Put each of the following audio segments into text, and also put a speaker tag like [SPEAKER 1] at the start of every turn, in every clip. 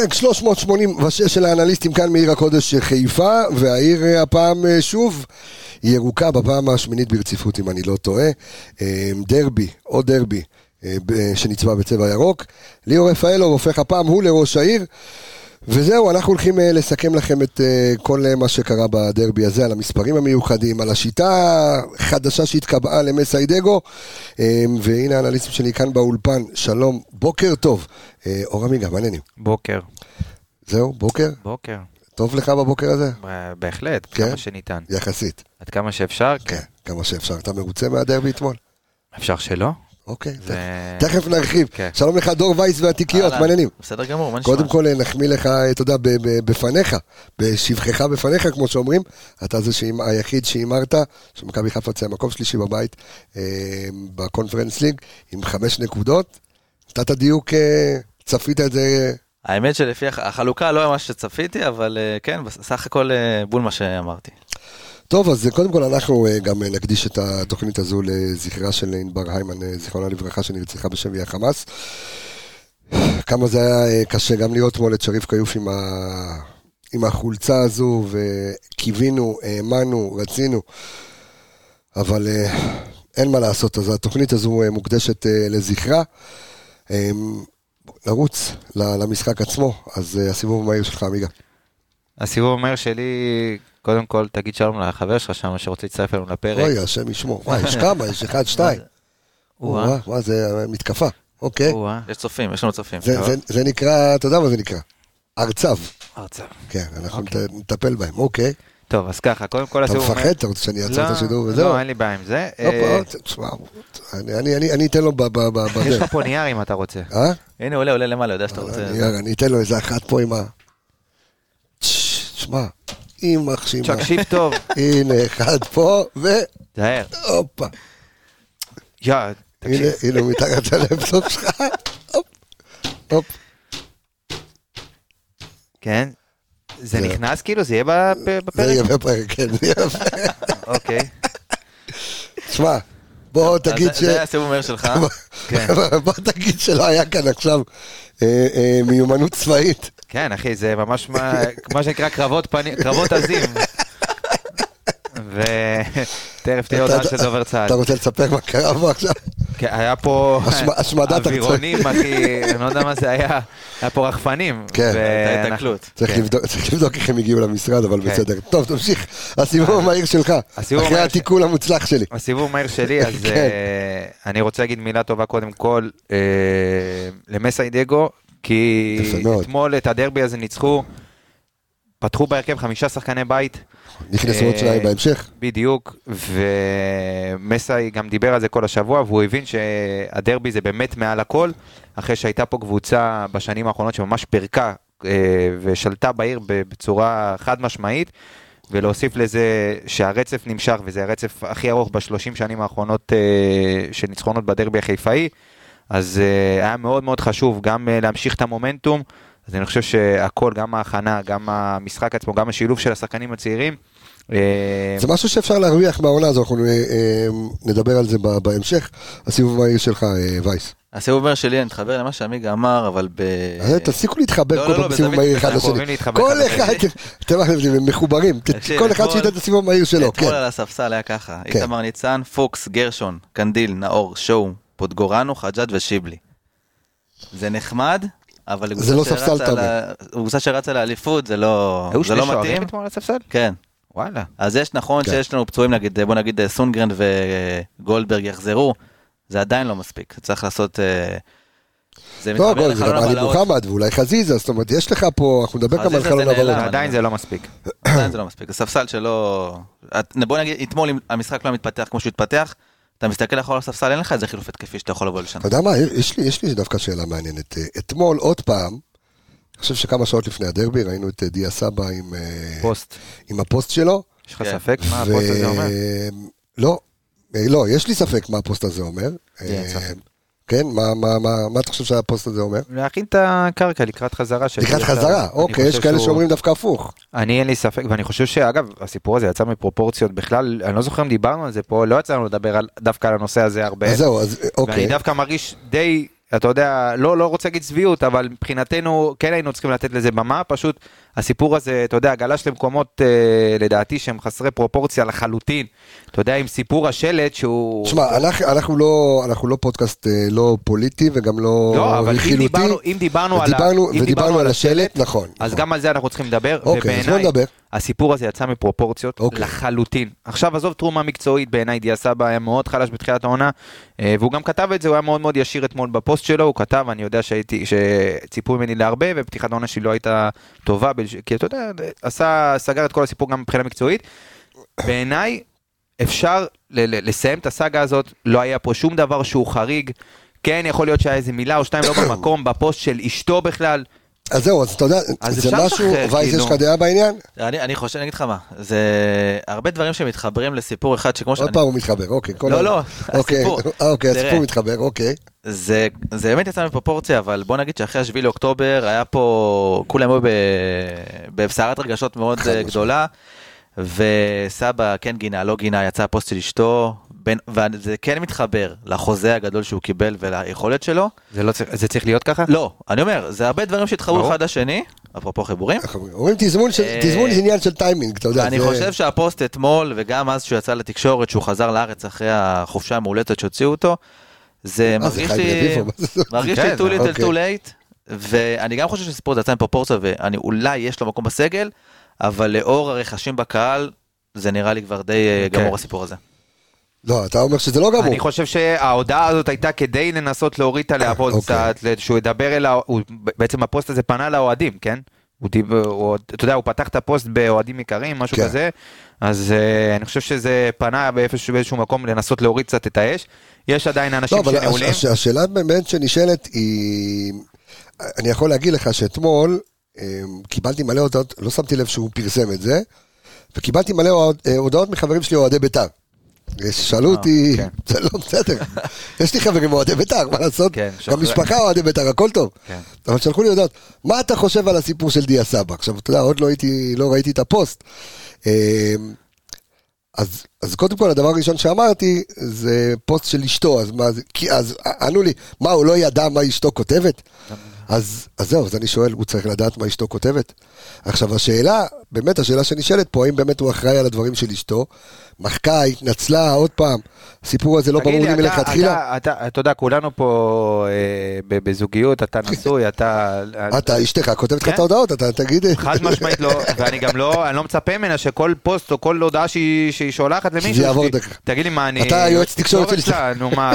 [SPEAKER 1] פרק 386 של האנליסטים כאן מעיר הקודש חיפה, והעיר אה, הפעם אה, שוב ירוקה בפעם השמינית ברציפות אם אני לא טועה. אה, דרבי, עוד דרבי, שנצבע בצבע ירוק. ליאור רפאלוב הופך הפעם הוא לראש העיר. וזהו, אנחנו הולכים אה, לסכם לכם את אה, כל אה, מה שקרה בדרבי הזה, על המספרים המיוחדים, על השיטה החדשה שהתקבעה למסיידגו. והנה האנליסטים שלי כאן באולפן, שלום, בוקר טוב. אור עמיגה, מה העניינים?
[SPEAKER 2] בוקר,
[SPEAKER 1] זהו, בוקר?
[SPEAKER 2] בוקר,
[SPEAKER 1] טוב לך בבוקר הזה?
[SPEAKER 2] בהחלט,
[SPEAKER 1] כן?
[SPEAKER 2] כמה שניתן.
[SPEAKER 1] יחסית.
[SPEAKER 2] עד כמה שאפשר,
[SPEAKER 1] כן, כמה שאפשר. אתה מרוצה מהדרבי אתמול?
[SPEAKER 2] אפשר שלא.
[SPEAKER 1] אוקיי,
[SPEAKER 2] זה-
[SPEAKER 1] תכף- נרחיב.
[SPEAKER 2] כן.
[SPEAKER 1] שלום לך, דור וייס והתיקיות, העניינים?
[SPEAKER 3] בסדר גמור, מה נשמע?
[SPEAKER 1] קודם כל אה, נחמיא לך, אה, אתה יודע, בפניך, בשבחך בפניך, כמו שאומרים. אתה זה שהימ- היחיד שהימרת, שמכבי חיפה תצא מקום שלישי בבית אה, בקונפרנס ליג, עם חמש נקודות. נתת דיוק, צפית את זה,
[SPEAKER 3] האמת שלפי הח- החלוקה לא מה שצפיתי, אבל כן, בסך הכל בול מה שאמרתי.
[SPEAKER 1] טוב, אז קודם כל אנחנו אה, גם אה, נקדיש את התוכנית הזו לזכרה של ענבר היימן, אה, זיכרונה לברכה, שנרצחה בשבי החמאס. כמה זה היה קשה גם לראות אתמול את שריף כיוף עם, ה... עם החולצה הזו, וקיווינו, האמנו, רצינו, אבל אין מה לעשות, אז התוכנית הזו מוקדשת לזכרה. נרוץ למשחק עצמו, אז הסיבוב המהיר שלך, עמיגה.
[SPEAKER 2] הסיבוב המהיר שלי, קודם כל תגיד שלום לחבר שלך שם שרוצה להצטרף אלינו לפרק.
[SPEAKER 1] אוי, השם ישמור. וואי, יש כמה, יש אחד, שתיים. וואו, וואו, זה מתקפה. אוקיי.
[SPEAKER 2] או-אה.
[SPEAKER 3] יש צופים, יש לנו צופים.
[SPEAKER 1] זה- נקרא, אתה יודע מה זה נקרא? ארצב.
[SPEAKER 2] הרצאה.
[SPEAKER 1] כן, אנחנו
[SPEAKER 2] אוקיי.
[SPEAKER 1] נטפל בהם, אוקיי.
[SPEAKER 2] טוב, אז ככה, קודם כל
[SPEAKER 1] אתה
[SPEAKER 2] הסיבוב
[SPEAKER 1] מפחד? אתה רוצה שאני אעצור את השידור וזהו?
[SPEAKER 2] לא, אין לי בעיה עם זה. אה,
[SPEAKER 1] עוד, תשמע, אני- אני אני- אני אתן לו ב...
[SPEAKER 2] יש. לך פה נייר אם אתה רוצה.
[SPEAKER 1] אה?
[SPEAKER 3] הנה עולה, עולה למעלה, יודע שאתה רוצה.
[SPEAKER 1] אני אני אתן לו איזה אחת פה עם ה... תשמע, יימח שמע.
[SPEAKER 2] תקשיב טוב.
[SPEAKER 1] הנה אחד פה,
[SPEAKER 2] תזהר.
[SPEAKER 1] והופה.
[SPEAKER 2] יא,
[SPEAKER 1] הנה,
[SPEAKER 2] תקשיב.
[SPEAKER 1] הנה הוא מתחת ללפטופ שלך. הופ, הופ.
[SPEAKER 2] כן? זה נכנס כאילו? זה יהיה בפ-
[SPEAKER 1] זה
[SPEAKER 2] בפרק?
[SPEAKER 1] יהיה בפרק, כן, זה יהיה בפרק.
[SPEAKER 2] אוקיי.
[SPEAKER 1] תשמע, בוא תגיד ש...
[SPEAKER 3] זה היה הסיבוב המהיר שלך.
[SPEAKER 2] כן.
[SPEAKER 1] בוא תגיד שלא היה כאן עכשיו אה, אה, מיומנות צבאית.
[SPEAKER 2] כן, אחי, זה ממש מה מה שנקרא קרבות פנים, קרבות עזים. ותכף תהיה הודעה שזה עובר צה"ל.
[SPEAKER 1] אתה רוצה לספר מה קרה פה עכשיו?
[SPEAKER 2] כן, היה פה
[SPEAKER 1] השמ- השמדת
[SPEAKER 2] אווירונים, אחי, אני לא יודע מה זה היה. היה פה רחפנים.
[SPEAKER 1] כן.
[SPEAKER 3] הייתה התקלות.
[SPEAKER 1] צריך
[SPEAKER 2] כן.
[SPEAKER 1] לבדוק- צריך לבדוק איך הם הגיעו למשרד, אבל
[SPEAKER 2] כן.
[SPEAKER 1] בסדר. טוב, תמשיך. הסיבוב המהיר שלך. אחרי
[SPEAKER 2] המהיר
[SPEAKER 1] התיקון המוצלח שלי.
[SPEAKER 2] הסיבוב מהיר שלי, אז
[SPEAKER 1] כן.
[SPEAKER 2] אה, אני רוצה להגיד מילה טובה קודם כל אה, למסיידגו, כי. אתמול את הדרבי הזה ניצחו, פתחו בהרכב חמישה שחקני בית.
[SPEAKER 1] נכנסו עוד
[SPEAKER 2] אה,
[SPEAKER 1] שניים בהמשך.
[SPEAKER 2] בדיוק, ומסאי גם דיבר על זה כל השבוע, והוא הבין שהדרבי זה באמת מעל הכל, אחרי שהייתה פה קבוצה בשנים האחרונות שממש פירקה אה, ושלטה בעיר בצורה חד משמעית, ולהוסיף לזה שהרצף נמשך, וזה הרצף הכי ארוך בשלושים שנים האחרונות אה, של ניצחונות בדרבי החיפאי, אז אה, היה מאוד מאוד חשוב גם אה, להמשיך את המומנטום. אז אני חושב שהכל, גם ההכנה, גם המשחק עצמו, גם השילוב של השחקנים הצעירים, אה,
[SPEAKER 1] זה משהו שאפשר להרוויח מהעונה הזו, אנחנו נדבר על זה ב- בהמשך. הסיבוב המהיר שלך, וייס.
[SPEAKER 3] הסיבוב המהיר שלי, אני מתחבר למה שעמיגה אמר, אבל ב...
[SPEAKER 1] תפסיקו להתחבר
[SPEAKER 3] לא,
[SPEAKER 1] כל
[SPEAKER 3] לא,
[SPEAKER 1] פעם
[SPEAKER 3] לא,
[SPEAKER 1] בסיבוב
[SPEAKER 3] בזווית-
[SPEAKER 1] מהיר אחד לשני. כל
[SPEAKER 2] אחד.
[SPEAKER 1] אתם הם מחוברים. כל אחד שייתן את הסיבוב המהיר שלו.
[SPEAKER 3] אתמול
[SPEAKER 1] כן.
[SPEAKER 3] על הספסל היה ככה,
[SPEAKER 1] כן.
[SPEAKER 3] איתמר ניצן, פוקס, גרשון, קנדיל, נאור, שואה, פודגוראנו, חג'אג' ושיבלי. זה נחמד, אבל
[SPEAKER 1] זה לא ספסל.
[SPEAKER 3] ל- קבוצה שרצה לאליפות, זה לא
[SPEAKER 2] היו
[SPEAKER 3] זה
[SPEAKER 2] שני
[SPEAKER 3] לא
[SPEAKER 2] שוערים
[SPEAKER 3] מתאים.
[SPEAKER 2] אתמול על הספסל?
[SPEAKER 3] כן.
[SPEAKER 2] וואלה.
[SPEAKER 3] אז יש נכון
[SPEAKER 1] כן.
[SPEAKER 3] שיש לנו פצועים, נגיד, בוא נגיד אה, סונגרן וגולדברג יחזרו, זה עדיין לא מספיק, צריך לעשות... אה, זה
[SPEAKER 1] לא,
[SPEAKER 3] מתחבר לחלון
[SPEAKER 1] גם עלי
[SPEAKER 3] הבלהות,
[SPEAKER 1] מוחמד ואולי חזיזה, זאת אומרת, יש לך פה, אנחנו נדבר גם על חלון.
[SPEAKER 3] נעלם.
[SPEAKER 2] עדיין זה לא מספיק.
[SPEAKER 3] עדיין זה לא מספיק, זה ספסל שלא... בוא נגיד, אתמול המשחק לא מתפתח כמו שהוא התפתח, אתה מסתכל אחורה על הספסל, אין לך איזה חילוף התקפי שאתה יכול לבוא לשם.
[SPEAKER 1] אתה יודע מה, יש לי, יש לי דווקא שאלה מעניינת. אה, אתמול, עוד פעם, אני חושב שכמה שעות לפני הדרבי, ראינו את אה, דיה סבא עם, אה,
[SPEAKER 2] פוסט.
[SPEAKER 1] עם הפוסט שלו.
[SPEAKER 2] יש לך
[SPEAKER 3] כן.
[SPEAKER 2] ספק מה הפוסט הזה אומר?
[SPEAKER 1] לא, לא, יש לי ספק מה הפוסט הזה אומר. כן, מה, מה, מה, מה אתה חושב שהפוסט הזה אומר?
[SPEAKER 2] להכין את הקרקע לקראת חזרה של...
[SPEAKER 1] לקראת. חזרה,
[SPEAKER 2] אני
[SPEAKER 1] אוקיי, יש כאלה
[SPEAKER 2] שהוא-
[SPEAKER 1] שאומרים דווקא הפוך.
[SPEAKER 2] אני אין לי ספק, ואני חושב שאגב, הסיפור הזה יצא מפרופורציות בכלל, אני לא זוכר אם דיברנו על זה פה, לא יצא לנו לדבר על- דווקא על הנושא הזה הרבה.
[SPEAKER 1] אז זהו, אז אה,
[SPEAKER 2] ואני
[SPEAKER 1] אוקיי.
[SPEAKER 2] דווקא מרגיש די אתה יודע, לא, לא רוצה להגיד צביעות, אבל מבחינתנו כן היינו צריכים לתת לזה במה, פשוט הסיפור הזה, אתה יודע, גלש למקומות אה, לדעתי שהם חסרי פרופורציה לחלוטין. אתה יודע, עם סיפור השלט שהוא...
[SPEAKER 1] תשמע, אנחנו, אנחנו, לא, אנחנו לא פודקאסט אה, לא פוליטי וגם לא
[SPEAKER 2] לא, אבל אם. דיברנו, אם דיברנו, על,
[SPEAKER 1] ודיברנו,
[SPEAKER 2] אם
[SPEAKER 1] ודיברנו על השלט, נכון.
[SPEAKER 2] אז
[SPEAKER 1] נכון.
[SPEAKER 2] גם על זה אנחנו צריכים לדבר,
[SPEAKER 1] אוקיי, אז בוא
[SPEAKER 2] ובעיניי
[SPEAKER 1] נדבר.
[SPEAKER 2] הסיפור הזה יצא מפרופורציות
[SPEAKER 1] אוקיי.
[SPEAKER 2] לחלוטין. עכשיו עזוב תרומה מקצועית, בעיניי דיה סבא היה מאוד חלש בתחילת העונה, אה, והוא גם כתב את זה, הוא היה מאוד מאוד ישיר אתמול בפוסט שלו, הוא כתב, אני יודע שהייתי, שציפו ממני להרבה, ופתיחת העונה שלי לא הייתה טובה, בלש- כי אתה יודע, עשה, סגר את כל הסיפור גם מבחינה מקצועית. בעיניי אפשר ל- לסיים את הסאגה הזאת, לא היה פה שום דבר שהוא חריג. כן, יכול להיות שהיה איזה מילה או שתיים לא במקום, בפוסט של אשתו בכלל.
[SPEAKER 1] אז זהו, אז אתה יודע,
[SPEAKER 2] אז
[SPEAKER 1] זה משהו, וייס,
[SPEAKER 2] כאילו.
[SPEAKER 1] יש לך דעה בעניין?
[SPEAKER 3] אני, אני חושב, אני אגיד לך מה, זה הרבה דברים שמתחברים לסיפור אחד שכמו
[SPEAKER 1] עוד
[SPEAKER 3] שאני...
[SPEAKER 1] פעם הוא מתחבר, אוקיי.
[SPEAKER 3] לא, לא,
[SPEAKER 1] אוקיי,
[SPEAKER 3] הסיפור.
[SPEAKER 1] אוקיי,
[SPEAKER 3] תראה.
[SPEAKER 1] הסיפור מתחבר, אוקיי.
[SPEAKER 3] זה, זה באמת יצא מפרופורציה, אבל בוא נגיד שאחרי השביעי לאוקטובר היה פה, כולם היו בסערת רגשות מאוד אה. גדולה, וסבא כן גינה, לא גינה, יצא הפוסט של אשתו, בין, וזה כן מתחבר לחוזה הגדול שהוא קיבל וליכולת שלו.
[SPEAKER 2] זה, לא, צריך- זה צריך להיות ככה?
[SPEAKER 3] לא, אני אומר, זה הרבה דברים שהתחברו. אחד לשני, אפרופו חיבורים.
[SPEAKER 1] אומרים? תזמון של-
[SPEAKER 3] אה,
[SPEAKER 1] תזמון זה עניין של טיימינג, אתה יודע.
[SPEAKER 3] אני
[SPEAKER 1] זה-
[SPEAKER 3] חושב שהפוסט אתמול, וגם אז שהוא יצא לתקשורת, שהוא חזר לארץ אחרי החופשה המאולצת שהוציאו אותו, זה
[SPEAKER 1] זה
[SPEAKER 3] מרגיש לי? מרגיש
[SPEAKER 2] כן,
[SPEAKER 3] לי too little
[SPEAKER 1] אוקיי.
[SPEAKER 3] too late, ואני גם חושב שסיפור זה יצא מפרופורציה, ואני אולי יש לו מקום בסגל, אבל לאור הרכשים בקהל, זה נראה לי כבר די אה,
[SPEAKER 2] כן.
[SPEAKER 3] גמור הסיפור הזה.
[SPEAKER 1] לא, אתה אומר שזה לא גמור.
[SPEAKER 2] אני חושב שההודעה הזאת הייתה כדי לנסות להוריד את הלהבות. קצת, שהוא ידבר אל ה... הוא- בעצם הפוסט הזה פנה לאוהדים, כן? הוא דיבר, הוא, אתה יודע, הוא פתח את הפוסט באוהדים יקרים, משהו
[SPEAKER 1] כן.
[SPEAKER 2] כזה, אז אה, אני חושב שזה פנה באיפשהו, באיזשהו מקום לנסות להוריד קצת את האש. יש עדיין
[SPEAKER 1] לא,
[SPEAKER 2] אנשים
[SPEAKER 1] אבל הש-
[SPEAKER 2] שנעולים.
[SPEAKER 1] הש- השאלה באמת שנשאלת היא... אני יכול להגיד לך שאתמול קיבלתי מלא הודעות, לא שמתי לב שהוא פרסם את זה, וקיבלתי מלא אה, הודעות מחברים שלי אוהדי בית"ר. שאלו אותי,
[SPEAKER 2] כן.
[SPEAKER 1] זה לא בסדר, יש לי חברים אוהדי בית"ר, מה לעשות?
[SPEAKER 2] כן,
[SPEAKER 1] גם משפחה אוהדי בית"ר, הכל טוב.
[SPEAKER 2] כן.
[SPEAKER 1] אבל שלחו לי הודעות, מה אתה חושב על הסיפור של דיה סבא? עכשיו, אתה יודע, עוד לא לא ראיתי את הפוסט. אמ, אז, אז קודם כל, הדבר הראשון שאמרתי, זה פוסט של אשתו, אז מה כי אז ענו לי, מה, הוא לא ידע מה אשתו כותבת? אז, אז זהו, אז אני שואל, הוא צריך לדעת מה אשתו כותבת? עכשיו, השאלה, באמת, השאלה שנשאלת פה, האם באמת הוא אחראי על הדברים של אשתו? מחקה, התנצלה, עוד פעם, הסיפור הזה לא ברור לי מלכתחילה.
[SPEAKER 2] אתה, אתה, אתה יודע, כולנו פה אה, בזוגיות, אתה נשוי, אתה...
[SPEAKER 1] אתה, אשתך כותבת לך
[SPEAKER 2] כן.
[SPEAKER 1] את ההודעות, אתה תגיד...
[SPEAKER 2] חד משמעית לא, ואני גם לא, אני לא מצפה ממנה שכל פוסט או כל הודעה שהיא, שהיא שולחת למישהו. תגיד לי מה אני...
[SPEAKER 1] אתה היועץ תקשורת שלי.
[SPEAKER 2] נו מה,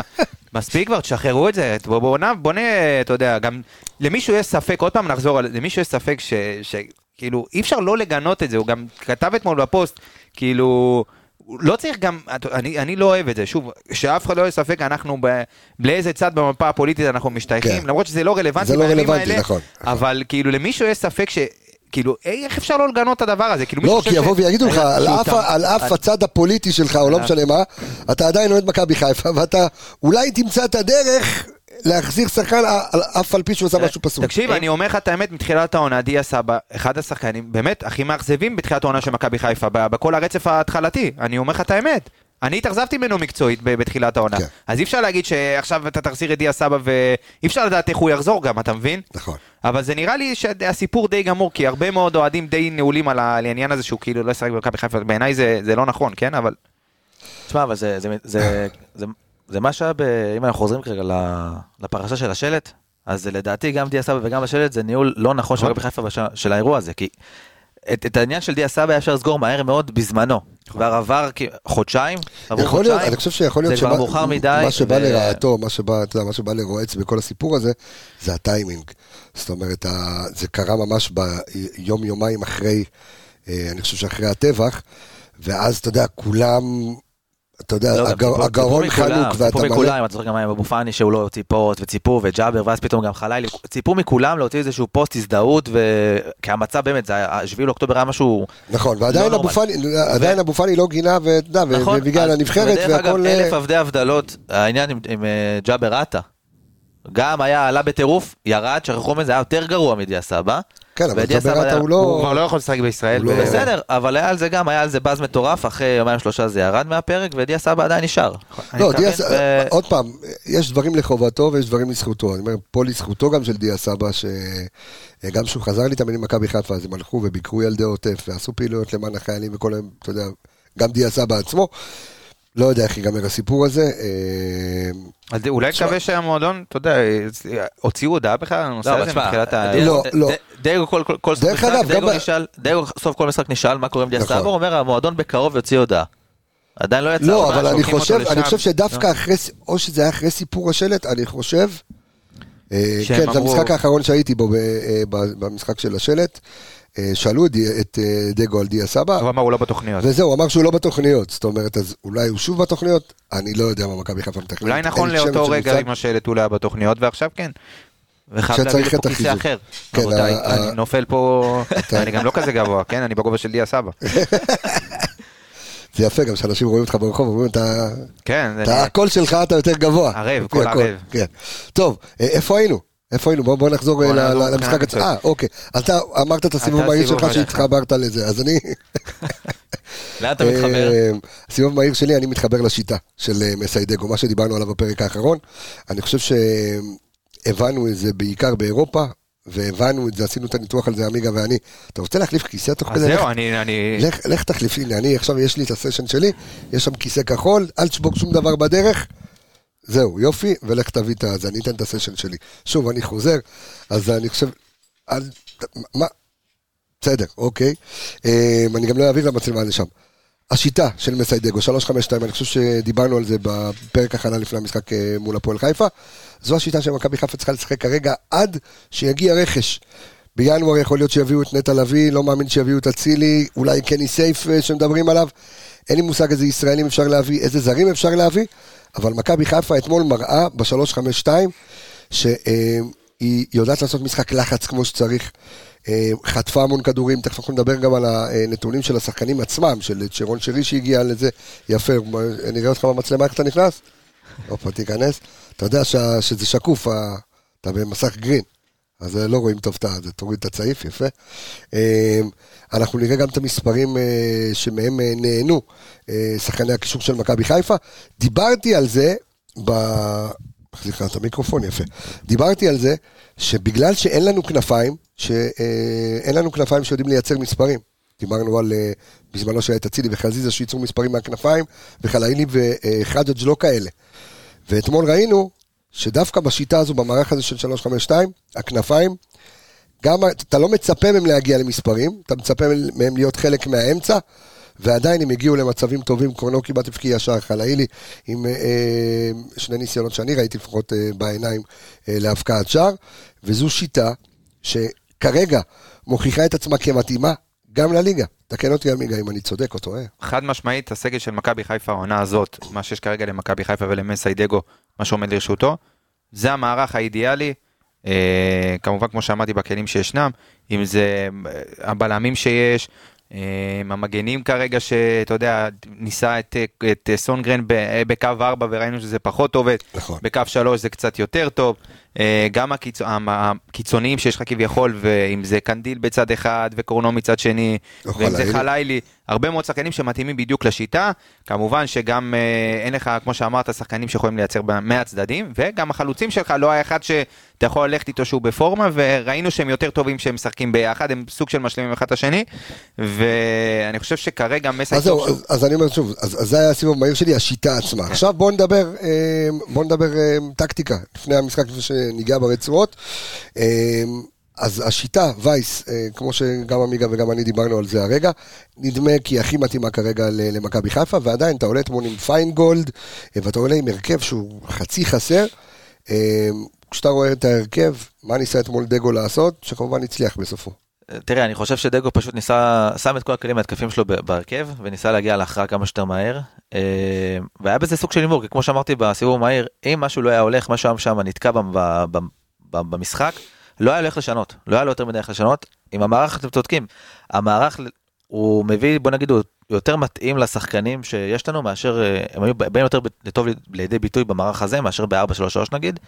[SPEAKER 2] מספיק כבר, תשחררו את זה, בוא בוא בוא נהיה, אתה יודע, גם למישהו יש ספק, עוד פעם נחזור למישהו יש ספק ש... ש- כאילו, אי אפשר לא לגנות את זה, הוא גם כתב אתמול בפוסט, כאילו... לא צריך גם, אני, אני לא אוהב את זה, שוב, שאף אחד לא יהיה ספק, אנחנו ב, לאיזה צד במפה הפוליטית אנחנו משתייכים,
[SPEAKER 1] כן.
[SPEAKER 2] למרות שזה לא רלוונטי
[SPEAKER 1] זה לא רלוונטי,
[SPEAKER 2] האלה,
[SPEAKER 1] נכון.
[SPEAKER 2] אבל כאילו למישהו יש ספק ש... כאילו, איך אפשר לא לגנות את הדבר הזה? כאילו,
[SPEAKER 1] לא, כי יבואו ויגידו לך, על אף- הצד הפוליטי שלך, או לא
[SPEAKER 2] אה.
[SPEAKER 1] משנה מה, אתה עדיין אוהד מכבי חיפה, ואתה אולי תמצא את הדרך להחזיר שחקן על- אף על פי שהוא עשה משהו פסול.
[SPEAKER 2] תקשיב, אני אומר לך את האמת, מתחילת העונה, דיה סבא, אחד השחקנים באמת הכי מאכזבים בתחילת העונה של מכבי חיפה, בכל הרצף ההתחלתי, אני אומר לך את האמת. אני התאכזבתי ממנו מקצועית בתחילת העונה.
[SPEAKER 1] כן.
[SPEAKER 2] אז אי אפשר להגיד שעכשיו אתה תחזיר את דיה סבא ואי אפשר לדעת איך הוא יחזור גם, אתה מבין?
[SPEAKER 1] נכון.
[SPEAKER 2] אבל זה נראה לי שהסיפור די גמור, כי הרבה מאוד אוהדים די נעולים על העניין הזה שהוא כאילו לא ישחק במכבי חיפה, בעיניי זה זה לא נכון, כן? אבל...
[SPEAKER 3] תשמע, אבל זה, זה, זה, זה, זה מה שהיה, ב, אם אנחנו חוזרים כרגע ל- לפרשה של השלט, אז לדעתי גם דיה סבא וגם השלט זה ניהול לא נכון של מכבי חיפה של האירוע הזה, כי את, את העניין של דיה סבא היה אפשר לסגור מהר מאוד בזמנו. כבר עבר חודשיים, עברו
[SPEAKER 1] יכול להיות,
[SPEAKER 3] חודשיים,
[SPEAKER 1] אני חושב שיכול להיות
[SPEAKER 3] כבר מאוחר מדי,
[SPEAKER 1] מה שבא
[SPEAKER 3] ו-
[SPEAKER 1] לרעתו, מה שבא, אתה יודע, מה שבא לרועץ בכל הסיפור הזה, זה הטיימינג. זאת אומרת, זה קרה ממש ביום יומיים אחרי, אה, אני חושב שאחרי הטבח, ואז אתה יודע, כולם, אתה יודע,
[SPEAKER 3] לא, ציפו-
[SPEAKER 1] הגרון
[SPEAKER 3] ציפו
[SPEAKER 1] חנוק, ואתה
[SPEAKER 3] ציפו
[SPEAKER 1] מלא,
[SPEAKER 3] מכולם, אתה זוכר גם עם אבו פאני שהוא לא הוציא פוסט, וציפו, וג'אבר, ואז פתאום גם חלילי, ציפו מכולם להוציא איזשהו פוסט הזדהות, כי המצב באמת, זה היה- 7 לאוקטובר היה משהו
[SPEAKER 1] נכון, ועדיין
[SPEAKER 3] לא
[SPEAKER 1] אבו
[SPEAKER 3] נורמלי.
[SPEAKER 1] פאני, עדיין אבו פאני לא גינה,
[SPEAKER 3] נכון,
[SPEAKER 1] והגיע לנבחרת,
[SPEAKER 3] ודרך אגב,
[SPEAKER 1] והכל...
[SPEAKER 3] אלף
[SPEAKER 1] אה,
[SPEAKER 3] עבדי הבדלות, העניין עם, אה, ג'אבר עטה, גם היה, עלה בטירוף, ירד, שכחו מזה, היה יותר גרוע מדיה סבא,
[SPEAKER 1] כן, אבל
[SPEAKER 3] סבא-
[SPEAKER 1] הוא לא...
[SPEAKER 2] הוא כבר לא יכול לשחק בישראל.
[SPEAKER 1] לא-
[SPEAKER 3] בסדר, אבל היה על זה גם, היה על זה באז מטורף, אחרי יומיים שלושה זה ירד מהפרק, ודיה סבא עדיין נשאר.
[SPEAKER 2] אני
[SPEAKER 1] לא, דיה סבא,
[SPEAKER 3] ו-
[SPEAKER 1] עוד פעם, יש דברים לחובתו ויש דברים לזכותו. אני אומר, פה לזכותו גם של דיה סבא, שגם כשהוא חזר להתאמן עם מכבי חיפה, אז הם הלכו וביקרו ילדי עוטף, ועשו פעילויות למען החיילים וכל היום, אתה יודע, גם דיה סבא עצמו. לא יודע איך ייגמר הסיפור הזה. אה,
[SPEAKER 2] אז אולי נקווה שהמועדון, אתה יודע, הוציאו הודעה בכלל על הנושא
[SPEAKER 3] לא,
[SPEAKER 2] הזה מתחילת ה...
[SPEAKER 1] לא, לא.
[SPEAKER 3] דייגו כל- סוף משחק, דייגו סוף כל משחק נשאל מה קורה עם
[SPEAKER 1] נכון.
[SPEAKER 3] סבא, הוא אומר המועדון בקרוב יוציא הודעה. עדיין לא יצא.
[SPEAKER 1] לא,
[SPEAKER 3] הודעה,
[SPEAKER 1] אבל אני חושב, אני. חושב שדווקא אחרי, או שזה היה אחרי סיפור השלט, אני חושב, אה, כן, זה המשחק האחרון שהייתי בו ב- אה, ב- במשחק של השלט. שאלו את את אה, דגו על דיה סבא,
[SPEAKER 2] הוא אמר, הוא לא בתוכניות.
[SPEAKER 1] וזהו, הוא אמר שהוא לא בתוכניות, זאת אומרת, אז אולי הוא שוב בתוכניות, אני לא יודע מה מכבי חיפה מתכננת.
[SPEAKER 2] אולי נכון לאותו רגע. עם הוא לא היה בתוכניות, ועכשיו כן. וחייב להביא לפה
[SPEAKER 1] את
[SPEAKER 2] כיסא. אחר.
[SPEAKER 1] כן,
[SPEAKER 2] רבותיי, אני נופל פה, אני גם לא כזה גבוה, כן? אני בגובה של דיה סבא.
[SPEAKER 1] זה יפה גם שאנשים רואים אותך ברחוב, אומרים, אתה,
[SPEAKER 2] כן,
[SPEAKER 1] הקול שלך אתה יותר גבוה.
[SPEAKER 2] ערב, קול ערב.
[SPEAKER 1] כן. טוב, אה, איפה היינו? איפה היינו? בוא בוא נחזור
[SPEAKER 2] בוא
[SPEAKER 1] אה, ל- ל- למשחק עצמו. אה, אוקיי. אתה אמרת את הסיבוב המהיר שלך. שהתחברת לזה, אז אני...
[SPEAKER 3] לאן אתה מתחבר?
[SPEAKER 1] אה, הסיבוב המהיר שלי, אני מתחבר לשיטה של אה, מסיידגו, מה שדיברנו עליו בפרק האחרון. אני חושב שהבנו את זה בעיקר באירופה, והבנו את זה, עשינו את הניתוח על זה, עמיגה ואני. אתה רוצה להחליף כיסא תוך
[SPEAKER 2] אז
[SPEAKER 1] כדי?
[SPEAKER 2] זהו,
[SPEAKER 1] לך-
[SPEAKER 2] אני... אני-
[SPEAKER 1] לך, לך תחליף, הנה, אני עכשיו, יש לי את הסשן שלי, יש שם כיסא כחול, אל תשבור שום דבר בדרך. זהו, יופי, ולך תביא את זה, אני אתן את הסשן שלי. שוב, אני חוזר, אז אני חושב, אל, מה, בסדר, אוקיי. אה, אני גם לא אעביר למצלמה לשם. השיטה של מסיידגו, 352, אני חושב שדיברנו על זה בפרק הכנה לפני המשחק אה, מול הפועל חיפה. זו השיטה שמכבי חיפה צריכה לשחק כרגע עד שיגיע רכש. בינואר יכול להיות שיביאו את נטע לביא, לא מאמין שיביאו את אצילי, אולי קני סייף אה, שמדברים עליו. אין לי מושג איזה ישראלים אפשר להביא, איזה זרים אפשר להביא, אבל מכבי חיפה אתמול מראה ב-352 שהיא יודעת לעשות משחק לחץ כמו שצריך. אה, חטפה המון כדורים, תכף אנחנו נדבר גם על הנתונים של השחקנים עצמם, של שרון שרי שהגיע לזה, יפה, נראה אותך במצלמה איך אתה נכנס? הופה, תיכנס. אתה יודע שה- שזה שקוף, אתה במסך גרין, אז אה, לא רואים טוב את זה, תוריד את הצעיף, יפה. אה, אנחנו נראה גם את המספרים אה, שמהם אה, נהנו שחקני הקישור של מכבי חיפה. דיברתי על זה ב... סליחה, את המיקרופון יפה. דיברתי על זה שבגלל שאין לנו כנפיים, שאין לנו כנפיים שיודעים לייצר מספרים. דיברנו על בזמנו שהיה את אצילי וחזיזה שייצרו מספרים מהכנפיים, וחלאילי וחג'ג' לא כאלה. ואתמול ראינו שדווקא בשיטה הזו, במערך הזה של 352, הכנפיים, גם אתה לא מצפה מהם להגיע למספרים, אתה מצפה מהם להיות חלק מהאמצע, ועדיין הם הגיעו למצבים טובים, קורנו כמעט הבקיע שער חלאילי, עם אה, אה, שני ניסיונות שאני ראיתי לפחות אה, בעיניים אה, להבקעת שער, וזו שיטה שכרגע מוכיחה את עצמה כמתאימה גם לליגה. תקן אותי עמיגה אם אני צודק או טועה.
[SPEAKER 2] חד משמעית, הסגל של מכבי חיפה, העונה הזאת, מה שיש כרגע למכבי חיפה ולמסיידגו, מה שעומד לרשותו, זה המערך האידיאלי, אה, כמובן כמו שאמרתי בכלים שישנם, אם זה אה, הבלמים שיש, אה, המגנים כרגע שאתה יודע, ניסה את, אה, את אה, סונגרן בקו 4 וראינו שזה פחות עובד,
[SPEAKER 1] נכון.
[SPEAKER 2] בקו 3 זה קצת יותר טוב, אה, גם הקיצ... הקיצוניים שיש לך כביכול, ואם זה קנדיל בצד אחד וקורנו מצד שני, ואם זה
[SPEAKER 1] חלילי.
[SPEAKER 2] הרבה מאוד שחקנים שמתאימים בדיוק לשיטה, כמובן שגם אה, אין לך, כמו שאמרת, שחקנים שיכולים לייצר מהצדדים, וגם החלוצים שלך לא היה אחד שאתה יכול ללכת איתו שהוא בפורמה, וראינו שהם יותר טובים כשהם משחקים ביחד, הם סוג של משלימים אחד את השני, ואני חושב שכרגע מסי
[SPEAKER 1] אז זהו, אז, אז אני אומר שוב, אז, אז זה היה הסיבוב המהיר שלי, השיטה עצמה. עכשיו בואו נדבר, אה, בואו נדבר אה, טקטיקה, לפני המשחק, לפני שניגע ברצועות. אז השיטה, וייס, אה, כמו שגם עמיגה וגם אני דיברנו על זה הרגע, נדמה כי הכי מתאימה כרגע למכבי חיפה, ועדיין אתה עולה אתמול עם פיינגולד, אה, ואתה עולה עם הרכב שהוא חצי חסר. אה, כשאתה רואה את ההרכב, מה ניסה אתמול דגו לעשות, שכמובן הצליח בסופו.
[SPEAKER 3] תראה, אני חושב שדגו פשוט ניסה, שם את כל הכלים ההתקפים שלו בהרכב, וניסה להגיע להכרעה כמה שיותר מהר. והיה בזה סוג של הימור, כי כמו שאמרתי בסיבוב המהיר, אם משהו לא היה הולך, משהו היה שם נתקע במשחק, לא היה לו איך לשנות, לא היה לו יותר מדי איך לשנות. עם המערך אתם צודקים, המערך הוא מביא, בוא נגיד, הוא יותר מתאים לשחקנים שיש לנו, מאשר, אה, הם היו באים יותר ב- טוב לידי ביטוי במערך הזה, מאשר ב-4-3-3 נגיד.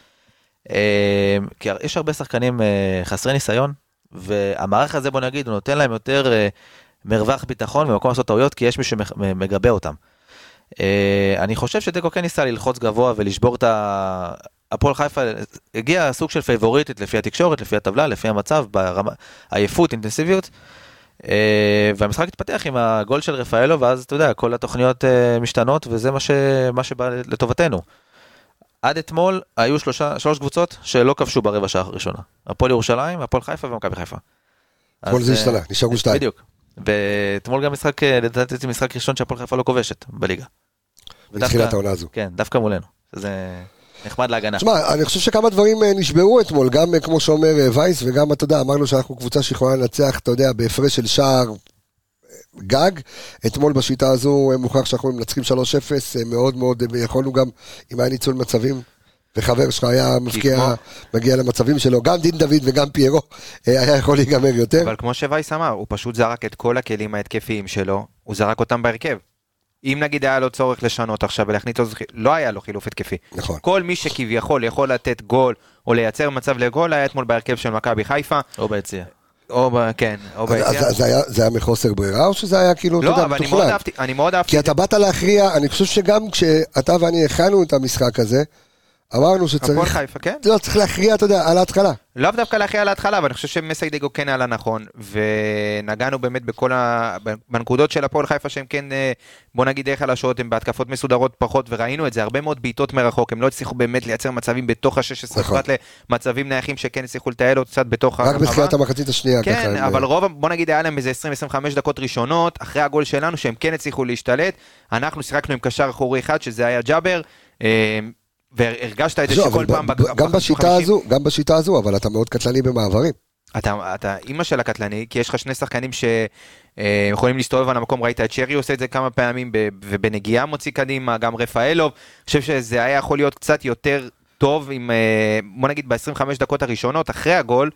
[SPEAKER 3] אה, כי יש הרבה שחקנים אה, חסרי ניסיון, והמערך הזה, בוא נגיד, הוא נותן להם יותר מרווח ביטחון ומקום לעשות טעויות, כי יש מי שמגבה אותם. אני חושב שתיקו כן ניסה ללחוץ גבוה ולשבור את ה... הפועל חיפה הגיע סוג של פייבוריטית לפי התקשורת, לפי הטבלה, לפי המצב, ברמה, עייפות, אינטנסיביות. אה, והמשחק התפתח עם הגול של רפאלו, ואז אתה יודע, כל התוכניות אה, משתנות, וזה מה, ש... מה שבא לטובתנו. עד אתמול היו שלושה, שלוש קבוצות שלא כבשו ברבע שעה הראשונה. הפועל ירושלים, הפועל חיפה ומכבי חיפה.
[SPEAKER 1] כל זה השתנה, נשארו שתיים.
[SPEAKER 3] בדיוק. ואתמול גם משחק, לדעתי זה משחק ראשון שהפועל חיפה לא כובשת בליגה.
[SPEAKER 1] מתחילת העונה הזו.
[SPEAKER 3] כן, דווקא מולנו. זה נחמד להגנה.
[SPEAKER 1] תשמע, אני חושב שכמה דברים אה, נשברו אתמול, גם אה, כמו שאומר אה, וייס, וגם, אתה יודע, אמרנו שאנחנו קבוצה שיכולה לנצח, אתה יודע, בהפרש של שער גג. אתמול בשיטה הזו מוכרח שאנחנו מנצחים 3-0, מאוד מאוד, יכולנו גם, אם היה ניצול מצבים, וחבר שלך היה מפקיע, מגיע למצבים שלו, גם דין דוד וגם פיירו, היה יכול להיגמר יותר.
[SPEAKER 2] אבל כמו שווייס אמר, הוא פשוט זרק את כל הכלים ההתקפיים שלו, הוא זרק אותם בהרכב. אם נגיד היה לו צורך לשנות עכשיו ולהכניס אותו, לא היה לו חילוף התקפי.
[SPEAKER 1] נכון.
[SPEAKER 2] כל מי שכביכול יכול לתת גול או לייצר מצב לגול היה אתמול בהרכב של מכבי חיפה.
[SPEAKER 3] או ביציע.
[SPEAKER 2] או ב... כן, או ביציע.
[SPEAKER 1] זה, היה, זה היה מחוסר ברירה או שזה היה כאילו,
[SPEAKER 2] לא, אתה יודע, מתוכנן? לא, אבל אני מאוד אהבתי.
[SPEAKER 1] כי אתה באת להכריע, אני חושב שגם כשאתה ואני הכנו את המשחק הזה, אמרנו שצריך...
[SPEAKER 2] הפועל חיפה, כן.
[SPEAKER 1] לא, צריך להכריע, אתה יודע, על ההתחלה.
[SPEAKER 2] לאו דווקא להכריע על ההתחלה, אבל אני חושב שמסיידגו כן היה נכון, ונגענו באמת בכל ה... בנקודות של הפועל חיפה שהם כן, אה, בוא נגיד די חלשות, הם בהתקפות מסודרות פחות, וראינו את זה, הרבה מאוד בעיטות מרחוק, הם לא הצליחו באמת לייצר מצבים בתוך ה-16, נכון. פרט למצבים נייחים שכן הצליחו לטייל עוד קצת בתוך
[SPEAKER 1] הרחבה. רק בתחילת המחצית השנייה.
[SPEAKER 2] כן, ככה, אבל הם... רוב, בוא נגיד היה להם איזה 20-25 דקות ראשונות, אחרי הגול שלנו, שהם כן הצליחו להשתלט, אנחנו שיחקנו עם קשר אחורי אחד, שזה היה ג'אבר. אה, והרגשת את זה שכל פעם...
[SPEAKER 1] גם בשיטה הזו, גם בשיטה הזו, אבל אתה מאוד קטלני במעברים.
[SPEAKER 2] אתה, אתה אימא של הקטלני, כי יש לך שני שחקנים שיכולים להסתובב על המקום, ראית את שרי עושה את זה כמה פעמים, ובנגיעה מוציא קדימה, גם רפאלוב, אני חושב שזה היה יכול להיות קצת יותר טוב, עם, אה, בוא נגיד ב-25 דקות הראשונות, אחרי הגול,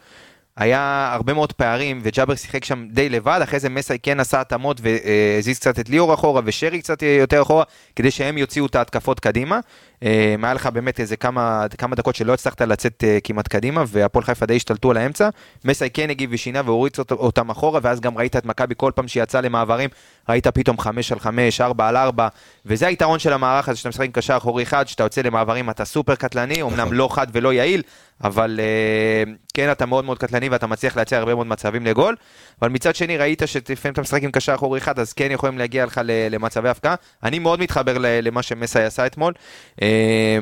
[SPEAKER 2] היה הרבה מאוד פערים, וג'אבר שיחק שם די לבד, אחרי זה מסאי כן עשה התאמות והזיז קצת את ליאור אחורה, ושרי קצת יותר אחורה, כדי שהם יוציאו את ההתקפות קדימה. היה אה, לך באמת איזה כמה, כמה דקות שלא הצלחת לצאת אה, כמעט קדימה, והפועל חיפה די השתלטו על האמצע. מסאי כן הגיב ושינה והוריץ אותם אחורה, ואז גם ראית את מכבי כל פעם שיצא למעברים, ראית פתאום 5 על 5, 4 על 4, וזה היתרון של המערך הזה, שאתה משחק עם קשר אחורי אחד, שאתה יוצא למעברים אתה סופר קטלני, אמנם. לא חד ולא יעיל, אבל אה, כן אתה מאוד מאוד קטלני ואתה מצליח לייצר הרבה מאוד מצבים לגול. אבל מצד שני ראית שלפעמים אתה משחק עם קשר אחורי אחד, אז כן יכולים להגיע לך למצבי הפקעה. אני מאוד מתחבר למה שמסאי עשה אתמול. אמ,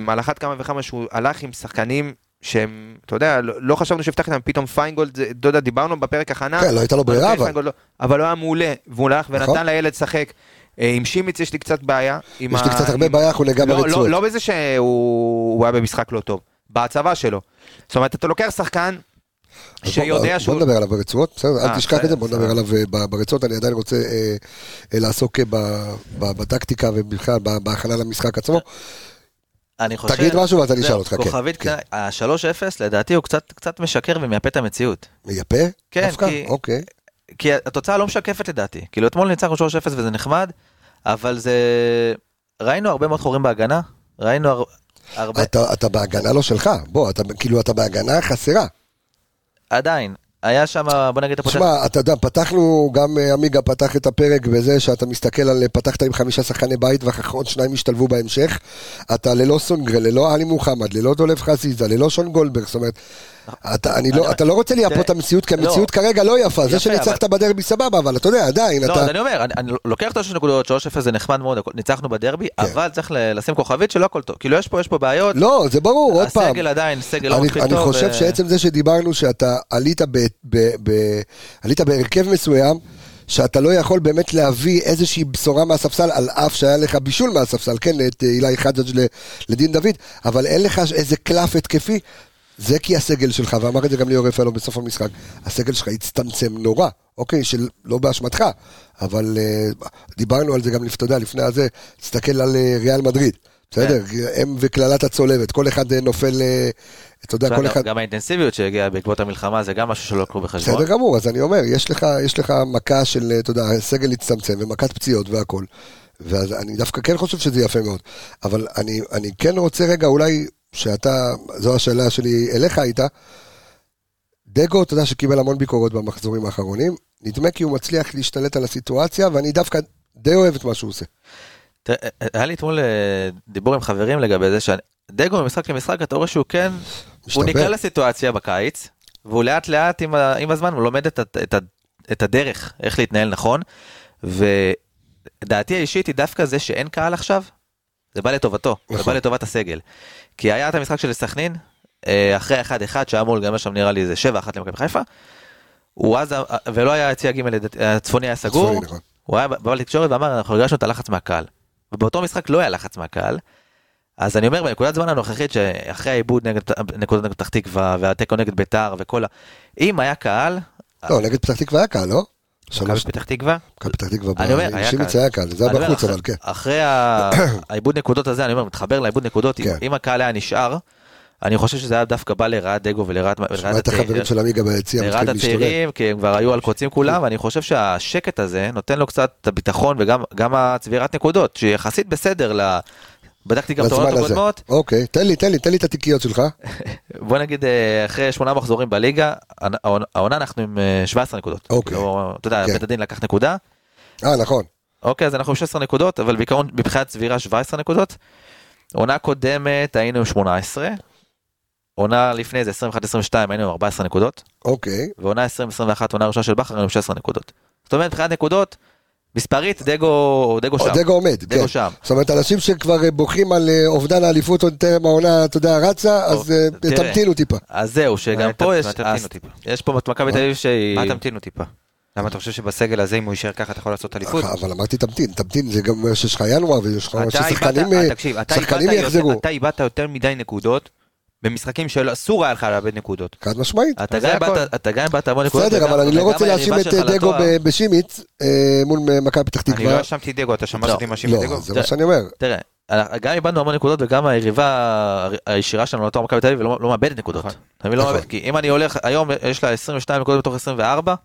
[SPEAKER 2] על אחת כמה וכמה שהוא הלך עם שחקנים שהם, אתה יודע, לא, לא חשבנו שיפתח איתם, פתאום פיינגולד, אתה יודע, דיברנו בפרק הכנה.
[SPEAKER 1] כן, לא הייתה לו ברירה אבל.
[SPEAKER 2] לא, אבל הוא היה מעולה, והוא הלך ונתן נכון. לילד לשחק. אה, עם שימיץ יש לי קצת בעיה.
[SPEAKER 1] יש לי קצת הרבה בעיה, אנחנו ניגע
[SPEAKER 2] לא,
[SPEAKER 1] ברצועות.
[SPEAKER 2] לא, בזה שהוא היה במשחק לא טוב, בהצבה שלו. זאת אומרת, אתה לוקח שחקן שיודע שהוא...
[SPEAKER 1] בוא נדבר עליו ברצועות, בסדר, אל אה, תשכח את זה, בוא נדבר עליו אה, ברצועות, אני עדיין רוצה לעסוק בטקטיקה ובכלל בהכנה למשחק עצמו.
[SPEAKER 3] אני חושב...
[SPEAKER 1] תגיד משהו ואתה נשאל אותך, כן.
[SPEAKER 3] כוכבית, כן. ה-3-0 לדעתי הוא קצת, קצת משקר ומייפה את המציאות.
[SPEAKER 1] מייפה?
[SPEAKER 3] כן, דווקא? כי...
[SPEAKER 1] אוקיי.
[SPEAKER 3] כי התוצאה לא משקפת לדעתי. כאילו אתמול ניצחנו 3-0 וזה נחמד, אבל זה... ראינו הרבה מאוד חורים בהגנה, ראינו הר... הרבה...
[SPEAKER 1] אתה, אתה בהגנה לא שלך, בוא, אתה, כאילו אתה בהגנה חסרה.
[SPEAKER 3] עדיין, היה שם, בוא נגיד,
[SPEAKER 1] הפותח... תשמע, אתה יודע, פתחנו, גם אה, עמיגה פתח את הפרק בזה שאתה מסתכל על, פתחת עם חמישה שחקני בית ואחר כך עוד שניים השתלבו בהמשך. אתה ללא סונגרן, ללא עלי מוחמד, ללא דולב חזיזה, ללא שון גולדברג, זאת אומרת, אתה, אני לא, אתה לא רוצה לייפות את המציאות, כי לא. המציאות כרגע לא יפה, זה שניצחת בדרבי סבבה, אבל אתה יודע, עדיין,
[SPEAKER 3] לא, אתה... לא, אני אומר, אני לוקח את השש נקודות, 3-0 זה נחמד מאוד, ניצחנו בדרבי, כן. אבל צריך לשים כוכבית שלא הכל טוב, כאילו יש פה, יש פה בעיות.
[SPEAKER 1] לא, זה ברור, עוד פעם.
[SPEAKER 3] הסגל עדיין, סגל לא מספיק טוב.
[SPEAKER 1] אני חושב שעצם זה שדיברנו שאתה עלית בהרכב מסוים, שאתה לא יכול באמת להביא איזושהי בשורה מהספסל, על אף שהיה לך בישול מהספסל, כן, את אילי חג'ג' לדין דוד, אבל אין לך איזה קלף התקפי זה כי הסגל שלך, ואמר את זה גם ליאור רפאלו בסוף המשחק, הסגל שלך הצטמצם נורא, אוקיי, של לא באשמתך, אבל uh, דיברנו על זה גם, אתה יודע, לפני הזה, תסתכל על uh, ריאל מדריד, בסדר? כן. הם וקללת הצולבת, כל אחד uh, נופל, אתה יודע, כל אחד...
[SPEAKER 3] גם האינטנסיביות שהגיעה בעקבות המלחמה, זה גם משהו שלא לקחו בחשבון.
[SPEAKER 1] בסדר גמור, אז אני אומר, יש לך, יש לך מכה של, אתה יודע, סגל הצטמצם ומכת פציעות והכל. ואני דווקא כן חושב שזה יפה מאוד. אבל אני, אני כן רוצה רגע אולי שאתה, זו השאלה שלי אליך הייתה, דגו, אתה יודע שקיבל המון ביקורות במחזורים האחרונים, נדמה כי הוא מצליח להשתלט על הסיטואציה, ואני דווקא די אוהב את מה שהוא עושה.
[SPEAKER 3] היה לי אתמול אה, דיבור עם חברים לגבי זה שדגו ממשחק למשחק אתה רואה שהוא כן, הוא. נקלע לסיטואציה בקיץ, והוא לאט לאט עם, ה, עם הזמן הוא לומד את, את, הדרך איך להתנהל נכון, ודעתי האישית היא דווקא זה שאין קהל עכשיו, זה בא לטובתו, זה
[SPEAKER 1] נכון.
[SPEAKER 3] בא לטובת הסגל. כי היה את המשחק של סכנין, אה, אחרי 1-1 שהיה אמור להיגמר שם נראה לי איזה 7-1 למכבי חיפה, הוא אז, ולא היה יציע ג' לדעתי, הצפוני היה סגור,
[SPEAKER 1] נכון.
[SPEAKER 3] הוא היה בא לתקשורת ואמר אנחנו הרגשנו את הלחץ מהקהל. ובאותו משחק לא היה לחץ מהקהל. אז אני אומר בנקודת זמן הנוכחית שאחרי העיבוד נגד נקודות נגד פתח תקווה והתיקו נגד ביתר וכל ה... אם היה קהל,
[SPEAKER 1] לא, נגד פתח תקווה היה קהל, לא?
[SPEAKER 2] מכבי פתח תקווה?
[SPEAKER 1] מכבי פתח תקווה,
[SPEAKER 3] אני אומר,
[SPEAKER 2] היה
[SPEAKER 1] שימיץ. היה קהל, זה היה בחוץ, אבל כן.
[SPEAKER 3] אחרי העיבוד נקודות הזה אני אומר מתחבר לעיבוד נקודות אם-
[SPEAKER 1] כן.
[SPEAKER 3] אם הקהל היה נשאר. אני חושב שזה היה דווקא בא לרעת דגו ולרעת
[SPEAKER 1] שמע
[SPEAKER 3] ולרעת
[SPEAKER 1] את החברים של עמיגה ביציע,
[SPEAKER 3] לרעת
[SPEAKER 1] מתחילים להשתולל.
[SPEAKER 3] הצעירים כי הם כבר היו על קוצים כולם ואני חושב שהשקט הזה נותן לו קצת את הביטחון וגם גם הצבירת נקודות שיחסית בסדר. בדקתי גם את העונות. הקודמות
[SPEAKER 1] אוקיי, תן לי, תן לי, תן לי את התיקיות שלך.
[SPEAKER 3] בוא נגיד אה, אחרי שמונה מחזורים בליגה העונה- אנחנו עם אה, 17 נקודות.
[SPEAKER 1] אוקיי.
[SPEAKER 3] לא, אתה יודע
[SPEAKER 1] כן.
[SPEAKER 3] בית הדין לקח נקודה
[SPEAKER 1] אה, נכון.
[SPEAKER 3] אוקיי אז אנחנו עם 16 נקודות אבל בעיקרון מבחינת צבירה 17 נקודות. עונה קודמת היינו עם 18. עונה לפני זה 21-22 היינו עם 14 נקודות.
[SPEAKER 1] אוקיי.
[SPEAKER 3] ועונה 2021 עונה ראשונה של בכר היינו עם 16 נקודות. זאת אומרת מבחינת נקודות מספרית דגו דגו שם.
[SPEAKER 1] דגו עומד,
[SPEAKER 3] דגו
[SPEAKER 1] כן.
[SPEAKER 3] שם.
[SPEAKER 1] זאת אומרת, אנשים שכבר אה, בוכים על אה, אובדן האליפות עוד טרם העונה, אתה יודע, רצה, אז אה,
[SPEAKER 3] תראה.
[SPEAKER 1] תמתינו טיפה.
[SPEAKER 3] אז זהו שגם פה יש
[SPEAKER 2] מה, תמתינו טיפה.
[SPEAKER 3] יש פה מכבי תל אביב שהיא
[SPEAKER 2] מה תמתינו טיפה? למה אתה חושב שבסגל הזה אם הוא יישאר ככה אתה יכול לעשות אליפות?
[SPEAKER 1] אבל אמרתי תמתין, תמתין, זה גם אומר שיש לך ינואר ויש לך ששחקנים יחזרו.
[SPEAKER 2] יותר- אתה איבדת יותר מדי נקודות במשחקים שאסור היה לך לאבד נקודות.
[SPEAKER 1] חד משמעית.
[SPEAKER 3] אתה גם. איבדת- גם איבדת המון נקודות.
[SPEAKER 1] בסדר, אבל אני לא רוצה להאשים את אה, דגו בשימיץ אה, מול אה, מכבי פתח
[SPEAKER 2] אני לא
[SPEAKER 1] תקווה.
[SPEAKER 2] האשמתי דגו, אתה שמעת
[SPEAKER 3] לא,
[SPEAKER 2] אותי מאשים את
[SPEAKER 1] לא,
[SPEAKER 2] דגו?
[SPEAKER 1] זה מה שאני אומר.
[SPEAKER 3] תראה, גם איבדנו המון נקודות וגם היריבה הישירה שלנו לתואר מכבי תל אביב לא לא מאבדת נקודות.
[SPEAKER 2] נכון.
[SPEAKER 3] לא
[SPEAKER 1] נכון.
[SPEAKER 3] כי אם אני הולך, היום יש לה 22 נקודות מתוך 24,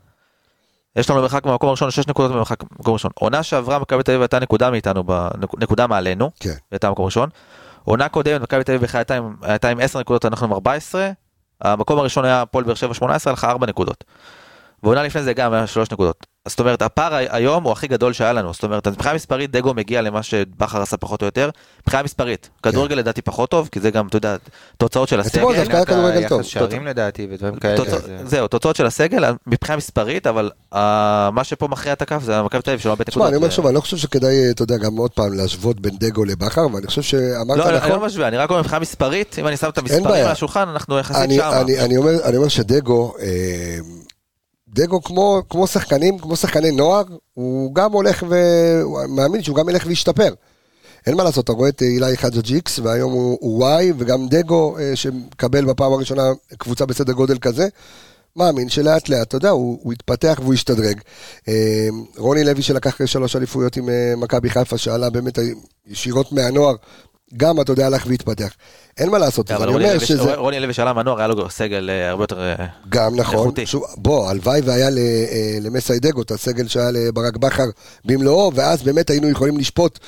[SPEAKER 3] יש לנו מרחק מהמקום הראשון 6 נקודות ממרחק מהמקום הראשון. עונה שעברה מכבי תל אביב הייתה נקודה מאיתנו, נקודה מעלינו,
[SPEAKER 1] כן.
[SPEAKER 3] הייתה במקום הראשון. עונה קודמת מכבי תל אביב הייתה עם 10 נקודות, אנחנו עם 14. המקום הראשון היה הפועל באר שבע 18, הלכה 4 נקודות. ועונה לפני זה גם היה 3 נקודות. זאת אומרת, הפער היום הוא הכי גדול שהיה לנו. זאת אומרת, מבחינה מספרית דגו מגיע למה שבכר עשה פחות או יותר. מבחינה מספרית. כדורגל לדעתי פחות טוב, כי זה גם, אתה יודע, תוצאות של הסגל.
[SPEAKER 1] אתמול דווקא היה כדורגל טוב.
[SPEAKER 2] שערים לדעתי ודברים כאלה.
[SPEAKER 3] תוצא-
[SPEAKER 2] זה-
[SPEAKER 3] זהו, תוצאות של הסגל מבחינה מספרית, אבל אה, מה שפה מכריע את הכף זה מכבי תל אביב שלא
[SPEAKER 1] תשמע,
[SPEAKER 3] נקודות.
[SPEAKER 1] אני אומר
[SPEAKER 3] זה-
[SPEAKER 1] שוב, אני לא חושב שכדאי, אתה יודע, גם עוד פעם להשוות בין דגו לבכר, ואני חושב שאמרת
[SPEAKER 3] לא, אני
[SPEAKER 1] נכון.
[SPEAKER 3] לא משווה, אני רק אומר מבחינה מספרית, אם אני שם את המספרים. על השולחן, אנחנו יחסית
[SPEAKER 1] אני,
[SPEAKER 3] שמה.
[SPEAKER 1] אני, אני, אומר, אני אומר שדגו, אה, דגו כמו, כמו שחקנים, כמו שחקני נוער, הוא גם הולך ו... הוא מאמין שהוא גם ילך וישתפר. אין מה לעשות, אתה רואה את אילי חג'ג'יקס, והיום הוא, וואי, וגם דגו, אה, שמקבל בפעם הראשונה קבוצה בסדר גודל כזה, מאמין שלאט לאט, אתה יודע, הוא, הוא יתפתח והוא ישתדרג. אה, רוני לוי שלקח שלוש אליפויות עם אה, מכבי חיפה, שעלה באמת ישירות מהנוער, גם, אתה יודע, הלך והתפתח. אין מה לעשות, אז
[SPEAKER 3] אבל
[SPEAKER 1] אני אומר שזה...
[SPEAKER 3] רוני לוי שעלה מהנוער, היה לו סגל אה, הרבה יותר... אה,
[SPEAKER 1] גם נכון,
[SPEAKER 3] איכותי.
[SPEAKER 1] בוא, הלוואי והיה ל- אה, למסי דגו את הסגל שהיה לברק בכר במלואו, ואז באמת היינו יכולים לשפוט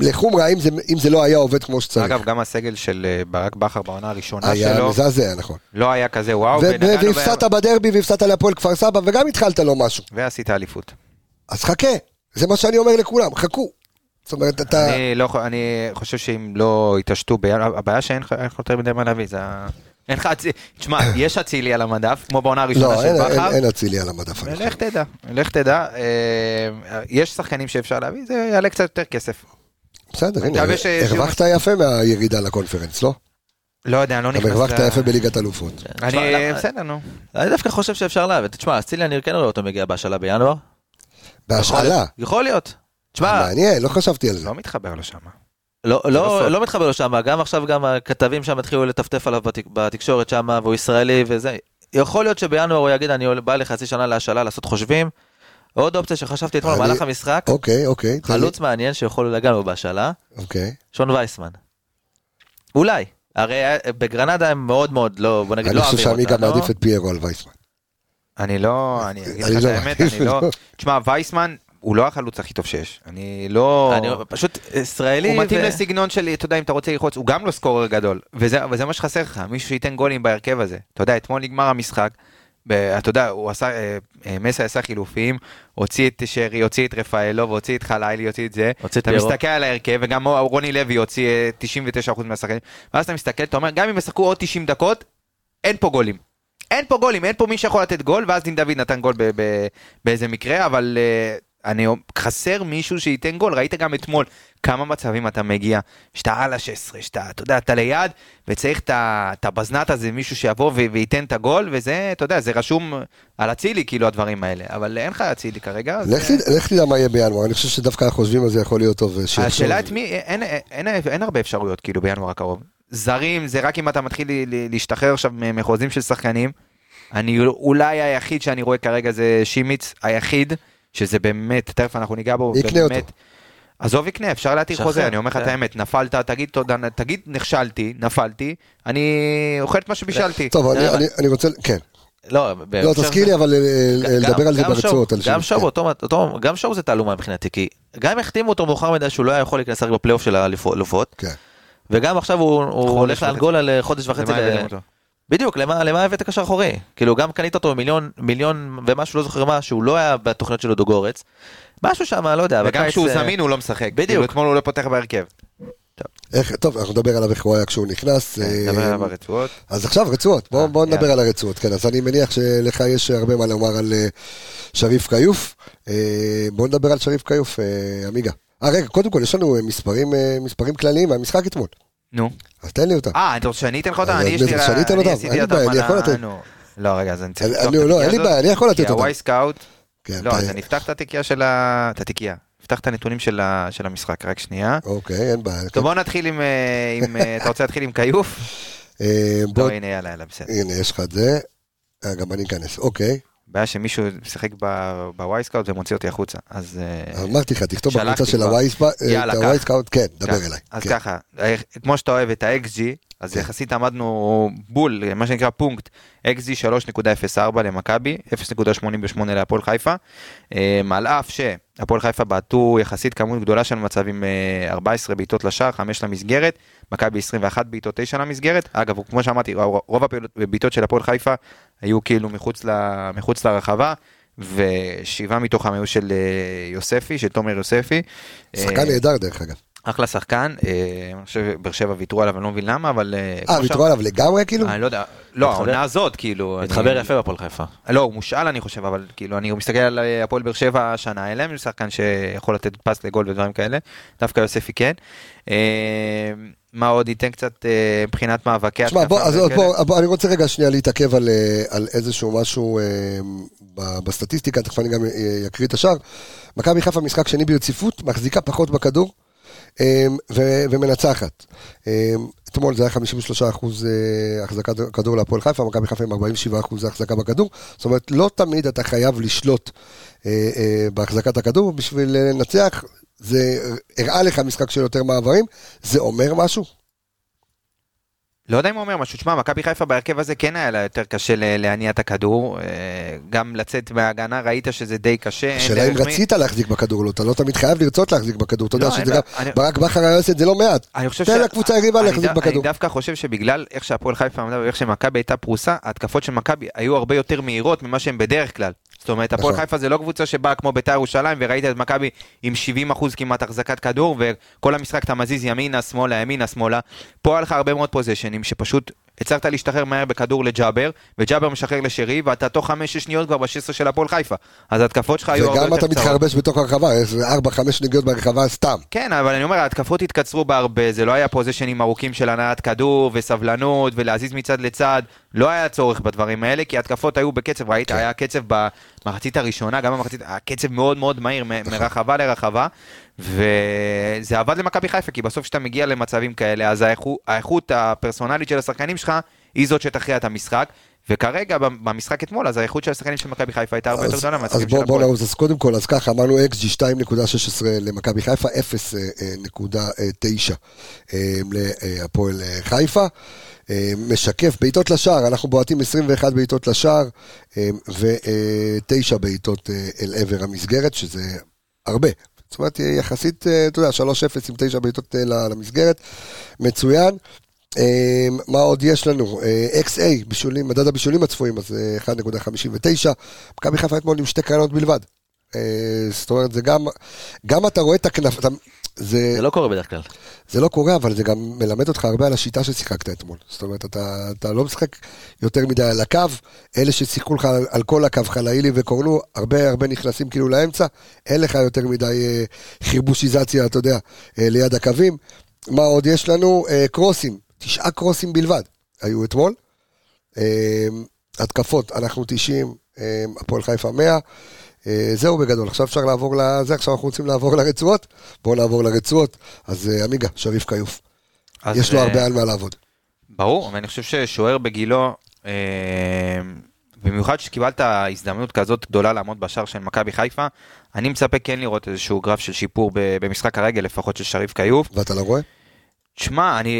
[SPEAKER 1] לחומרה אם זה, לא היה עובד כמו שצריך.
[SPEAKER 2] אגב, גם הסגל של ברק בכר בעונה הראשונה
[SPEAKER 1] היה
[SPEAKER 2] שלו,
[SPEAKER 1] מזעזע, נכון.
[SPEAKER 2] לא היה כזה וואו,
[SPEAKER 1] והפסדת בדרבי והפסדת להפועל כפר סבא, וגם התחלת לו משהו.
[SPEAKER 2] ועשית אליפות.
[SPEAKER 1] אז חכה, זה מה שאני אומר לכולם, חכו. זאת אומרת, אתה...
[SPEAKER 2] אני לא אני חושב שאם לא יתעשתו, בינואר- הבעיה שאין לך יותר מדי מה להביא, זה ה... אין לך אצילי, תשמע, יש אצילי על המדף, כמו בעונה הראשונה
[SPEAKER 1] לא,
[SPEAKER 2] של
[SPEAKER 1] אין- אין-
[SPEAKER 2] בכר,
[SPEAKER 1] אין אצילי על המדף.
[SPEAKER 2] לך תדע, לך תדע, אה, יש שחקנים שאפשר להביא, זה יעלה קצת יותר כסף.
[SPEAKER 1] בסדר,
[SPEAKER 2] אני
[SPEAKER 1] הנה, הרווחת יפה מהירידה לקונפרנס, לא?
[SPEAKER 2] לא יודע, אני לא נכנס...
[SPEAKER 1] הרווחת
[SPEAKER 2] ל-
[SPEAKER 1] יפה בליגת אלופות.
[SPEAKER 2] אני, בסדר, נו.
[SPEAKER 3] אני דווקא חושב שאפשר להביא. תשמע, אצילי אני כן רואה אותו מגיע בהשאלה בינואר.
[SPEAKER 1] בהשאלה.
[SPEAKER 3] יכול להיות. תשמע,
[SPEAKER 1] מעניין, לא חשבתי על זה.
[SPEAKER 2] לא מתחבר לו שם.
[SPEAKER 3] לא,
[SPEAKER 2] לא.
[SPEAKER 3] לא, לא מתחבר לו שם, גם עכשיו גם הכתבים שם התחילו לטפטף עליו בתק, בתקשורת שם, והוא ישראלי וזה. יכול להיות שבינואר הוא יגיד, אני בא לחצי שנה להשאלה לעשות חושבים. עוד אופציה שחשבתי אתמול
[SPEAKER 1] אני-
[SPEAKER 3] במהלך המשחק,
[SPEAKER 1] אוקיי, אוקיי.
[SPEAKER 3] חלוץ מעניין שיכול לגעת לו בהשאלה,
[SPEAKER 1] אוקיי.
[SPEAKER 3] שון וייסמן. אולי. הרי אה, בגרנדה הם מאוד מאוד לא, בוא נגיד,
[SPEAKER 1] אני
[SPEAKER 3] לא
[SPEAKER 1] חושב
[SPEAKER 3] אוהבים
[SPEAKER 1] שאני גם
[SPEAKER 3] אותנו.
[SPEAKER 1] מעדיף את פיירו על וייסמן.
[SPEAKER 2] אני לא, אני אגיד
[SPEAKER 1] אני
[SPEAKER 2] לך את
[SPEAKER 1] לא
[SPEAKER 2] האמת, אני לא...
[SPEAKER 1] לא.
[SPEAKER 2] תשמע, וייסמן, הוא לא החלוץ הכי טוב שיש. אני לא...
[SPEAKER 3] אני פשוט ישראלי.
[SPEAKER 2] הוא מתאים
[SPEAKER 3] ו-
[SPEAKER 2] לסגנון של, אתה יודע, אם אתה רוצה ללחוץ, הוא גם לא סקורר גדול, וזה, וזה מה שחסר לך, מישהו שייתן גולים בהרכב הזה. אתה יודע, אתמול נגמר המשחק, אתה יודע, הוא עשה, אה, אה, מסי עשה חילופים, הוציא את שרי, הוציא את רפאלו, והוציא את חלילי, הוציא את זה.
[SPEAKER 3] הוציא את
[SPEAKER 2] אתה. מסתכל על ההרכב, וגם רוני לוי הוציא אה, 99% מהשחקנים, ואז אתה מסתכל, אתה אומר, גם אם ישחקו עוד 90 דקות, אין פה גולים. אין פה גולים, אין פה מי שיכול לתת גול, ואז דין דוד נתן גול ב- ב- באיזה מקרה, אבל אה, אני חסר מישהו שייתן גול, ראית גם אתמול כמה מצבים אתה מגיע, שאתה על ה-16, שאתה, אתה יודע, אתה ליד, וצריך את ה- את הבזנט הזה, מישהו שיבוא ו- וייתן את הגול, וזה, אתה יודע, זה רשום על אצילי, כאילו, הדברים האלה, אבל אין לך אצילי כרגע.
[SPEAKER 1] לך תדע- תדע מה יהיה בינואר, אני חושב שדווקא החושבים על זה יכול להיות טוב. שיחשוב.
[SPEAKER 2] השאלה את מי, אין, אין, אין, אין הרבה אפשרויות כאילו בינואר הקרוב. זרים זה רק אם אתה מתחיל להשתחרר עכשיו מחוזים של שחקנים. אני אולי היחיד שאני רואה כרגע זה שימיץ, היחיד, שזה באמת, תכף אנחנו ניגע בו,
[SPEAKER 1] יקנה אותו.
[SPEAKER 2] באמת, עזוב יקנה, אפשר להתיר חוזה, אני אומר לך את
[SPEAKER 3] כן.
[SPEAKER 2] האמת, נפלת, תגיד תודה, תגיד נכשלתי, נפלתי, אני אוכל את מה שבישלתי.
[SPEAKER 1] טוב, אני-
[SPEAKER 3] תראה,
[SPEAKER 1] אני- אני רוצה, כן.
[SPEAKER 3] לא,
[SPEAKER 1] לא, תזכיר לי אבל אה, אה, לדבר על זה ברצועות.
[SPEAKER 3] גם. שואו,
[SPEAKER 1] כן.
[SPEAKER 3] אותו- אותו- גם שואו זה תעלומה מבחינתי, כי גם אם החתימו אותו מאוחר מדי שהוא לא היה יכול להיכנס רק בפלייאוף של האלופות,
[SPEAKER 1] כן.
[SPEAKER 3] וגם עכשיו הוא הוא
[SPEAKER 2] חודש
[SPEAKER 3] הולך. לאנגולה לחודש וחצי. בדיוק, למה למה הבאת קשר אחורי? כאילו גם קנית אותו מיליון מיליון ומשהו לא זוכר מה שהוא לא היה בתוכניות של דוגורץ. משהו שם לא יודע.
[SPEAKER 2] וגם כשהוא
[SPEAKER 3] אה,
[SPEAKER 2] זמין הוא לא משחק.
[SPEAKER 3] בדיוק.
[SPEAKER 2] כאילו, אתמול הוא לא פותח בהרכב.
[SPEAKER 1] איך- טוב, אנחנו נדבר עליו איך הוא היה כשהוא נכנס. אה,
[SPEAKER 2] כן, נדבר עליו ברצועות.
[SPEAKER 1] אז עכשיו רצועות, בוא,
[SPEAKER 2] אה,
[SPEAKER 1] בוא נדבר. על הרצועות, כן, אז אני מניח שלך יש הרבה מה לומר על אה, שריף כיוף. אה, בוא נדבר על שריף כיוף, אה, עמיגה. אה, רגע, קודם כל, יש לנו אה, מספרים, אה, מספרים כלליים מהמשחק אתמול,
[SPEAKER 2] נו.
[SPEAKER 1] אז תן לי אותם.
[SPEAKER 2] אה, אתה רוצה שאני אתן לך אותם?
[SPEAKER 1] אז
[SPEAKER 2] אני יש לי...
[SPEAKER 1] שאני אתן
[SPEAKER 2] עשיתי
[SPEAKER 1] אין לי בעיה, אני יכול לתת.
[SPEAKER 2] לא, רגע, אז אני צריך
[SPEAKER 1] לא,
[SPEAKER 2] התיקייה
[SPEAKER 1] אין לי. בעיה, אני יכול לתת
[SPEAKER 2] כי
[SPEAKER 1] אותם.
[SPEAKER 2] הוואי סקאוט...
[SPEAKER 1] כן,
[SPEAKER 2] לא, אז אני אפתח את התיקייה של ה... את התיקייה. אפתח את הנתונים של ה- של המשחק, רק שנייה.
[SPEAKER 1] אוקיי, אין בעיה.
[SPEAKER 2] טוב, בוא נתחיל עם... אה, עם, אה, אתה רוצה להתחיל עם כיוף?
[SPEAKER 1] אה, בוא,
[SPEAKER 2] לא, הנה, יאללה, יאללה, בסדר.
[SPEAKER 1] הנה, יש לך את זה. גם אני אכנס, אוקיי.
[SPEAKER 2] בעיה שמישהו משחק ב-Wyscout ומוציא אותי החוצה. אז... אה,
[SPEAKER 1] אמרתי לך, תכתוב בקבוצה של. הוואי. סקאוט, כן, דבר. אליי.
[SPEAKER 2] אז
[SPEAKER 1] כן.
[SPEAKER 2] ככה, כמו שאתה אוהב את ה-XG, אז
[SPEAKER 1] כן.
[SPEAKER 2] יחסית עמדנו בול, מה שנקרא פונקט, XG 3.04 למכבי, 0.88 להפועל חיפה, אה, על אף שהפועל חיפה בעטו יחסית כמות גדולה של מצבים, אה, 14 בעיטות לשער, 5 למסגרת, מכבי 21 בעיטות 9 למסגרת, אגב, כמו שאמרתי, רוב הבעיטות של הפועל חיפה היו כאילו מחוץ, ל, מחוץ לרחבה. ושבעה מתוכם היו של אה, יוספי, של תומר יוספי.
[SPEAKER 1] שחקן
[SPEAKER 2] אה,
[SPEAKER 1] נהדר דרך אגב.
[SPEAKER 2] אחלה שחקן, אה, אני חושב באר שבע ויתרו עליו, אני לא מבין למה, אבל...
[SPEAKER 1] אה,
[SPEAKER 2] כמו
[SPEAKER 1] ויתרו עליו לגמרי כאילו?
[SPEAKER 2] אה, אני לא יודע, לא, העונה הזאת, כאילו...
[SPEAKER 3] מתחבר
[SPEAKER 2] אני-
[SPEAKER 3] יפה בפועל חיפה.
[SPEAKER 2] לא, הוא מושאל אני חושב, אבל כאילו, אני מסתכל על אה, הפועל באר שבע השנה, אין להם שחקן שיכול לתת פס לגול ודברים כאלה, דווקא יוספי כן. אה, מה עוד ייתן קצת אה, מבחינת מאבקי
[SPEAKER 1] תשמע, בוא, אז
[SPEAKER 2] וכאלה?
[SPEAKER 1] בוא, בוא, אני רוצה רגע שנייה להתעכב על, אה, על איזשהו משהו אה, ב- בסטטיסטיקה, תכף אני גם אה, אקריא את השאר. מכבי חיפה משחק שני ברציפות, מחזיקה פחות בכדור אה, ו- ומנצחת. אה, אתמול זה היה 53 אחוז אה, החזקת כדור להפועל חיפה, מכבי חיפה עם 47 אחוז החזקה בכדור. זאת אומרת, לא תמיד אתה חייב לשלוט אה, אה, בהחזקת הכדור בשביל לנצח. זה הראה לך משחק של יותר מעברים, זה אומר משהו?
[SPEAKER 2] לא יודע אם הוא אומר משהו, תשמע, מכבי חיפה בהרכב הזה כן היה לה יותר קשה להניע את הכדור, אה, גם לצאת מההגנה ראית שזה די קשה.
[SPEAKER 1] השאלה אם רצית להחזיק בכדור, לא, אתה לא תמיד חייב לרצות להחזיק בכדור, אתה יודע
[SPEAKER 2] לא,
[SPEAKER 1] שזה גם,
[SPEAKER 2] בעיה, אני-
[SPEAKER 1] ברק בכר היה עושה את זה לא מעט. תן לקבוצה היריבה להחזיק בכדור.
[SPEAKER 2] אני דווקא חושב שבגלל איך שהפועל חיפה עמדה ואיך שמכבי הייתה פרוסה, ההתקפות של מכבי היו הרבה יותר מהירות ממה שהן בדרך כלל. זאת אומרת, הפועל
[SPEAKER 1] נכון.
[SPEAKER 2] חיפה זה לא קבוצה שבאה כמו בית"ר ירושלים, וראית את מכבי עם 70% כמעט החזקת כדור, וכל המשחק אתה מזיז ימינה, שמאלה, ימינה, שמאלה. פה היה לך הרבה מאוד פוזיישנים שפשוט הצלחת להשתחרר מהר בכדור לג'אבר, וג'אבר משחרר לשרי, ואתה תוך 5-6 שניות כבר ב-16 של הפועל חיפה. אז ההתקפות שלך היו הרבה
[SPEAKER 1] וגם
[SPEAKER 2] יותר
[SPEAKER 1] אתה
[SPEAKER 2] קצרות.
[SPEAKER 1] מתחרבש בתוך הרחבה, יש 4-5 נגיעות ברחבה סתם.
[SPEAKER 2] כן, אבל אני אומר, ההתקפות התקצרו בהרבה, זה לא היה פוזיישנים ארוכים של הנעת כדור וסבלנות ולהזיז מצד לצד, לא היה צורך בדברים האלה, כי ההתקפות היו בקצב, ראית,
[SPEAKER 1] כן.
[SPEAKER 2] היה קצב במחצית הראשונה, גם במחצית, היה קצב מאוד מאוד מהיר, מ-
[SPEAKER 1] נכון.
[SPEAKER 2] מרחבה לרחבה, וזה עבד למכבי חיפה, כי בסוף כשאתה מגיע למצבים כאלה, אז האיכות, האיכות הפרסונלית של השחקנים שלך, היא זאת שתכריע את המשחק. וכרגע במשחק אתמול, אז האיכות של השחקנים של מכבי חיפה הייתה הרבה יותר
[SPEAKER 1] אז
[SPEAKER 2] גדולה
[SPEAKER 1] אז
[SPEAKER 2] מהשחקנים של
[SPEAKER 1] בוא בוא
[SPEAKER 2] הפועל.
[SPEAKER 1] נעוז, אז קודם כל, אז ככה, אמרנו XG 2.16 למכבי חיפה, 0.9 אה, להפועל אה, חיפה. אה, משקף בעיטות לשער, אנחנו בועטים 21 בעיטות לשער ו-9 בעיטות אה, אל עבר המסגרת, שזה הרבה. זאת אומרת, יחסית, אה, אתה יודע, 3-0 עם 9 בעיטות אה, למסגרת, מצוין. אה, מה עוד יש לנו? XA, בישולים, מדד הבישולים הצפויים, אז אה, 1.59. מכבי חיפה אתמול עם שתי קרנות בלבד. זאת אומרת, זה גם, גם אתה רואה את הכנף, אתה- זה,
[SPEAKER 3] זה לא קורה בדרך כלל.
[SPEAKER 1] זה לא קורה, אבל זה גם מלמד אותך הרבה על השיטה ששיחקת אתמול. זאת אומרת, אתה, אתה לא משחק יותר מדי על הקו, אלה ששיחקו לך על, על כל הקו, חלאילי וקורנו, הרבה הרבה נכנסים כאילו לאמצע, אין לך יותר מדי אה, חרבושיזציה, אתה יודע, אה, ליד הקווים. מה עוד יש לנו? אה, קרוסים, תשעה קרוסים בלבד היו אתמול. אה, התקפות, אנחנו 90, אה, הפועל חיפה 100. אה, זהו בגדול, עכשיו אפשר לעבור לזה, עכשיו אנחנו רוצים לעבור לרצועות. בואו נעבור לרצועות. אז אה, עמיגה, שריף כיוף. יש לו
[SPEAKER 2] אה,
[SPEAKER 1] הרבה על מה לעבוד.
[SPEAKER 2] ברור, ואני חושב ששוער בגילו, במיוחד שקיבלת הזדמנות כזאת גדולה לעמוד בשער של מכבי חיפה, אני מצפה כן לראות איזשהו גרף של שיפור במשחק הרגל, לפחות של שריף כיוף.
[SPEAKER 1] ואתה לא רואה?
[SPEAKER 2] תשמע, אני...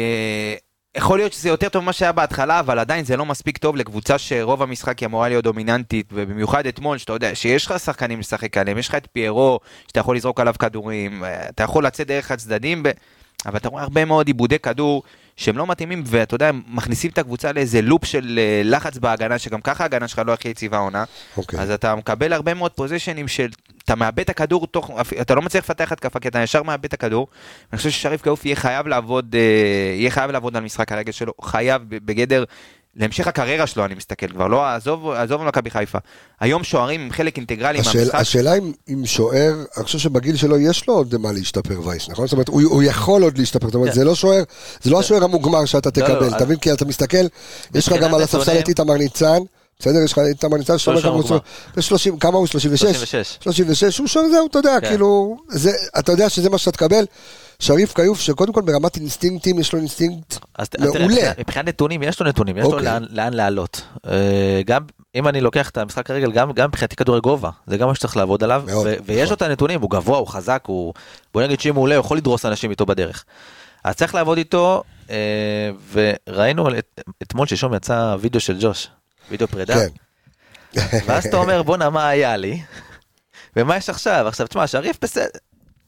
[SPEAKER 2] יכול להיות שזה יותר טוב ממה שהיה בהתחלה, אבל עדיין זה לא מספיק טוב לקבוצה שרוב המשחק היא אמורה להיות דומיננטית, ובמיוחד אתמול, שאתה יודע, שיש לך שחקנים לשחק עליהם, יש לך את פיירו, שאתה יכול לזרוק עליו כדורים, אה, אתה יכול לצאת דרך הצדדים, ב... אבל אתה רואה הרבה מאוד עיבודי כדור שהם לא מתאימים, ואתה יודע, הם מכניסים את הקבוצה לאיזה לופ של אה, לחץ בהגנה, שגם ככה ההגנה שלך לא הכי יציבה העונה.
[SPEAKER 1] אוקיי.
[SPEAKER 2] אז אתה מקבל הרבה מאוד פוזיישנים של, אתה מאבד את הכדור תוך, אתה לא מצליח לפתח התקפה כי אתה ישר מאבד את הכדור. אני חושב ששריף כעוף יהיה חייב לעבוד, אה, יהיה חייב לעבוד על משחק הרגל שלו, חייב בגדר, להמשך הקריירה שלו אני מסתכל כבר, לא, עזוב, עזוב מכבי חיפה. היום שוערים הם חלק אינטגרלי
[SPEAKER 1] השאל,
[SPEAKER 2] מהמשחק.
[SPEAKER 1] השאלה אם, אם שוער, אני חושב שבגיל שלו יש לו עוד מה להשתפר וייס, נכון? זאת אומרת, הוא, הוא יכול עוד להשתפר, זאת אומרת,
[SPEAKER 3] כן.
[SPEAKER 1] זה לא שוער, זה לא השוער המוגמר שאתה
[SPEAKER 3] לא,
[SPEAKER 1] תקבל,
[SPEAKER 3] לא,
[SPEAKER 1] אתה מבין? כי אתה מסתכל, יש לך גם על הספסל
[SPEAKER 3] נתונים-
[SPEAKER 1] את איתמר ניצן, בסדר? יש לך את אומר
[SPEAKER 3] שוער
[SPEAKER 1] כמה הוא
[SPEAKER 3] מוגמר.
[SPEAKER 1] 30, כמה הוא? 36?
[SPEAKER 3] 36.
[SPEAKER 1] 36, הוא שוער זהו, אתה יודע,
[SPEAKER 3] כן.
[SPEAKER 1] כאילו, זה, אתה יודע שזה מה שאתה תקבל. שריף כיוף, שקודם כל ברמת אינסטינקטים, יש לו אינסטינקט
[SPEAKER 3] אז
[SPEAKER 1] מעולה.
[SPEAKER 3] מבחינת- נתונים, יש לו נתונים, יש לו
[SPEAKER 1] אוקיי.
[SPEAKER 3] לאן- לאן לעלות. אה, גם אם אני לוקח את המשחק הרגל, גם גם מבחינתי כדורי גובה, זה גם מה שצריך לעבוד עליו,
[SPEAKER 1] מאוד,
[SPEAKER 3] ו- ויש
[SPEAKER 1] נכון.
[SPEAKER 3] לו את הנתונים, הוא גבוה, הוא חזק, הוא... בוא נגיד שאם הוא עולה, הוא יכול לדרוס אנשים איתו בדרך. אז צריך לעבוד איתו, אה, וראינו את- אתמול שלשום יצא וידאו של ג'וש, וידאו פרידה,
[SPEAKER 1] כן.
[SPEAKER 3] ואז אתה אומר, בואנה, מה היה לי? ומה יש עכשיו? עכשיו, תשמע, שריף בסדר.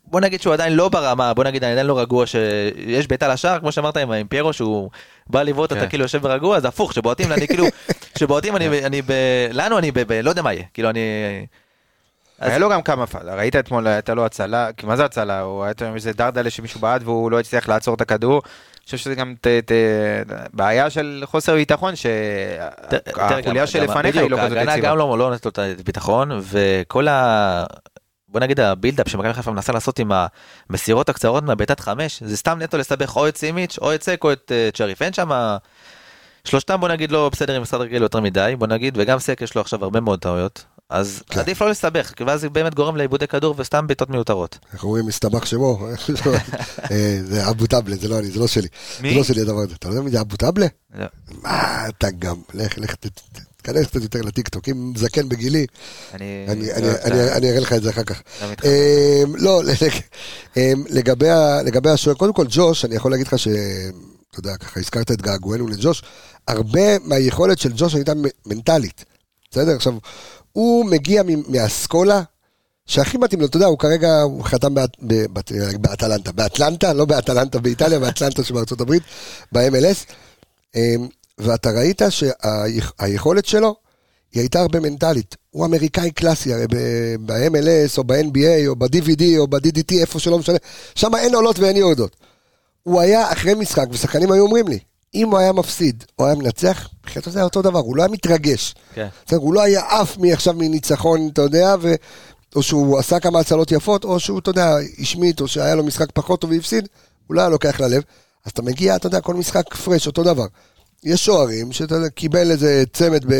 [SPEAKER 3] בוא נגיד שהוא עדיין לא ברמה, בוא נגיד אני עדיין לא רגוע, שיש בעיטה לשער, כמו שאמרת עם, עם פיירו, שהוא בא לבעוט, אתה
[SPEAKER 2] כן.
[SPEAKER 3] כאילו יושב ורגוע, אז הפוך, שבועטים, אני כאילו, שבועטים אני, אני ב... לנו אני ב... ב לא יודע מה יהיה, כאילו אני... אז-
[SPEAKER 2] היה לו גם כמה פעמים, ראית אתמול, הייתה לו הצלה, כי מה זה הצלה? הוא היה איזה דרדלה שמישהו בעט והוא לא הצליח לעצור את הכדור. חושב שזה גם ת- ת- בעיה של חוסר ביטחון, שהחוליה שלפניך היא לא כזאת
[SPEAKER 3] ההגנה
[SPEAKER 2] יציבה.
[SPEAKER 3] גם לא לא נותנת לו את הביטחון, וכל ה... בוא נגיד הבילדאפ שמכבי חיפה מנסה לעשות עם המסירות הקצרות מהבעיטת חמש, זה סתם נטו לסבך או את סימיץ' או את סק או את אה, צ'ריף, אין שם... שלושתם בוא נגיד לא בסדר עם משרד רגיל יותר מדי, בוא נגיד, וגם סק יש לו עכשיו הרבה מאוד טעויות, אז
[SPEAKER 1] כן.
[SPEAKER 3] עדיף לא לסבך, כי ואז זה באמת גורם לאיבודי כדור וסתם בעיטות מיותרות.
[SPEAKER 1] איך אומרים, מסתבך שמו? אה, זה אבו טאבלה, זה לא אני, זה לא שלי.
[SPEAKER 2] מי?
[SPEAKER 1] זה לא שלי הדבר הזה. אתה לא יודע מי זה אבו טאבלה?
[SPEAKER 2] לא.
[SPEAKER 1] מה אתה גם, לך, לך, ת- ת- תיכנס קצת יותר לטיקטוק, אם זקן בגילי,
[SPEAKER 2] אני לא
[SPEAKER 1] אני- אראה לך את זה אחר כך.
[SPEAKER 2] לא.
[SPEAKER 1] אמ, לא, אמ, לגבי השוער, קודם כל ג'וש, אני יכול להגיד לך ש... אתה יודע, ככה הזכרת את געגוענו לג'וש, הרבה מהיכולת של ג'וש הייתה מנטלית, בסדר? עכשיו, הוא מגיע מהאסכולה, שהכי מתאים לו, אתה יודע, הוא כרגע, הוא חתם באטלנטה, באטלנטה, לא באטלנטה באיטליה, באטלנטה שבארצות הברית, ב-MLS, אמ, ואתה ראית שהיכולת שלו, היא הייתה הרבה מנטלית. הוא אמריקאי קלאסי, הרי ב-MLS או ב-NBA או ב-DVD או ב-DDT, איפה שלא משנה, שם אין עולות ואין יורדות. הוא היה אחרי משחק, ושחקנים היו אומרים לי, אם הוא היה מפסיד או היה מנצח, מבחינתו זה היה אותו דבר, הוא לא היה מתרגש.
[SPEAKER 3] כן.
[SPEAKER 1] בסדר, הוא לא היה עף מעכשיו מניצחון, אתה יודע, ו... או שהוא עשה כמה הצלות יפות, או שהוא, אתה יודע, השמיט, או שהיה לו משחק פחות טוב והפסיד, הוא לא היה לוקח ללב. אז אתה מגיע, אתה יודע, כל משחק פרש, אותו דבר. יש שוערים שאתה יודע, קיבל איזה צמד ב...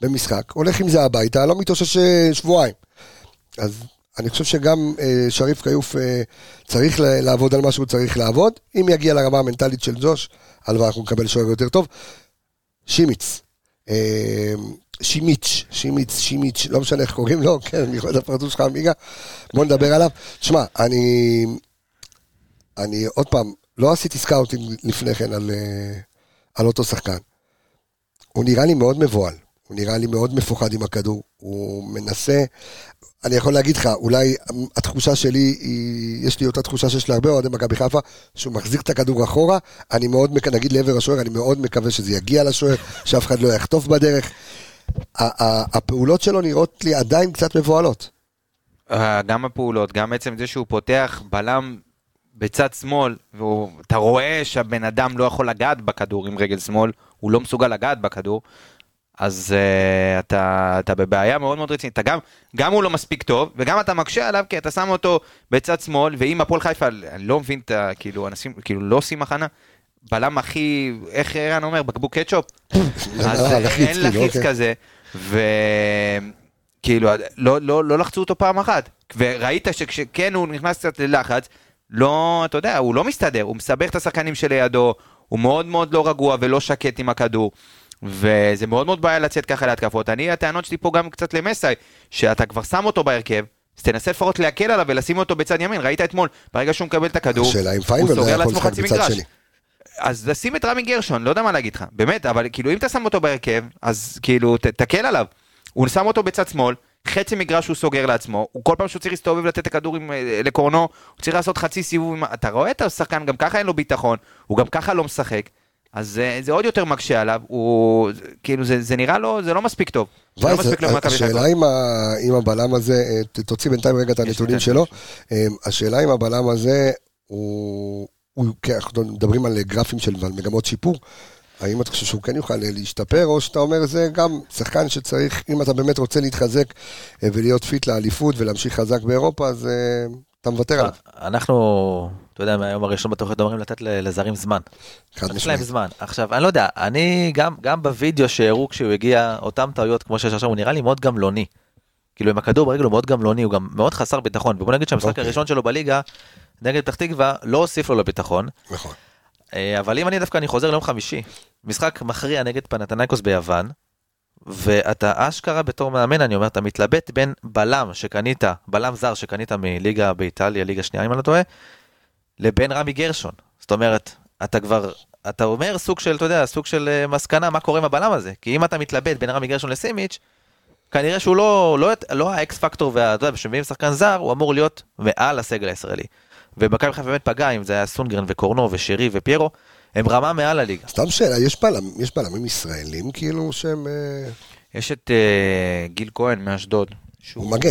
[SPEAKER 1] במשחק, הולך עם זה הביתה, לא מתאושש אה, שבועיים. אז אני חושב שגם אה, שריף כיוף אה, צריך לעבוד על מה שהוא צריך לעבוד. אם יגיע לרמה המנטלית של ג'וש, הלוואי אנחנו נקבל שוער יותר טוב. שימיץ. אה, שימיץ', שימיץ, שימיץ', לא משנה איך קוראים לו, כן, אני יכול את הפרטוש שלך עמיגה, בוא נדבר עליו. תשמע, אני, אני עוד פעם, לא עשיתי סקאוטינג לפני כן על, אה, על אותו שחקן. הוא נראה לי מאוד מבוהל. הוא נראה לי מאוד מפוחד עם הכדור, הוא מנסה, אני יכול להגיד לך, אולי התחושה שלי היא, יש לי אותה תחושה שיש להרבה אוהדי מכבי חיפה, שהוא מחזיק את הכדור אחורה, אני מאוד, נגיד לעבר השוער, אני מאוד מקווה שזה יגיע לשוער, שאף אחד לא יחטוף בדרך. הפעולות שלו נראות לי עדיין קצת מבוהלות.
[SPEAKER 2] אה, גם הפעולות, גם עצם זה שהוא פותח בלם בצד שמאל, ואתה רואה שהבן אדם לא יכול לגעת בכדור עם רגל שמאל, הוא לא מסוגל לגעת בכדור, אז uh, אתה, אתה בבעיה מאוד מאוד רצינית. אתה גם, גם הוא לא מספיק טוב, וגם אתה מקשה עליו כי אתה שם אותו בצד שמאל, ואם הפועל חיפה, אני לא מבין את ה... כאילו, אנשים כאילו לא עושים הכנה. בלם הכי, איך ערן אומר, בקבוק קטשופ? אז
[SPEAKER 1] אה,
[SPEAKER 2] אין
[SPEAKER 1] כאילו,
[SPEAKER 2] לחיץ
[SPEAKER 1] אוקיי.
[SPEAKER 2] כזה, וכאילו, לא, לא, לא לחצו אותו פעם אחת. וראית שכשכן הוא נכנס קצת ללחץ, לא, אתה יודע, הוא לא מסתדר, הוא מסבך את השחקנים שלידו, הוא מאוד מאוד לא רגוע ולא שקט עם הכדור. וזה מאוד מאוד בעיה לצאת ככה להתקפות. אני, הטענות שלי פה גם קצת למסאי, שאתה כבר שם אותו בהרכב, אז תנסה לפחות להקל עליו ולשים אותו בצד ימין. ראית אתמול, ברגע שהוא מקבל את הכדור, הוא
[SPEAKER 1] פיינגולד
[SPEAKER 2] סוגר לעצמו חצי מגרש.
[SPEAKER 1] שני.
[SPEAKER 2] אז לשים את רמי גרשון, לא יודע מה להגיד לך, באמת, אבל כאילו אם אתה שם אותו בהרכב, אז כאילו ת, תקל עליו. הוא שם אותו בצד שמאל, חצי מגרש הוא סוגר לעצמו, הוא כל פעם שהוא צריך להסתובב ולתת את הכדור עם, אה, לקורנו, הוא צריך לעשות חצי סיבוב, אתה רואה את השחקן, גם ככה אין לו ביטחון, הוא גם ככה לא משחק, אז זה עוד יותר מקשה עליו, הוא, כאילו זה, זה נראה לו, זה לא מספיק טוב. זה לא
[SPEAKER 1] וייס,
[SPEAKER 2] מספיק.
[SPEAKER 1] השאלה אם ה- אם הבלם הזה, אה, תוציא בינתיים רגע את הנתונים שלו, אה, השאלה אם הבלם הזה הוא, הוא- כן, אנחנו מדברים על גרפים של ועל מגמות שיפור, האם אתה חושב שהוא כן יוכל אה, להשתפר, או שאתה אומר זה גם שחקן שצריך, אם אתה באמת רוצה להתחזק אה, ולהיות פיט לאליפות ולהמשיך חזק באירופה, אז אתה מוותר עליו,
[SPEAKER 3] אנחנו, אתה יודע, מהיום הראשון בתוכנית אומרים לתת לזרים זמן. יש להם. זמן. עכשיו, אני לא יודע, אני גם, גם בווידאו שהראו כשהוא הגיע, אותם טעויות כמו שיש עכשיו, הוא נראה לי מאוד גמלוני. כאילו עם הכדור ברגל הוא מאוד גמלוני, הוא גם מאוד חסר ביטחון. ובוא נגיד שהמשחק
[SPEAKER 1] אוקיי.
[SPEAKER 3] הראשון שלו בליגה, נגד פתח תקווה, לא הוסיף לו לביטחון.
[SPEAKER 1] נכון.
[SPEAKER 3] אה, אבל אם אני דווקא, אני חוזר ליום חמישי, משחק מכריע נגד פנתנייקוס ביוון, ואתה אשכרה בתור מאמן, אני אומר, אתה מתלבט בין בלם שקנית, בלם זר שקנית מליגה באיטליה, ליגה שנייה אם אני לא טועה, לבין רמי גרשון. זאת אומרת, אתה כבר, אתה אומר סוג של, אתה יודע, סוג של אה, מסקנה, מה קורה עם הבלם הזה? כי אם אתה מתלבט בין רמי גרשון לסימיץ', כנראה שהוא לא, לא, לא האקס פקטור, ואתה יודע, כשמביאים שחקן זר, הוא אמור להיות מעל הסגל הישראלי. ומכבי חיפה באמת פגע, אם זה היה סונגרן וקורנו ושרי ופיירו, הם רמה מעל הליגה.
[SPEAKER 1] סתם שאלה, יש בלם- יש בלמים ישראלים כאילו שהם... אה,
[SPEAKER 2] יש את אה, גיל כהן מאשדוד. שהוא-
[SPEAKER 1] הוא מגן.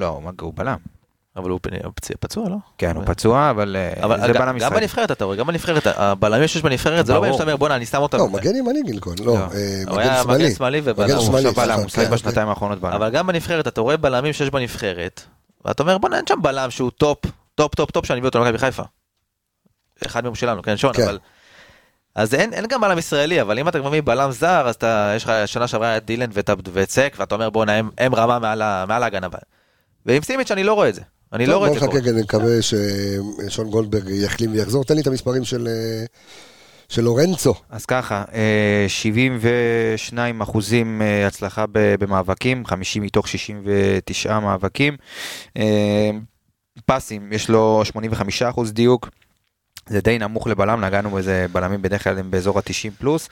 [SPEAKER 2] לא, הוא מגן, הוא בלם.
[SPEAKER 3] אבל הוא פצוע- פצוע, לא?
[SPEAKER 2] כן, הוא פצוע, אבל אה,
[SPEAKER 3] אבל
[SPEAKER 2] זה
[SPEAKER 3] גם-
[SPEAKER 2] בלם
[SPEAKER 3] גם. בנבחרת אתה רואה, גם בנבחרת, הבלמים שיש בנבחרת, זה לא. בעיה שאתה אומר בואנה אני שם אותם.
[SPEAKER 1] לא, מגן ימני גיל כהן, לא,
[SPEAKER 2] לא.
[SPEAKER 1] אה, מגן שמאלי.
[SPEAKER 3] מגן שמאלי ובלם. הוא
[SPEAKER 2] משחק
[SPEAKER 1] כן,
[SPEAKER 2] בשנתיים האחרונות בלם.
[SPEAKER 3] אבל גם בנבחרת אתה רואה בלמים שיש בנבחרת, ואתה אומר בואנה אין שם בלם שהוא טופ, טופ טופ טופ שאני מביא אותו למכבי חיפה. אחד מהם שלנו, כן שון,
[SPEAKER 1] כן.
[SPEAKER 3] אבל... אז אין, אין גם בלם ישראלי, אבל אם אתה מביא בלם זר, אז אתה, יש לך שנה שעברה את דילן ואת וצק, ואתה אומר בואנה הם, הם רמה מעל, מעל ההגנה. ועם סימיץ' אני לא רואה את זה. אני לא רואה
[SPEAKER 1] בוא
[SPEAKER 3] את זה קורה.
[SPEAKER 1] נחכה, אני מקווה ששון גולדברג יחלים ויחזור. תן לי את המספרים של אה, של לורנצו.
[SPEAKER 2] אז ככה, אה, 72 אחוזים אה, הצלחה ב- במאבקים, 50 מתוך 69 מאבקים. אה, פסים, יש לו 85 אחוז דיוק. זה די נמוך לבלם, נגענו בזה, בלמים בדרך כלל הם באזור ה-90 פלוס.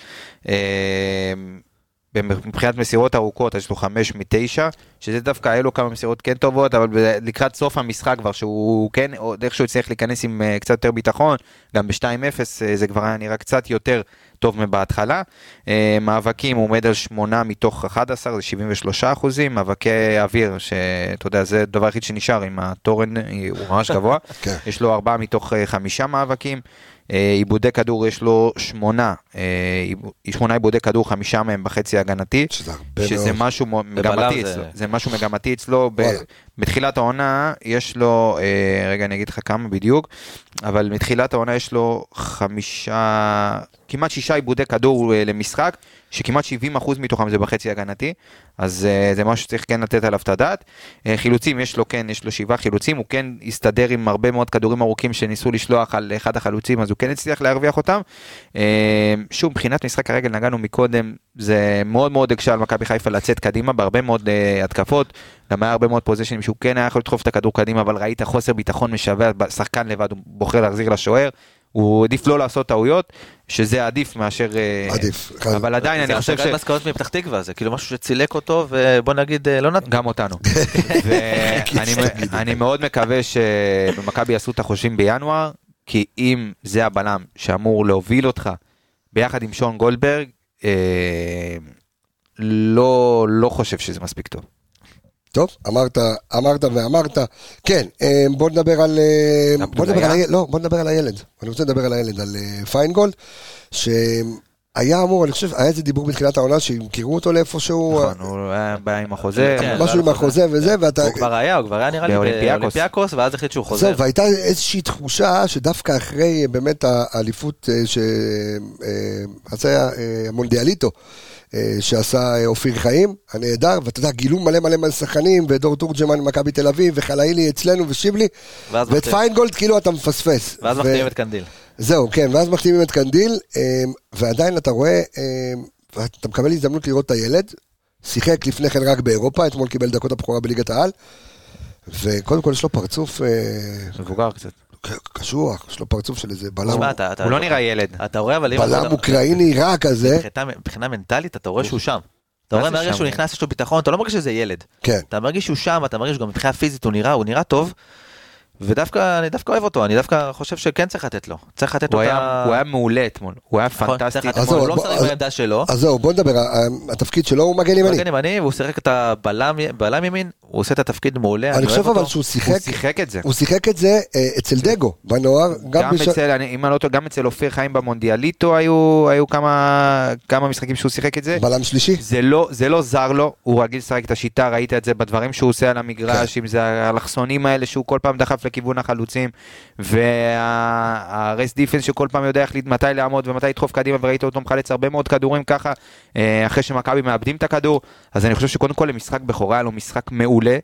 [SPEAKER 2] מבחינת מסירות ארוכות יש לו 5 מ-9, שזה דווקא היה לו כמה מסירות כן טובות, אבל לקראת סוף המשחק כבר שהוא כן, עוד איכשהו הצליח להיכנס עם אה, קצת יותר ביטחון, גם ב-2-0 אה, זה כבר היה נראה קצת יותר טוב מבהתחלה. אה, מאבקים הוא עומד על 8 מתוך 11, זה 73 אחוזים, מאבקי אוויר, שאתה יודע, זה הדבר היחיד שנשאר עם התורן, הוא ממש גבוה.
[SPEAKER 1] כן.
[SPEAKER 2] יש לו 4 מתוך 5 מאבקים. אה, עיבודי כדור יש לו שמונה, אה, שמונה עיבודי כדור, חמישה מהם בחצי ההגנתי,
[SPEAKER 1] שזה הרבה
[SPEAKER 2] שזה
[SPEAKER 1] מאוד.
[SPEAKER 2] משהו מגמתי
[SPEAKER 3] זה-
[SPEAKER 2] אצלו, זה משהו מגמתי אצלו, ב-. בתחילת העונה יש לו, אה, רגע אני אגיד לך כמה בדיוק, אבל מתחילת העונה יש לו חמישה, כמעט שישה עיבודי כדור למשחק, שכמעט 70% מתוכם זה בחצי הגנתי, אז אה, זה משהו שצריך כן לתת עליו את הדעת. אה, חילוצים יש לו כן, יש לו שבעה חילוצים, הוא כן הסתדר עם הרבה מאוד כדורים ארוכים שניסו לשלוח על אחד החלוצים, אז הוא כן הצליח להרוויח אותם. אה, שוב, מבחינת משחק הרגל נגענו מקודם, זה מאוד מאוד הקשה על מכבי חיפה לצאת קדימה בהרבה מאוד אה, התקפות, גם היה הרבה מאוד פוזיישנים שהוא כן היה יכול לדחוף את הכדור קדימה, אבל ראית חוסר ביטחון משווע, שחקן לבד הוא בוחר להחזיר לשוער. הוא עדיף לא לעשות טעויות, שזה עדיף מאשר... אה,
[SPEAKER 1] עדיף.
[SPEAKER 2] אבל עדיין אני חושב ש...
[SPEAKER 3] זה השגת מסקנות מפתח תקווה, זה כאילו משהו שצילק אותו, ובוא נגיד, אה, לא נתן.
[SPEAKER 2] גם אותנו. ואני מאוד מקווה שבמכבי יעשו את החושבים בינואר, כי אם זה הבלם שאמור להוביל אותך ביחד עם שון גולדברג, אה, לא, לא חושב שזה מספיק טוב.
[SPEAKER 1] טוב, אמרת, אמרת ואמרת. כן, אה, בוא נדבר על... אה, בוא נדבר על לא, בוא נדבר על הילד. אני רוצה לדבר על הילד, על אה, פיינגולד, שהיה אמור, אני חושב, היה איזה דיבור בתחילת העונה שימכרו אותו לאיפשהו.
[SPEAKER 2] נכון, הוא היה בעיה עם החוזה.
[SPEAKER 1] כן, משהו עם החוזה וזה, ואתה...
[SPEAKER 3] הוא כבר היה, הוא כבר היה נראה לי באולימפיאקוס, ואז החליט שהוא חוזר.
[SPEAKER 1] זהו, והייתה איזושהי תחושה שדווקא אחרי באמת האליפות, שעשה המונדיאליטו. אה, שעשה אה, אופיר חיים, הנהדר, ואתה יודע, גילו מלא מלא מלא שחקנים, ודור תורג'מן ממכבי תל אביב, וחלאילי אצלנו ושיבלי, ואת פיינגולד כאילו אתה מפספס.
[SPEAKER 3] ואז מחתימים את קנדיל.
[SPEAKER 1] זהו, כן, ואז מחתימים את קנדיל, אה, ועדיין אתה רואה, אתה מקבל הזדמנות לראות את הילד, שיחק לפני כן רק באירופה, אתמול קיבל דקות הבכורה בליגת העל, וקודם כל יש לו פרצוף...
[SPEAKER 2] מבוגר קצת.
[SPEAKER 1] קשוח, יש לו פרצוף של איזה בלם.
[SPEAKER 2] הוא לא נראה ילד.
[SPEAKER 3] אתה רואה אבל...
[SPEAKER 1] בלם אוקראיני רע כזה.
[SPEAKER 3] מבחינה מנטלית אתה רואה שהוא שם. אתה רואה מהרגע שהוא נכנס יש לו ביטחון, אתה לא מרגיש שזה ילד.
[SPEAKER 1] כן.
[SPEAKER 3] אתה מרגיש שהוא שם, אתה מרגיש גם מבחינה פיזית הוא נראה, הוא נראה טוב. ודווקא, אני דווקא אוהב אותו, אני דווקא חושב שכן צריך לתת לו. צריך לתת לו את ה...
[SPEAKER 2] הוא היה מעולה אתמול, הוא היה נכון, פנטסטי
[SPEAKER 3] אתמול. הוא לא משחק בעמדה שלו.
[SPEAKER 1] אז זהו, בוא נדבר, התפקיד שלו הוא מגן ימני.
[SPEAKER 3] מגן ימני, והוא שיחק את הבלם ימין, הוא עושה את התפקיד מעולה,
[SPEAKER 1] אני חושב אבל שהוא שיחק,
[SPEAKER 2] הוא שיחק את זה.
[SPEAKER 1] הוא שיחק את זה אה, אצל דגו, בנוער.
[SPEAKER 2] גם אצל, אם אני לא טועה, גם אצל אופיר חיים במונדיאליטו היו כמה משחקים שהוא שיחק את זה.
[SPEAKER 1] בלם שלישי?
[SPEAKER 2] לא- זה לא זר לו, הוא רגיל לשחק את השיטה, ראית את זה בדברים שהוא עושה על המגרש, כן. אם זה האלכסונים האלה שהוא כל פעם דחף לכיוון החלוצים. והרס דיפנס שכל פעם יודע איך מתי לעמוד ומתי לדחוף קדימה, וראית אותו מחלץ הרבה מאוד כדורים ככה, אה, אחרי שמכבי מאבדים את הכדור, אז אני חושב שקודם כל למשחק בכורה היה לו משחק מעולה.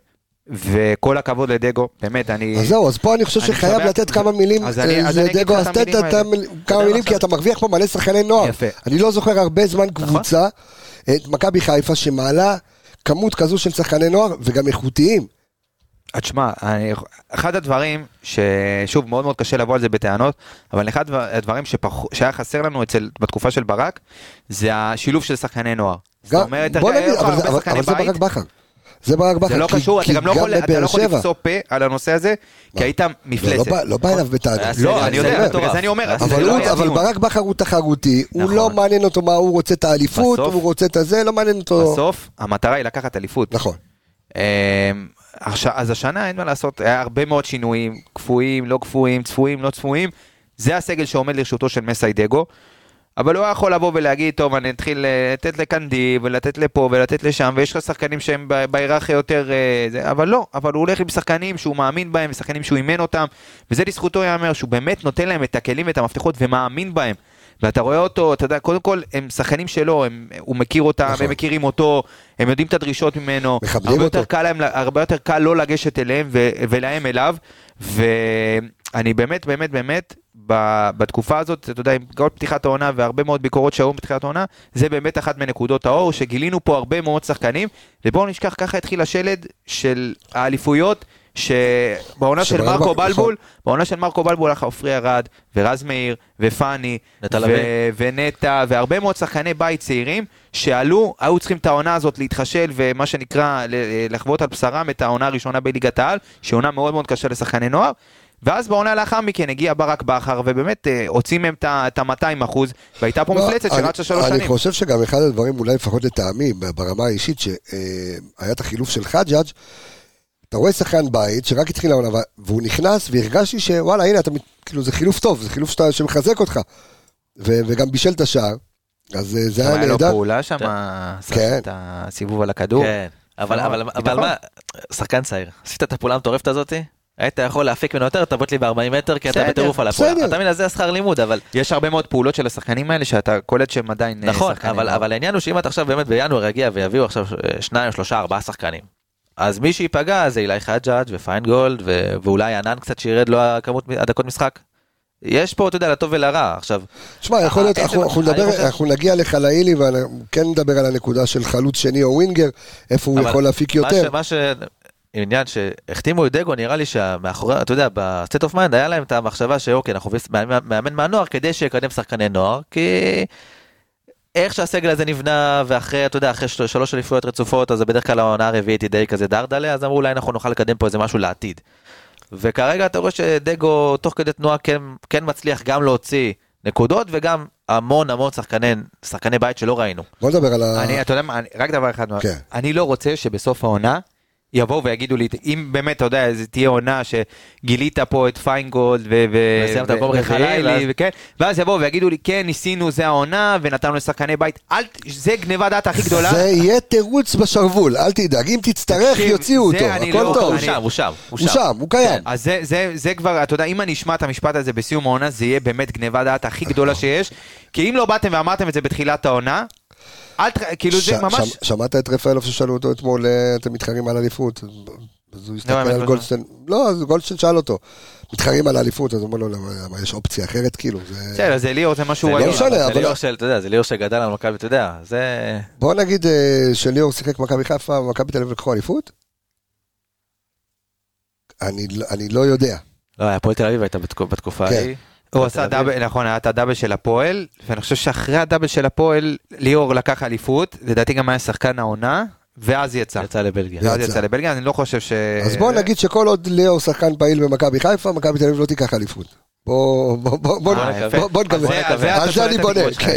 [SPEAKER 2] וכל הכבוד לדגו, באמת, אני...
[SPEAKER 1] אז זהו, אז פה אני חושב שחייב לתת כמה מילים, אז אני לדגו, אז תן כמה מילים, כי אתה מרוויח פה מלא שחקני נוער. יפה. אני לא זוכר הרבה זמן נכון. קבוצה, את מכבי חיפה, שמעלה כמות כזו של שחקני נוער, וגם איכותיים.
[SPEAKER 2] תשמע, אחד הדברים ששוב מאוד מאוד קשה לבוא על זה בטענות, אבל אחד הדברים שפח, שהיה חסר לנו אצל, בתקופה של ברק, זה השילוב של שחקני נוער.
[SPEAKER 1] גם, בוא נגיד, אבל, אבל, אבל זה ברק בכר. זה ברק בכר.
[SPEAKER 2] זה לא קשור, אתה גם לא יכול, אתה לא יכול לפסוע פה על הנושא הזה, כי היית מפלצת.
[SPEAKER 1] לא בא אליו בטענות.
[SPEAKER 2] לא, אני יודע, בגלל זה אני אומר,
[SPEAKER 1] אבל ברק בכר הוא תחרותי, הוא לא מעניין אותו מה הוא רוצה את האליפות, הוא רוצה את הזה, לא מעניין אותו.
[SPEAKER 2] בסוף, המטרה היא לקחת אליפות.
[SPEAKER 1] נכון. אמ,
[SPEAKER 2] אז השנה אין מה לעשות, היה הרבה מאוד שינויים, קפואים, לא קפואים, צפויים, לא צפויים. זה הסגל שעומד לרשותו של מסיידגו. אבל הוא יכול לבוא ולהגיד, טוב, אני אתחיל אה, לתת לקנדי, ולתת לפה, ולתת לשם, ויש לך שחקנים שהם בהיררכיה יותר... אה, זה, אבל לא, אבל הוא הולך עם שחקנים שהוא מאמין בהם, ושחקנים שהוא אימן אותם, וזה לזכותו ייאמר, שהוא באמת נותן להם את הכלים ואת המפתחות ומאמין בהם. ואתה רואה אותו, אתה יודע, קודם כל, הם שחקנים שלו, הם, הוא מכיר אותם, נכון. הם מכירים אותו, הם יודעים את הדרישות ממנו.
[SPEAKER 1] מכבדים אותו.
[SPEAKER 2] יותר קל להם, הרבה יותר קל לא לגשת אליהם ו, ולהם אליו, ואני באמת, באמת, באמת, בתקופה הזאת, אתה יודע, עם כל פתיחת העונה והרבה מאוד ביקורות שהיו בתחילת העונה, זה באמת אחת מנקודות האור, שגילינו פה הרבה מאוד שחקנים, ובואו נשכח, ככה התחיל השלד של האליפויות. שבעונה של מרקו בלבול, בעונה של מרקו בלבול הלך עופרי ארד, ורז מאיר, ופאני, ונטע, והרבה מאוד שחקני בית צעירים, שעלו, היו צריכים את העונה הזאת להתחשל, ומה שנקרא, לחוות על בשרם את העונה הראשונה בליגת העל, שהיא עונה מאוד מאוד קשה לשחקני נוער. ואז בעונה לאחר מכן הגיע ברק בכר, ובאמת אה, הוציא מהם את ה-200 אחוז, והייתה פה לא, מפלצת שרצה שלוש שנים.
[SPEAKER 1] אני חושב שגם אחד הדברים, אולי לפחות לטעמי, ברמה האישית, שהיה את החילוף של חג'אג', אתה רואה שחקן בית שרק התחיל העונה, והוא נכנס, והרגשתי שוואלה, הנה, אתה, כאילו, זה חילוף טוב, זה חילוף שאתה, שמחזק אותך. ו, וגם בישל את השער, אז אה, זה היה נהדר.
[SPEAKER 2] היה לו פעולה שם, כן. את הסיבוב על הכדור.
[SPEAKER 3] כן, אבל, אבל, אבל מה, שחקן צעיר, עשית את הפעולה המטורפת הזאתי? היית יכול להפיק ממנו יותר, תבוא לי ב-40 מטר, כי אתה בטירוף על הפועל. אתה מבין, זה השכר לימוד, אבל...
[SPEAKER 2] יש הרבה מאוד פעולות של השחקנים האלה שאתה קולט שהם עדיין
[SPEAKER 3] אה, נכון, שחקנים. נכון, אבל העניין הוא שאם אתה עכשיו באמת בינואר יגיע ויביאו עכשיו אה, שניים, שלושה, ארבעה שחקנים, אז מי שייפגע זה אילי חג'אג' ופיינגולד ו- ואולי ענן קצת שירד לו הכמות הדקות משחק. יש פה, אתה יודע, לטוב ולרע, עכשיו...
[SPEAKER 1] תשמע, יכול להיות, אנחנו, אנחנו, נדבר, חושב... אנחנו נגיע לחלאילי וכן נדבר על הנקודה של חלוץ שני או ווינגר, איפה הוא יכול להפיק יותר.
[SPEAKER 3] מה ש... עניין שהחתימו את דגו, נראה לי שמאחורי, אתה יודע, ב state of mind היה להם את המחשבה שאוקיי, אנחנו מאמן מהנוער כדי שיקדם שחקני נוער, כי איך שהסגל הזה נבנה, ואחרי, אתה יודע, אחרי של- שלוש אליפויות רצופות, אז בדרך כלל העונה הרביעית היא די כזה דרדלה, אז אמרו אולי אנחנו נוכל לקדם פה איזה משהו לעתיד. וכרגע אתה רואה שדגו, תוך כדי תנועה, כן, כן מצליח גם להוציא נקודות, וגם המון המון שחקני, שחקני בית שלא ראינו.
[SPEAKER 1] בוא נדבר על ה...
[SPEAKER 2] אני, אתה יודע מה, רק דבר אחד,
[SPEAKER 1] כן.
[SPEAKER 2] אני לא רוצה שבסוף העונה יבואו ויגידו לי, אם באמת, אתה יודע, זה תהיה עונה שגילית פה את פיינגולד ו... ו-
[SPEAKER 3] וסיימת
[SPEAKER 2] וחלילי,
[SPEAKER 3] ואז-
[SPEAKER 2] וכן, ואז יבואו ויגידו לי, כן, ניסינו, זה העונה, ונתנו לשחקני בית, אל, ת- זה גניבת דעת הכי גדולה.
[SPEAKER 1] זה יהיה תירוץ בשרוול, אל תדאג, אם תצטרך יוציאו אותו, הכל
[SPEAKER 2] לא-
[SPEAKER 1] טוב.
[SPEAKER 3] הוא שם, הוא שם,
[SPEAKER 1] הוא שם, הוא קיים.
[SPEAKER 2] אז זה, זה, זה כבר, אתה יודע, אם אני אשמע את המשפט הזה בסיום העונה, זה יהיה באמת גניבת דעת הכי גדולה שיש. כי אם לא באתם ואמרתם את זה בתחילת העונה, אל ת... כאילו
[SPEAKER 1] ש-
[SPEAKER 2] זה ממש...
[SPEAKER 1] שמ- שמעת את רפאלוב ששאלו אותו אתמול, אה, אתם מתחרים על אליפות? אז הוא הסתכל על
[SPEAKER 2] לא
[SPEAKER 1] גולדשטיין, לא, אז גולדשטיין שאל אותו, מתחרים על האליפות, אז הוא אומר לו, למה למה, יש אופציה אחרת כאילו? זה-
[SPEAKER 2] בסדר, זה ליאור, זה משהו
[SPEAKER 3] זה
[SPEAKER 1] לא
[SPEAKER 3] אבל זה ליאור של, אתה יודע, זה ליאור שגדל על מכבי, אתה יודע, זה...
[SPEAKER 1] בוא נגיד אה, שליאור שיחק במכבי חיפה ומכבי תל אביב לקחו אליפות? אני לא- אני לא יודע.
[SPEAKER 3] לא, הפועל תל אביב הייתה בתקו- בתקופה
[SPEAKER 1] כן.
[SPEAKER 3] ההיא.
[SPEAKER 2] הוא עשה. דאבל, נכון, היה את הדאבל של הפועל, ואני חושב שאחרי הדאבל של הפועל, ליאור לקח אליפות, לדעתי גם היה שחקן העונה, ואז יצא.
[SPEAKER 3] יצא לבלגיה.
[SPEAKER 2] ואז
[SPEAKER 1] יצא.
[SPEAKER 2] יצא לבלגיה, אני לא חושב ש...
[SPEAKER 1] אז בוא נגיד שכל עוד ליאור שחקן פעיל במכבי חיפה, מכבי תל אביב לא תיקח אליפות. בוא
[SPEAKER 2] אה,
[SPEAKER 1] נקווה.
[SPEAKER 2] אז זה
[SPEAKER 1] על זה אני בונה. כן.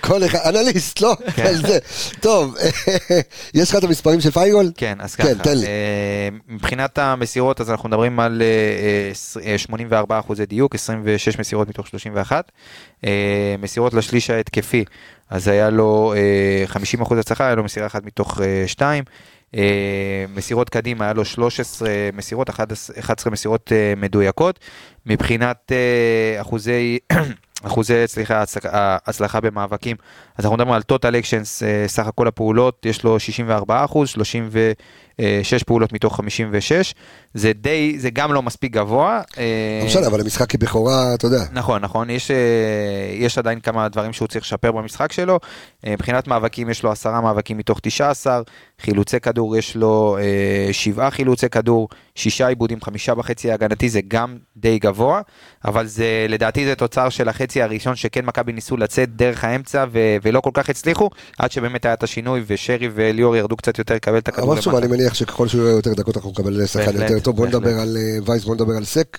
[SPEAKER 1] כל אחד, אנליסט, לא?
[SPEAKER 2] כן.
[SPEAKER 1] על זה. טוב, יש לך את המספרים של פייגול?
[SPEAKER 2] כן, אז
[SPEAKER 1] כן,
[SPEAKER 2] ככה. אה, מבחינת המסירות, אז אנחנו מדברים על אה, אה, אה, 84 אחוזי דיוק, 26 מסירות מתוך 31. אה, מסירות לשליש ההתקפי, אז היה לו אה, 50 אחוז הצלחה, היה לו מסירה אחת מתוך 2. מסירות קדימה, היה לו 13 מסירות, 11 11 מסירות אה, מדויקות. מבחינת אה, אחוזי... אחוזי, סליחה, הצלחה- במאבקים, אז אנחנו מדברים על total actions, אה, סך הכל הפעולות, יש לו 64 אחוז, 36 פעולות מתוך 56, זה די, זה גם לא מספיק גבוה. אה,
[SPEAKER 1] לא משנה, אבל המשחק כבכורה, אתה יודע.
[SPEAKER 2] נכון, נכון, יש, אה, יש עדיין כמה דברים שהוא צריך לשפר במשחק שלו. אה, מבחינת מאבקים יש לו עשרה מאבקים מתוך 19, חילוצי כדור יש לו שבעה חילוצי כדור, שישה עיבודים, חמישה בחצי ההגנתי, זה גם די גבוה, אבל זה לדעתי זה תוצר של החצי הראשון שכן מכבי ניסו לצאת דרך האמצע ו- ולא כל כך הצליחו, עד שבאמת היה את השינוי ושרי וליאור ירדו קצת יותר לקבל את הכדור
[SPEAKER 1] אבל שוב, אני מניח שככל שהוא יהיה יותר דקות, אנחנו נקבל שחקן יותר טוב. בוא. נדבר על אה, וייס, בוא נדבר על סק.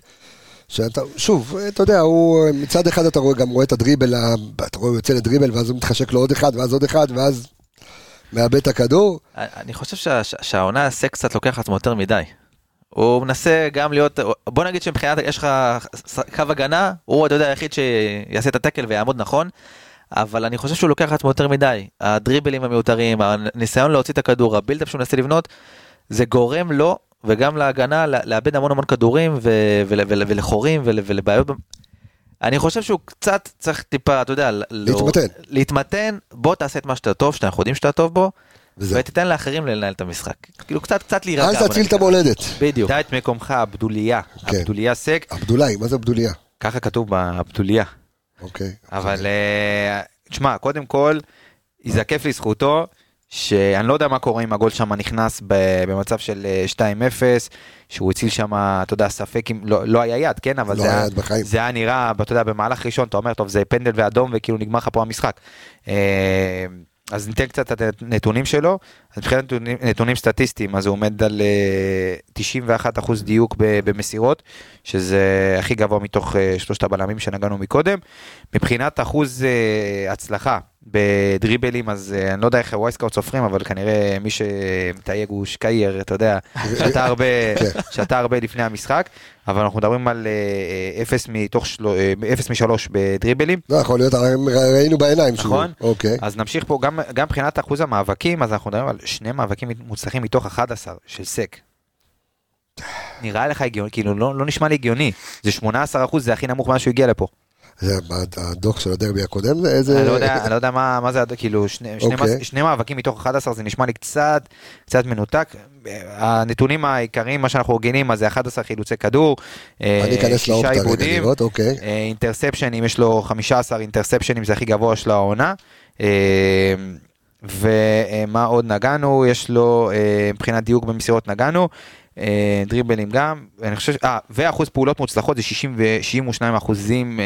[SPEAKER 1] שאתה, שוב, אתה יודע, הוא, מצד אחד אתה רואה, גם רואה את הדריבל, אתה רואה, הוא יוצא לדריבל, ואז הוא מתחשק לו עוד אחד, ואז עוד אחד, ואז מאבד את הכדור.
[SPEAKER 3] אני חושב שה- שה- שהעונה הסק קצת לוקח לעצמו יותר מדי. הוא מנסה גם להיות, בוא נגיד שמבחינת, יש לך קו הגנה, הוא, אתה יודע, היחיד שיעשה את הטקל ויעמוד נכון, אבל אני חושב שהוא לוקח לעצמו יותר מדי. הדריבלים המיותרים, הניסיון להוציא את הכדור, הבילדאפ שהוא מנסה לבנות, זה גורם לו וגם להגנה לה- לאבד המון המון כדורים ו- ול- ול- ולחורים ול- ולבעיות. אני חושב שהוא קצת צריך טיפה, אתה יודע, ל-
[SPEAKER 1] להתמתן.
[SPEAKER 3] להתמתן, בוא תעשה את מה שאתה טוב, שאנחנו יודעים שאתה טוב בו,
[SPEAKER 1] וזהו.
[SPEAKER 3] ותיתן לאחרים לנהל את המשחק. כאילו קצת קצת להירגע.
[SPEAKER 1] אל תציל את המולדת.
[SPEAKER 3] בדיוק.
[SPEAKER 2] דע את מקומך, עבדוליה,
[SPEAKER 1] כן.
[SPEAKER 2] עבדוליה סק,
[SPEAKER 1] עבדולאי, מה זה עבדוליה?
[SPEAKER 2] ככה כתוב בעבדוליה.
[SPEAKER 1] אוקיי.
[SPEAKER 2] אבל אה, תשמע, קודם כל, ייזקף לזכותו, שאני לא יודע מה קורה אם הגול שם נכנס במצב של אה, 2-0, שהוא הציל שם, אתה יודע, ספק אם, לא, לא היה יד, כן, אבל
[SPEAKER 1] לא
[SPEAKER 2] זה,
[SPEAKER 1] היה בחיים.
[SPEAKER 2] זה היה נראה, אתה יודע, במהלך ראשון, אתה אומר, טוב, זה פנדל ואדום, וכאילו נגמר לך פה המשחק. אה, אז ניתן קצת את הנתונים שלו, אז מבחינת נתונים, נתונים סטטיסטיים, אז הוא עומד על אה, 91% דיוק ב- במסירות, שזה הכי גבוה מתוך אה, שלושת הבלמים שנגענו מקודם. מבחינת אחוז אה, הצלחה בדריבלים, אז אה, אני לא יודע איך וייסקאוט סופרים, אבל כנראה מי שמתייג הוא שקייר, אתה יודע, שתה הרבה,
[SPEAKER 1] כן.
[SPEAKER 2] שתה הרבה לפני המשחק, אבל אנחנו מדברים על אה, 0 מתוך, של- אה, 0 מ-3 בדריבלים.
[SPEAKER 1] לא יכול להיות, ראינו בעיניים שהוא.
[SPEAKER 2] נכון.
[SPEAKER 1] אוקיי.
[SPEAKER 2] אז נמשיך פה, גם, גם מבחינת אחוז המאבקים, אז אנחנו מדברים על שני מאבקים מוצלחים מתוך 11 של סק. נראה לך הגיוני, כאילו לא, לא נשמע לי הגיוני, זה 18 אחוז, זה הכי נמוך מאז שהוא הגיע לפה.
[SPEAKER 1] זה הדוח של הדרבי הקודם, זה איזה...
[SPEAKER 2] אני לא יודע, אני לא יודע מה, מה זה, כאילו שני, שני,
[SPEAKER 1] אוקיי.
[SPEAKER 2] שני מאבקים מתוך 11 זה נשמע לי קצת, קצת מנותק. הנתונים העיקריים, מה שאנחנו רגילים, אז זה 11 חילוצי כדור, אה, שישה עיבודים,
[SPEAKER 1] לראות, אוקיי.
[SPEAKER 2] אה, אינטרספשנים, יש לו 15 אינטרספשנים, זה הכי גבוה של העונה. אה, ומה עוד נגענו? יש לו, מבחינת דיוק במסירות נגענו, דריבלים גם, אני חושב, אה, ואחוז פעולות מוצלחות זה 60 ו-62 אחוזים אה,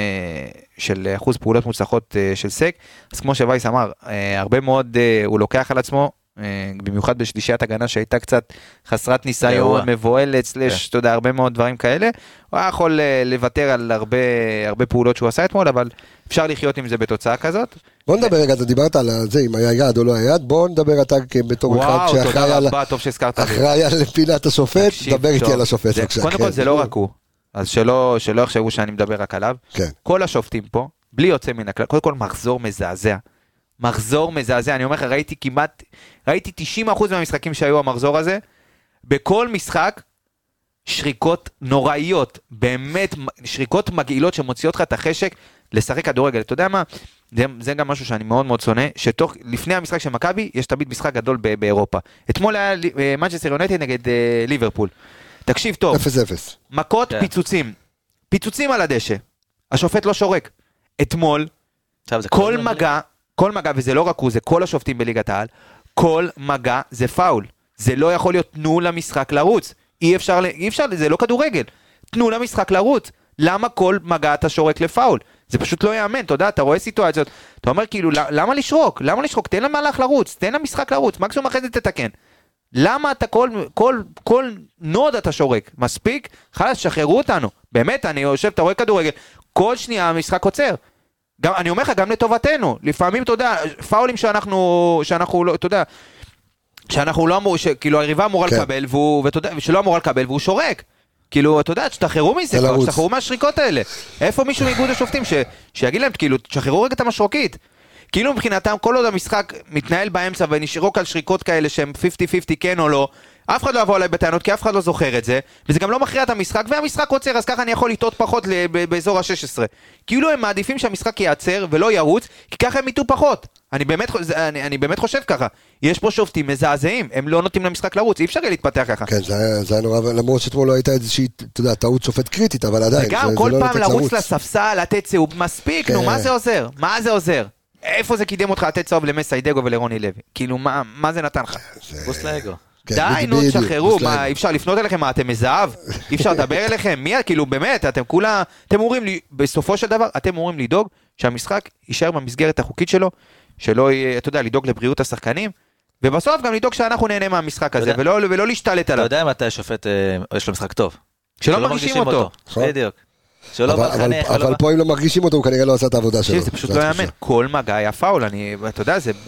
[SPEAKER 2] של אחוז פעולות מוצלחות אה, של סק, אז כמו שווייס אמר, אה, הרבה מאוד אה, הוא לוקח על עצמו. אה, במיוחד בשלישיית הגנה שהייתה קצת חסרת ניסיון. מבוהלת, סלאש, אתה יודע, הרבה מאוד דברים כאלה. הוא היה יכול אה, לוותר על הרבה, הרבה פעולות שהוא עשה אתמול, אבל אפשר לחיות עם זה בתוצאה כזאת.
[SPEAKER 1] בוא נדבר רגע, אתה דיברת על זה, אם היה יד או לא היה יד, בוא נדבר אתה בתור אחד שאחראי על-. אחראי על פינת השופט, דבר איתי. על השופט בבקשה.
[SPEAKER 2] קודם
[SPEAKER 1] כן.
[SPEAKER 2] כל זה לא רק הוא, אז שלא שלא יחשבו שאני מדבר רק עליו.
[SPEAKER 1] כן.
[SPEAKER 2] כל השופטים פה, בלי יוצא מן הכלל, קודם כל מחזור מזעזע. מחזור מזעזע, אני אומר לך, ראיתי כמעט, ראיתי 90% מהמשחקים שהיו המחזור הזה, בכל משחק, שריקות נוראיות, באמת, שריקות מגעילות שמוציאות לך את החשק לשחק כדורגל. אתה יודע מה? זה, זה גם משהו שאני מאוד מאוד שונא, שתוך, לפני המשחק של מכבי, יש תמיד משחק גדול ב- באירופה. אתמול היה מנצ'סטר יונטד נגד אה, ליברפול. תקשיב טוב,
[SPEAKER 1] אפס אפס.
[SPEAKER 2] מכות,
[SPEAKER 3] כן.
[SPEAKER 2] פיצוצים. פיצוצים על הדשא. השופט לא שורק. אתמול, כל
[SPEAKER 3] יום.
[SPEAKER 2] מגע, כל מגע, וזה לא רק הוא, זה כל השופטים בליגת העל, כל מגע זה פאול. זה לא יכול להיות תנו למשחק לרוץ. אי אפשר, אי אפשר, זה לא כדורגל. תנו למשחק לרוץ. למה כל מגע אתה שורק לפאול? זה פשוט לא ייאמן, אתה יודע, אתה רואה סיטואציות, אתה אומר כאילו, "ל- למה לשרוק? למה לשרוק? תן למהלך לרוץ, תן למשחק לרוץ, מקסימום אחרי זה תתקן. למה אתה כל, כל, כל נוד אתה שורק? מספיק? חלאס, שחררו אותנו. באמת, אני יושב, אתה רואה כדורגל, כל שנייה המשחק עוצר. גם, אני אומר לך, גם לטובתנו. לפעמים, אתה יודע, פאולים שאנחנו, שאנחנו לא, אתה יודע, שאנחנו לא אמור, כאילו היריבה אמורה
[SPEAKER 1] כן.
[SPEAKER 2] לקבל, והוא, ואתה יודע, שלא אמורה לקבל, והוא שורק. כאילו, אתה יודע, תשתחררו מזה, כבר. תשתחררו מהשריקות האלה. איפה מישהו מאיגוד השופטים ש, שיגיד להם, כאילו, תשחררו רגע את המשרוקית. כאילו מבחינתם, כל עוד המשחק מתנהל באמצע ונשרוק על שריקות כאלה שהם 50-50 כן או לא, אף אחד לא יבוא אליי בטענות כי אף אחד לא זוכר את זה, וזה גם לא מכריע את המשחק, והמשחק עוצר, אז ככה אני יכול לטעות פחות ל- ב- באזור ה-16. כאילו הם מעדיפים שהמשחק ייעצר ולא ירוץ, כי ככה הם יטעו פחות. אני באמת, זה- אני, אני באמת חושב ככה. יש פה שופטים מזעזעים, הם לא נותנים למשחק לרוץ, אי אפשר יהיה להתפתח ככה.
[SPEAKER 1] כן, זה היה- זה היה נורא, למרות שאתמול לא הייתה איזושהי, אתה יודע, טעות שופט קריטית, אבל עדיין,
[SPEAKER 2] וגם
[SPEAKER 1] זה-
[SPEAKER 2] כל
[SPEAKER 1] זה לא
[SPEAKER 2] פעם
[SPEAKER 1] לתת
[SPEAKER 2] לרוץ לספסל, לתת צהוב, מספיק, נו,
[SPEAKER 1] כן.
[SPEAKER 2] מה זה עוזר? מה זה עוזר? איפה זה קידם אותך לתת צהוב למסיידגו ולרוני לוי? כאילו, מה מה זה נתן לך?
[SPEAKER 1] כן,
[SPEAKER 2] די,
[SPEAKER 1] בדיוק,
[SPEAKER 2] נו, תשחררו. מה, אי אפשר לפנות אליכם, מה, אתם מזהב? אי אפשר לדבר אליכם? מי, כאילו, באמת, אתם כולה, אתם אומרים לי, בסופו של דבר, אתם אומרים לדאוג שהמשחק יישאר במסגרת החוקית שלו, שלא יהיה, אתה יודע, לדאוג לבריאות השחקנים, ובסוף גם לדאוג שאנחנו נהנה מהמשחק הזה, ולא ולא להשתלט
[SPEAKER 3] אתה
[SPEAKER 2] עליו.
[SPEAKER 3] יודע מתי השופט, אה, יש לו משחק טוב.
[SPEAKER 2] שלא מרגישים אותו.
[SPEAKER 1] נכון.
[SPEAKER 3] בדיוק. שלא
[SPEAKER 1] אבל-. פה אם לא מרגישים אותו, הוא כנראה לא עשה את העבודה שלו.
[SPEAKER 2] זה פשוט לא. יאמן, כל מגע היה פאול, אני, אתה יודע, זה, די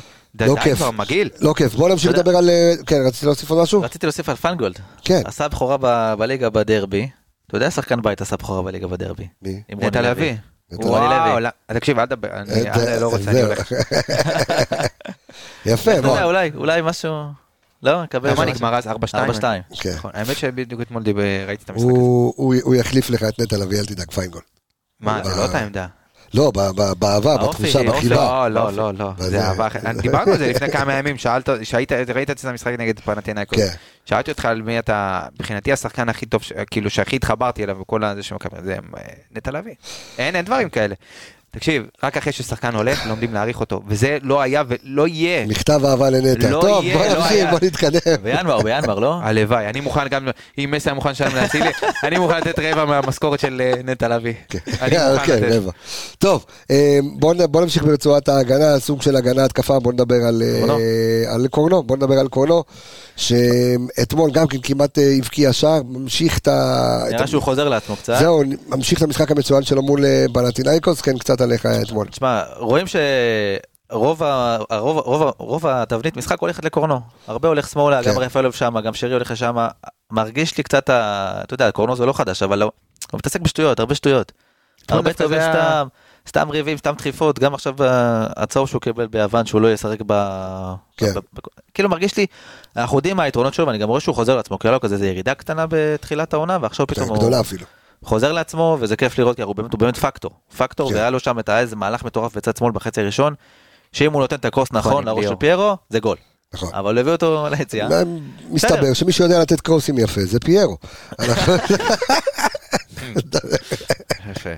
[SPEAKER 1] לא
[SPEAKER 2] די
[SPEAKER 1] כיף.
[SPEAKER 2] כבר מגעיל.
[SPEAKER 1] לא כיף, בוא נמשיך לדבר על... אה, כן, רצית להוסיף עוד משהו?
[SPEAKER 3] רציתי להוסיף על פאנגולד.
[SPEAKER 1] כן.
[SPEAKER 3] עשה בכורה ב- בליגה בדרבי. אתה יודע, שחקן בית עשה בכורה בליגה בדרבי.
[SPEAKER 1] מי?
[SPEAKER 3] עם רוני לוי.
[SPEAKER 2] וואו,
[SPEAKER 3] לוי.
[SPEAKER 2] לא- תקשיב, אל תדבר, אני
[SPEAKER 1] אה,
[SPEAKER 2] אני לא רוצה, אני. הולך.
[SPEAKER 1] יפה, בוא.
[SPEAKER 3] אולי, אולי משהו... לא, נקבל...
[SPEAKER 2] כמה. נגמר אז? 4-2?
[SPEAKER 3] 4-2.
[SPEAKER 1] כן.
[SPEAKER 2] נכון, האמת שבדיוק אתמול ראיתי את המשחק הזה.
[SPEAKER 1] הוא- יחליף לך את נטע לביא, אל תדאג, פיינגול.
[SPEAKER 2] מה, זה לא אותה עמדה.
[SPEAKER 1] לא, באהבה, בתחושה. בחיבה.
[SPEAKER 2] לא, לא, לא, לא,
[SPEAKER 1] וזה-
[SPEAKER 2] זה אהבה אחרת. דיברנו על זה לפני כמה ימים, שאלת, שהיית, ראית את המשחק נגד פנתינייקוס.
[SPEAKER 1] כן.
[SPEAKER 2] שאלתי אותך על מי אתה, מבחינתי השחקן הכי טוב, כאילו שהכי התחברתי אליו וכל הזה שמקבל, זה אה, נטע לביא. אין, אין דברים כאלה. תקשיב, רק אחרי ששחקן הולך, לומדים להעריך אותו, וזה לא היה ולא יהיה.
[SPEAKER 1] מכתב אהבה לנטע.
[SPEAKER 2] לא
[SPEAKER 1] טוב,
[SPEAKER 2] יהיה,
[SPEAKER 1] בוא
[SPEAKER 2] לא
[SPEAKER 1] נמשיך. בוא נתקדם.
[SPEAKER 3] בינואר, בינואר, לא?
[SPEAKER 2] הלוואי, אני מוכן גם, אם מסי היה מוכן לשלם לאצילי, אני מוכן לתת רבע מהמשכורת של אה, נטע לביא. אני מוכן
[SPEAKER 1] כן,
[SPEAKER 2] לתת.
[SPEAKER 1] רבע. טוב, אה, בוא נמשיך ברצועת ההגנה, סוג של הגנה התקפה, בוא נדבר על אה,
[SPEAKER 3] קורנו.
[SPEAKER 1] על קורנו, בוא נדבר על קורנו, שאתמול גם כן כמעט אה, הבקיע שער, ממשיך את ה...
[SPEAKER 3] נראה
[SPEAKER 1] ה-
[SPEAKER 3] שהוא חוזר לעצמו קצת.
[SPEAKER 1] זהו, ממשיך את המשחק המצוין שלו מול אה, בנטינאיקוס, כן, קצת עליך אתמול.
[SPEAKER 3] תשמע, רואים שרוב ה- הרוב, רוב, ה- רוב התבנית משחק הולכת לקורנו. הרבה הולך שמאלה,
[SPEAKER 1] כן.
[SPEAKER 3] גם רפאלוב שם, גם שרי הולך לשם. מרגיש לי קצת, ה- אתה יודע, קורנו זה לא חדש, אבל לא, הוא מתעסק בשטויות, הרבה שטויות. הרבה טובים סתם, סתם ריבים, סתם דחיפות, גם עכשיו ה- הצהוב שהוא קיבל ביוון, שהוא לא ישחק ב...
[SPEAKER 1] כן.
[SPEAKER 3] ב... ב... כאילו מרגיש לי, אנחנו יודעים מה היתרונות שלו, ואני גם רואה שהוא חוזר לעצמו, כי היה לו כזה איזה ירידה קטנה בתחילת העונה, ועכשיו פתאום הוא...
[SPEAKER 1] גדולה אפילו.
[SPEAKER 3] חוזר לעצמו וזה כיף לראות כי הוא באמת, הוא באמת פקטור. פקטור
[SPEAKER 1] כן.
[SPEAKER 3] והיה לו שם את איזה מהלך מטורף בצד שמאל בחצי הראשון. שאם הוא נותן את הקרוס נכון
[SPEAKER 2] עם
[SPEAKER 3] לראש. של פיירו זה גול.
[SPEAKER 1] נכון.
[SPEAKER 3] אבל הביא אותו ליציאה.
[SPEAKER 1] מסתבר שמישהו יודע לתת קרוסים יפה, זה פיירו.
[SPEAKER 2] יפה.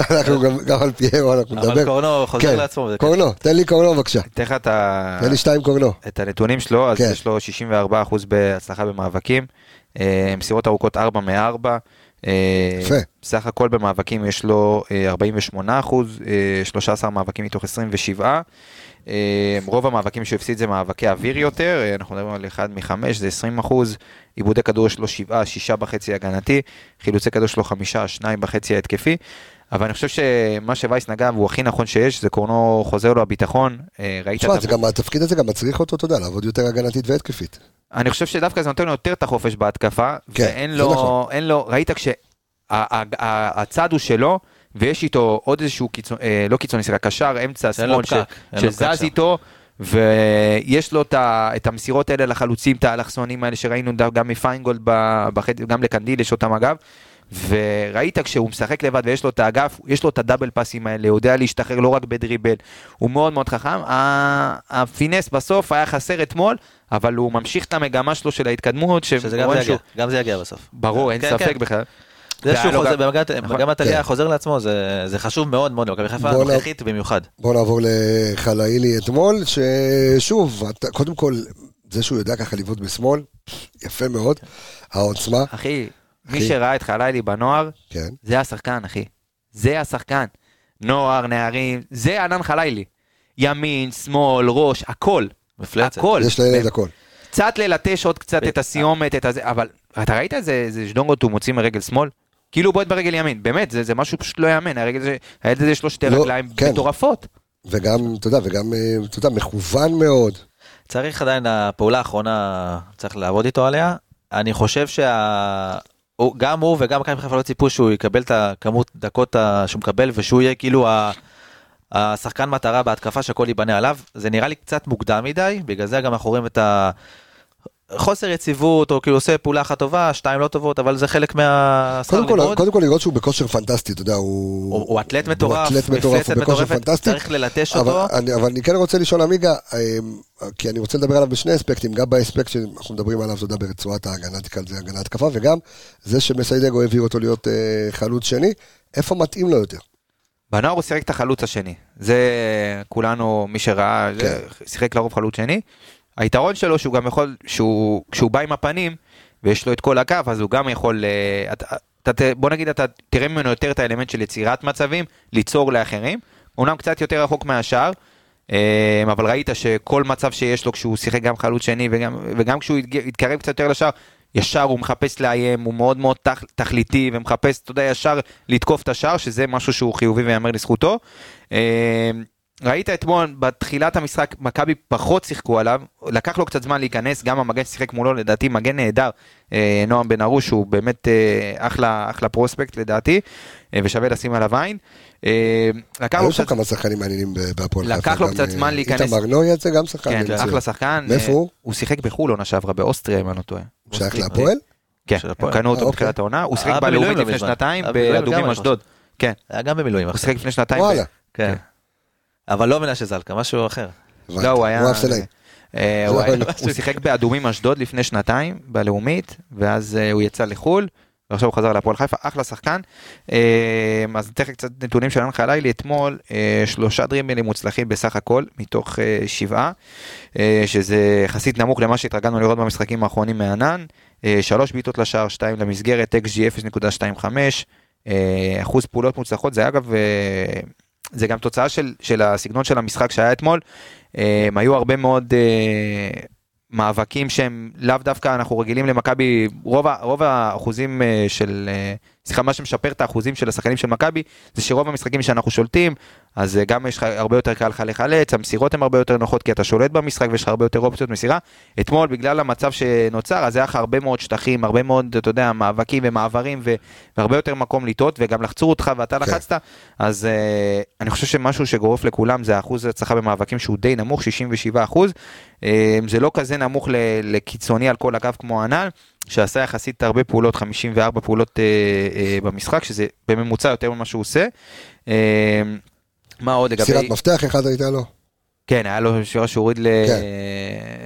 [SPEAKER 1] אנחנו גם- על פיירו אנחנו נדבר.
[SPEAKER 3] אבל קורנו חוזר
[SPEAKER 1] כן,
[SPEAKER 3] לעצמו. וזה
[SPEAKER 1] קורנו, תן לי קורנו בבקשה.
[SPEAKER 2] אתן לך את ה-
[SPEAKER 1] תן לי שתיים קורנו.
[SPEAKER 2] את הנתונים שלו, אז
[SPEAKER 1] כן.
[SPEAKER 2] יש לו 64% בהצלחה במאבקים, אה, מסירות ארוכות 4 מ-4.
[SPEAKER 1] יפה.
[SPEAKER 2] סך הכל במאבקים יש לו אה, 48 אחוז, 13 מאבקים מתוך 27. אה, רוב המאבקים שהוא הפסיד זה מאבקי אוויר יותר, אה, אנחנו מדברים על 1 מ-5, זה 20 אחוז. עיבודי כדור יש לו 7, 6 בחצי הגנתי, חילוצי כדור יש לו 5, 2 בחצי ההתקפי. אבל אני חושב שמה שווייס נגע והוא הכי נכון שיש, זה קורנו חוזר לו הביטחון. אה, ראית
[SPEAKER 1] תשמע,
[SPEAKER 2] את
[SPEAKER 1] זה גם- התפקיד הזה גם מצריך אותו, אתה יודע, לעבוד יותר הגנתית והתקפית.
[SPEAKER 2] אני חושב שדווקא זה נותן לו יותר את החופש בהתקפה,
[SPEAKER 1] כן,
[SPEAKER 2] ואין לו,
[SPEAKER 1] נכון.
[SPEAKER 2] לו, ראית כשהצד הוא שלו, ויש איתו עוד איזשהו קיצוני, אה, לא קיצוני, סליחה, קשר אמצע שמאל
[SPEAKER 3] פקק
[SPEAKER 2] שזז. איתו, ויש לו את, המסירות האלה לחלוצים, את האלכסונים האלה שראינו גם מפיינגולד, בחד- גם לקנדיל יש אותם אגב. וראית כשהוא משחק לבד ויש לו את האגף, יש לו את הדאבל פאסים האלה, הוא יודע להשתחרר לא רק בדריבל, הוא מאוד מאוד חכם. הפינס בסוף היה חסר אתמול, אבל הוא ממשיך את המגמה שלו של ההתקדמות,
[SPEAKER 3] שזה גם זה יגיע, גם זה יגיע בסוף.
[SPEAKER 2] ברור, אין
[SPEAKER 3] כן,
[SPEAKER 2] ספק
[SPEAKER 3] כן.
[SPEAKER 2] בכלל.
[SPEAKER 3] זה שהוא חוזר
[SPEAKER 2] גם-
[SPEAKER 3] במגמת-
[SPEAKER 2] נכון.
[SPEAKER 1] כן.
[SPEAKER 3] חוזר לעצמו, זה זה חשוב מאוד מאוד למכבי חיפה, הנוכחית במיוחד.
[SPEAKER 1] בוא נעבור לחלאילי אתמול, ששוב, קודם כל, זה שהוא יודע ככה לבעוט בשמאל, יפה מאוד, העוצמה,
[SPEAKER 2] אחי, מי
[SPEAKER 1] אחי.
[SPEAKER 2] שראה את חלילי בנוער,
[SPEAKER 1] כן.
[SPEAKER 2] זה השחקן, אחי. זה השחקן. נוער, נערים, זה ענן חלילי. ימין, שמאל, ראש, הכל.
[SPEAKER 3] מפלצת.
[SPEAKER 2] הכל.
[SPEAKER 1] יש לילד הכל.
[SPEAKER 2] קצת ללטש עוד קצת את הסיומת, את הזה, אבל אתה ראית איזה איזה ז'דונגות הוא מוציא מרגל שמאל? כאילו הוא בועט ברגל ימין, באמת, זה, זה משהו פשוט לא יאמן, הרגל זה, הילד הזה יש לו שתי
[SPEAKER 1] לא,
[SPEAKER 2] רגליים
[SPEAKER 1] כן.
[SPEAKER 2] מטורפות.
[SPEAKER 1] וגם, אתה יודע, וגם, אה, אתה יודע, מכוון מאוד.
[SPEAKER 3] צריך עדיין, הפעולה האחרונה, צריך לעבוד איתו עליה. אני חושב שה... הוא- גם הוא וגם מכבי חיפה לא ציפו שהוא יקבל את הכמות דקות ה- שהוא מקבל ושהוא יהיה כאילו ה... השחקן מטרה בהתקפה שהכל ייבנה עליו. זה נראה לי קצת מוקדם מדי, בגלל זה גם אנחנו רואים את ה... חוסר יציבות, או כאילו עושה פעולה אחת טובה, שתיים לא טובות, אבל זה חלק מהשכר
[SPEAKER 1] קודם כל,
[SPEAKER 3] לימוד.
[SPEAKER 1] קודם כל לראות שהוא בכושר פנטסטי, אתה יודע, הוא...
[SPEAKER 3] הוא הוא אתלט מטורף,
[SPEAKER 1] הוא אתלט מטורף, הוא בכושר
[SPEAKER 3] מטורפת,
[SPEAKER 1] פנטסטי.
[SPEAKER 3] צריך ללטש
[SPEAKER 1] אבל
[SPEAKER 3] אותו.
[SPEAKER 1] אני, אבל אני כן רוצה לשאול עמיגה, אה, כי אני רוצה לדבר עליו בשני אספקטים, גם באספקט שאנחנו מדברים עליו, אתה יודע, ברצועת ההגנה, תקרא לזה הגנה התקפה, וגם זה שמסיידגו העביר אותו להיות אה, חלוץ שני, איפה מתאים לו יותר?
[SPEAKER 2] בנוער הוא שיחק את החלוץ השני, זה כולנו, מי שראה,
[SPEAKER 1] כן.
[SPEAKER 2] שיחק לרוב חלוץ שני. היתרון שלו שהוא גם יכול, שהוא, כשהוא בא עם הפנים ויש לו את כל הקו, אז הוא גם יכול, אה, אתה, אתה, בוא נגיד אתה תראה ממנו יותר את האלמנט של יצירת מצבים, ליצור לאחרים, אומנם קצת יותר רחוק מהשאר, אה, אבל ראית שכל מצב שיש לו כשהוא שיחק גם חלוץ שני וגם, וגם כשהוא התקרב קצת יותר לשער, ישר הוא מחפש לאיים, הוא מאוד מאוד תח, תכליתי ומחפש, אתה יודע, ישר לתקוף את השער, שזה משהו שהוא חיובי ויאמר לזכותו. ראית אתמול בתחילת המשחק מכבי פחות שיחקו עליו, לקח לו קצת זמן להיכנס, גם המגן ששיחק מולו לדעתי מגן נהדר, אה, נועם בן ארוש הוא באמת אה, אחלה, אחלה פרוספקט לדעתי, אה, ושווה לשים עליו עין. אה, לקח לו
[SPEAKER 1] היו שם
[SPEAKER 2] קצת,
[SPEAKER 1] כמה שחקנים מעניינים בהפועל חיפה.
[SPEAKER 2] לקח לו קצת זמן להיכנס.
[SPEAKER 1] איתמר נוי זה גם שחקן.
[SPEAKER 2] כן. אחלה שחקן,
[SPEAKER 1] מאיפה
[SPEAKER 2] אה,
[SPEAKER 1] הוא?
[SPEAKER 2] הוא שיחק בחו"ל עונה שעברה, באוסטריה אם אני לא טועה.
[SPEAKER 1] הוא שייך להפועל?
[SPEAKER 2] כן, הם. קנו אותו בתחילת העונה, הוא שיחק בלאומית
[SPEAKER 3] לא
[SPEAKER 2] לפני. שנתיים, באדומים אשדוד. כן,
[SPEAKER 3] היה גם במילואים.
[SPEAKER 2] הוא. שיחק לפני שנתיים.
[SPEAKER 1] וואלה.
[SPEAKER 2] ב-
[SPEAKER 3] כן. אבל לא מנשה זלקה, משהו אחר.
[SPEAKER 2] לא, הוא היה...
[SPEAKER 1] הוא אפסנאי.
[SPEAKER 2] אה,
[SPEAKER 1] לא,
[SPEAKER 2] הוא שיחק באדומים אשדוד לפני שנתיים, בלאומית, ואז אה, הוא יצא לחו"ל, ועכשיו הוא חזר להפועל חיפה, אחלה שחקן. אה, אז לך קצת נתונים של ענן לילי אתמול, שלושה דריבלים מוצלחים בסך הכל, מתוך שבעה, שזה יחסית נמוך למה שהתרגלנו לראות במשחקים האחרונים מענן. שלוש בעיטות לשער, שתיים למסגרת, XG 0.25, אה, אחוז פעולות מוצלחות, זה אגב... אה, זה גם תוצאה של, של הסגנון של המשחק שהיה אתמול. אה, הם היו הרבה מאוד אה, מאבקים שהם לאו דווקא אנחנו רגילים למכבי, רוב, רוב האחוזים אה, של, אה, סליחה, מה שמשפר את האחוזים של השחקנים של מכבי, זה שרוב המשחקים שאנחנו שולטים, אז אה, גם יש לך הרבה יותר קל לך לחלץ, המסירות הן הרבה יותר נוחות כי אתה שולט במשחק ויש לך הרבה יותר אופציות מסירה. אתמול בגלל המצב שנוצר, אז היה לך הרבה מאוד שטחים, הרבה מאוד, אתה יודע, מאבקים ומעברים ו- והרבה יותר מקום לטעות וגם לחצו אותך ואתה
[SPEAKER 1] כן.
[SPEAKER 2] לחצת, אז אה, אני חושב שמשהו שגורף לכולם זה האחוז הצלחה במאבקים שהוא די נמוך, 67 אחוז. אה, זה לא כזה נמוך ל- לקיצוני על כל הקו כמו הנ"ל, שעשה יחסית הרבה פעולות, 54 פעולות אה, אה, במשחק, שזה בממוצע יותר ממה שהוא עושה. אה, מה עוד לגבי...
[SPEAKER 1] מסירת מפתח אחד הייתה לו.
[SPEAKER 2] כן, היה לו שורה שהוריד ל...
[SPEAKER 1] כן.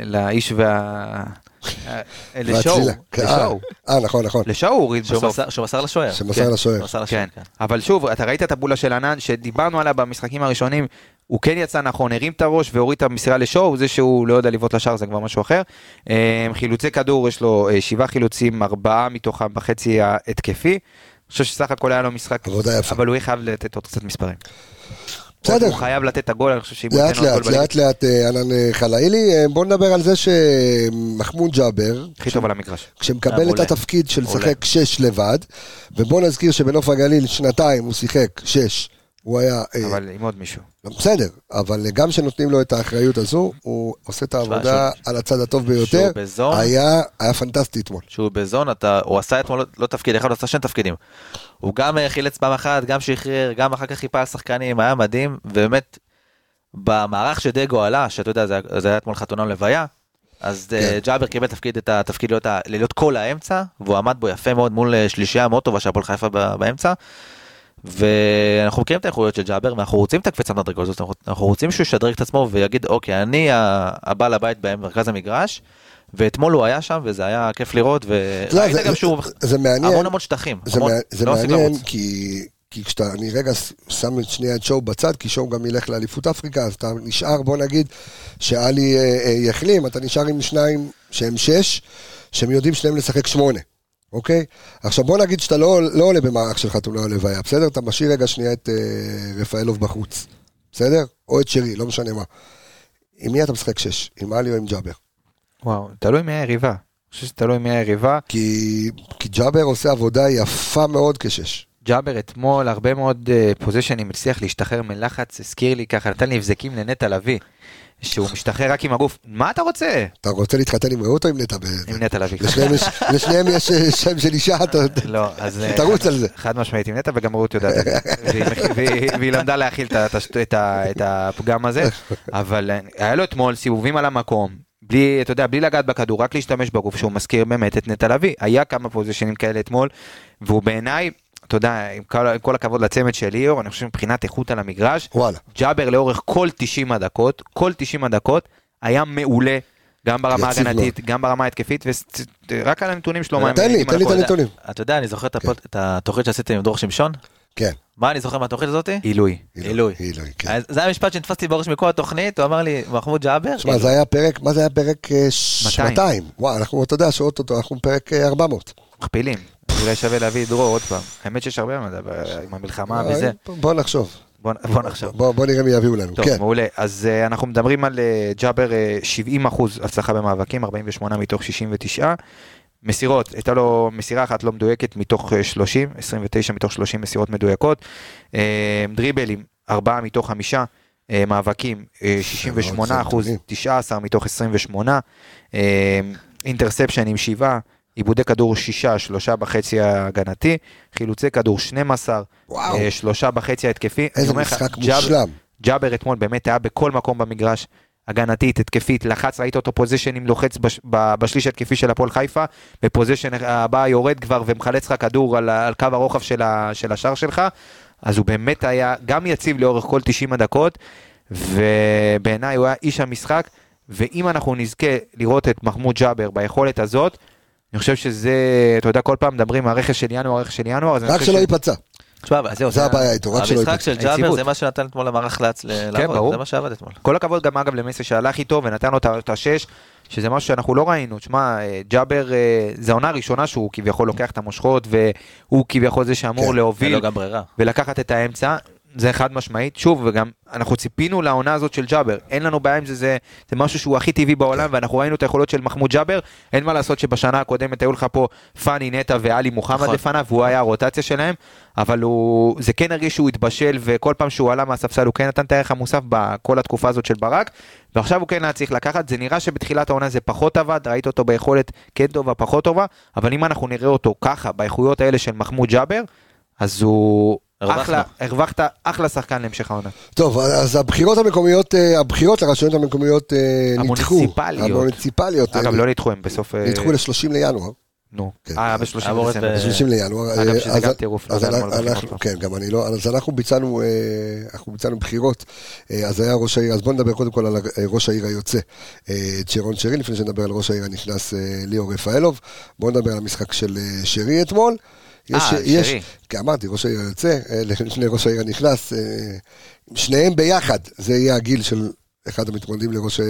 [SPEAKER 2] לאיש וה... אה, לשואו. לשואו.
[SPEAKER 1] אה, נכון, נכון.
[SPEAKER 2] לשואו הוא הוריד בסוף.
[SPEAKER 3] מסר- שהוא מסר לשוער.
[SPEAKER 1] שמסר
[SPEAKER 3] כן,
[SPEAKER 1] לשוער.
[SPEAKER 3] שהוא מסר לשוער,
[SPEAKER 2] כן,
[SPEAKER 3] כן.
[SPEAKER 2] אבל שוב, אתה ראית את הבולה של ענן, שדיברנו עליה במשחקים הראשונים, הוא כן יצא נכון, הרים את הראש והוריד את המסירה לשואו, זה שהוא לא יודע לבעוט לשער זה כבר משהו אחר. אה, חילוצי כדור, יש לו אה, שבעה חילוצים, ארבעה מתוכם בחצי ההתקפי. אני חושב שסך הכל היה לו משחק. אבל הוא יהיה חייב לתת עוד קצת מספרים.
[SPEAKER 1] בסדר.
[SPEAKER 2] הוא חייב לתת את הגול, אני חושב שאם הוא ייתן עוד גול
[SPEAKER 1] לאט,
[SPEAKER 2] בליגה,
[SPEAKER 1] לאט לאט אה, ענן אה, חלאילי. אה, בוא נדבר על זה שמחמוד ג'אבר,
[SPEAKER 2] הכי טוב על המגרש.
[SPEAKER 1] כשמקבל את. התפקיד של. לשחק שש לבד, ובוא נזכיר שבנוף הגליל שנתיים הוא שיחק שש, הוא היה... אה,
[SPEAKER 2] אבל עם עוד מישהו.
[SPEAKER 1] בסדר, אבל גם כשנותנים לו את האחריות הזו, הוא עושה את העבודה על הצד הטוב ביותר.
[SPEAKER 3] שהוא בזון.
[SPEAKER 1] היה היה פנטסטי אתמול.
[SPEAKER 3] שהוא בזון, אתה, הוא עשה אתמול לא, לא תפקיד אחד, הוא עשה שני תפקידים. הוא גם אה, חילץ פעם אחת, גם שחרר, גם אחר כך חיפה על שחקנים, היה מדהים, ובאמת, במערך שדגו עלה, שאתה יודע, זה, זה היה אתמול חתונה לוויה, אז
[SPEAKER 1] כן.
[SPEAKER 3] כן. ג'אבר קיבל תפקיד, את התפקיד להיות, להיות כל האמצע, והוא עמד בו יפה מאוד מול אה, שלישייה מאוד טובה של הפועל חיפה באמצע. ואנחנו מכירים את האיכויות של ג'אבר, ואנחנו רוצים את הקפיצת מדרגות הזאת, אנחנו- רוצים שהוא ישדרג את עצמו ויגיד, אוקיי, אני הבעל הבית במרכז המגרש, ואתמול הוא היה שם, וזה היה כיף לראות,
[SPEAKER 1] לא,
[SPEAKER 3] וראית
[SPEAKER 1] זה-
[SPEAKER 3] גם שהוא. המון המון שטחים,
[SPEAKER 1] זה,
[SPEAKER 3] המון,
[SPEAKER 1] מע... זה
[SPEAKER 3] לא
[SPEAKER 1] מעניין. כי, כי כשאתה, אני רגע שם את שנייה את שואו בצד, כי שואו גם ילך לאליפות אפריקה, אז אתה נשאר, בוא נגיד, שאלי אה, אה, יחלים, אתה נשאר עם שניים שהם שש, שהם יודעים שניהם לשחק שמונה, אוקיי? עכשיו בוא נגיד שאתה לא, לא עולה במערך של חתונה לוויה, בסדר? אתה משאיר רגע שנייה את אה, רפאלוב בחוץ, בסדר? או את שרי, לא משנה מה. עם מי אתה משחק שש? עם עלי או עם ג'אבר?
[SPEAKER 2] וואו, תלוי מי היריבה. אני חושב שתלוי מי היריבה.
[SPEAKER 1] כי, כי ג'אבר עושה עבודה יפה מאוד כשש.
[SPEAKER 2] ג'אבר אתמול הרבה מאוד פוזיישנים הצליח להשתחרר מלחץ, הזכיר לי ככה, נתן לי הבזקים לנטע לביא, שהוא משתחרר רק עם הגוף. מה אתה רוצה?
[SPEAKER 1] אתה רוצה להתחתן עם רעות או עם נטע?
[SPEAKER 2] עם נטע לביא.
[SPEAKER 1] לשניהם יש- אה, שם של אישה.
[SPEAKER 2] לא, אז... אה,
[SPEAKER 1] תרוץ על זה.
[SPEAKER 2] חד משמעית עם נטע וגם רות יודעת. והיא- למדה להכיל את הפגם הזה, אבל אה, היה לו אתמול סיבובים על המקום. בלי, אתה יודע, בלי לגעת בכדור, רק להשתמש בגוף, שהוא מזכיר באמת את נטע לביא. היה כמה position ים כאלה אתמול, והוא בעיניי, אתה יודע, עם כל, עם כל הכבוד לצמד של ליאור, אני חושב מבחינת איכות על המגרש,
[SPEAKER 1] וואלה.
[SPEAKER 2] ג'אבר לאורך כל 90 הדקות, כל 90 הדקות, היה מעולה, גם ברמה ההגנתית, גם ברמה ההתקפית, ורק על הנתונים שלו,
[SPEAKER 1] תן לי, תן לי את הנתונים.
[SPEAKER 3] אתה יודע, אני זוכר את הפוד- את התוכנית שעשיתם עם דרור שמשון?
[SPEAKER 1] כן.
[SPEAKER 3] מה אני זוכר מהתוכנית הזאת?
[SPEAKER 2] עילוי.
[SPEAKER 3] עילוי.
[SPEAKER 1] עילוי, כן.
[SPEAKER 3] אז זה המשפט שנתפסתי בראש מכל התוכנית, הוא אמר לי, מחמוד ג'אבר,
[SPEAKER 1] שמע, זה היה פרק, מה זה היה פרק אה, ש-
[SPEAKER 2] 200.
[SPEAKER 1] 200? וואו, אנחנו, אתה יודע, שאו-טו-טו, אנחנו פרק אה, 400.
[SPEAKER 2] מכפילים. אולי שווה להביא את דרור עוד פעם. האמת שיש הרבה מה לדבר עם המלחמה וזה.
[SPEAKER 1] אה, בוא נחשוב.
[SPEAKER 2] בוא בוא נחשוב.
[SPEAKER 1] בוא בוא נראה מי יביאו לנו.
[SPEAKER 2] טוב,
[SPEAKER 1] כן.
[SPEAKER 2] מעולה. אז אה, אנחנו מדברים על אה, ג'אבר אה, 70 אחוז הצלחה במאבקים, 48 מתוך 69. מסירות, הייתה לו מסירה אחת לא מדויקת מתוך אה, 30, 29 מתוך 30 מסירות מדויקות. אה, דריבלים, 4 מתוך 5. מאבקים, אה, 68 אחוז,
[SPEAKER 1] נתונים.
[SPEAKER 2] 19 מתוך 28. אה, אינטרספשנים, 7. עיבודי כדור 6, 3 בחצי ההגנתי. חילוצי כדור 12,
[SPEAKER 1] וואו.
[SPEAKER 2] אה, שלושה בחצי ההתקפי.
[SPEAKER 1] איזה משחק
[SPEAKER 2] ג'אבר-
[SPEAKER 1] מושלם.
[SPEAKER 2] ג'אבר אתמול באמת היה בכל מקום במגרש, הגנתית, התקפית, לחץ, ראית אותו פוזיישנים לוחץ בש, בשליש התקפי של הפועל חיפה, בפוזיישן הבא יורד כבר ומחלץ לך כדור על, על קו הרוחב של, ה, של השער שלך, אז הוא באמת היה גם יציב לאורך כל 90 הדקות, ובעיניי הוא היה איש המשחק, ואם אנחנו נזכה לראות את מחמוד ג'אבר ביכולת הזאת, אני חושב שזה, אתה יודע, כל פעם מדברים על הרכש של ינואר, רכש של ינואר,
[SPEAKER 1] רק שלא ייפצע. זה הבעיה איתו, רק שלא
[SPEAKER 3] המשחק
[SPEAKER 1] ייפצע.
[SPEAKER 3] של ג'אבר. זה מה שנתן אתמול למערך ל- לעבוד. זה מה שעבד אתמול.
[SPEAKER 2] כל הכבוד גם אגב למסי שהלך איתו ונתן לו את השש, שזה משהו שאנחנו לא ראינו. תשמע, אה, ג'אבר, אה, זו העונה הראשונה שהוא כביכול לוקח את המושכות, והוא כביכול זה שאמור
[SPEAKER 1] כן,
[SPEAKER 2] להוביל. ולקחת את האמצע. זה חד משמעית, שוב, וגם אנחנו ציפינו לעונה הזאת של ג'אבר, אין לנו בעיה עם זה, זה, זה משהו שהוא הכי טבעי בעולם, ואנחנו ראינו את היכולות של מחמוד ג'אבר, אין מה לעשות שבשנה הקודמת היו לך פה פאני נטע ואלי מוחמד
[SPEAKER 3] נכון.
[SPEAKER 2] לפניו, והוא היה הרוטציה שלהם, אבל הוא, זה כן הרגיש שהוא התבשל, וכל פעם שהוא עלה מהספסל הוא כן נתן את הערך המוסף בכל התקופה הזאת של ברק, ועכשיו הוא כן היה צריך לקחת, זה נראה שבתחילת העונה זה פחות עבד, ראית אותו ביכולת כן טובה, פחות טובה, אבל אם אנחנו נראה אותו ככה, באיכויות האלה של מחמוד ג'אבר, אז הוא... אחלה, הרווחת אחלה שחקן להמשך העונה.
[SPEAKER 1] טוב, אז הבחירות המקומיות, אה, הבחירות לרשויות המקומיות אה, נדחו.
[SPEAKER 2] המוניציפליות.
[SPEAKER 1] המוניציפליות. אה,
[SPEAKER 2] אגב, לא נדחו, הם בסוף... אה,
[SPEAKER 1] נדחו ל-30 לינואר.
[SPEAKER 2] נו.
[SPEAKER 1] כן.
[SPEAKER 2] אה, ב-30
[SPEAKER 3] אמורת
[SPEAKER 2] בדצמבר.
[SPEAKER 3] ב-
[SPEAKER 1] 30 לינואר.
[SPEAKER 2] אגב,
[SPEAKER 1] אה,
[SPEAKER 2] שזה
[SPEAKER 1] אז-
[SPEAKER 2] גם טירוף, לא לא אותו.
[SPEAKER 1] כן, גם אני לא, אז אנחנו ביצענו, אה, אנחנו ביצענו בחירות, אה, אז היה ראש העיר, אז בואו נדבר קודם כל על אה, ראש העיר היוצא, אה, צ'רון שרי, לפני שנדבר על ראש העיר הנכנס אה, ליאור רפאלוב, בואו נדבר על המשחק של אה, שרי אתמול. יש-
[SPEAKER 2] אה,
[SPEAKER 1] יש-
[SPEAKER 2] שרי.
[SPEAKER 1] כן, אמרתי, ראש העיר היוצא, אה, לפני ראש העיר הנכנס, אה, שניהם ביחד, זה יהיה הגיל של אחד המתמודדים לראש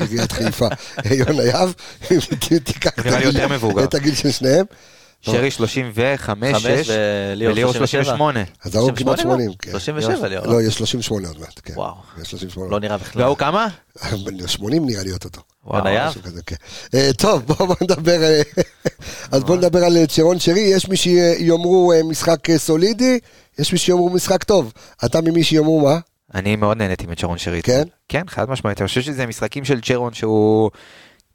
[SPEAKER 1] עיריית חיפה, יונה יהב, תיקח
[SPEAKER 2] יותר מבוגר.
[SPEAKER 1] את הגיל של שניהם.
[SPEAKER 2] שרי 35,
[SPEAKER 3] חמש
[SPEAKER 2] 6,
[SPEAKER 3] וליאור
[SPEAKER 2] וליאור
[SPEAKER 3] 37.
[SPEAKER 2] 38.
[SPEAKER 1] אז ההוא כמעט
[SPEAKER 3] 38
[SPEAKER 1] 80, כן.
[SPEAKER 3] 37 ליאור.
[SPEAKER 1] לא, יש 38 עוד מעט, כן.
[SPEAKER 3] וואו.
[SPEAKER 1] יש 38.
[SPEAKER 3] לא נראה בכלל.
[SPEAKER 2] והוא כמה?
[SPEAKER 1] בן 80 נראה לי? משהו כזה, כן. אה, טוב, בואו בוא נדבר, אה, אז בואו נדבר על אה, צ'רון שרי, יש מי שיאמרו משחק סולידי, יש מי שיאמרו משחק טוב. אתה ממי שיאמרו מה?
[SPEAKER 2] אני מאוד נהניתי מצ'רון שרי.
[SPEAKER 1] כן?
[SPEAKER 2] כן, חד משמעית. אני חושב שזה משחקים של צ'רון שהוא...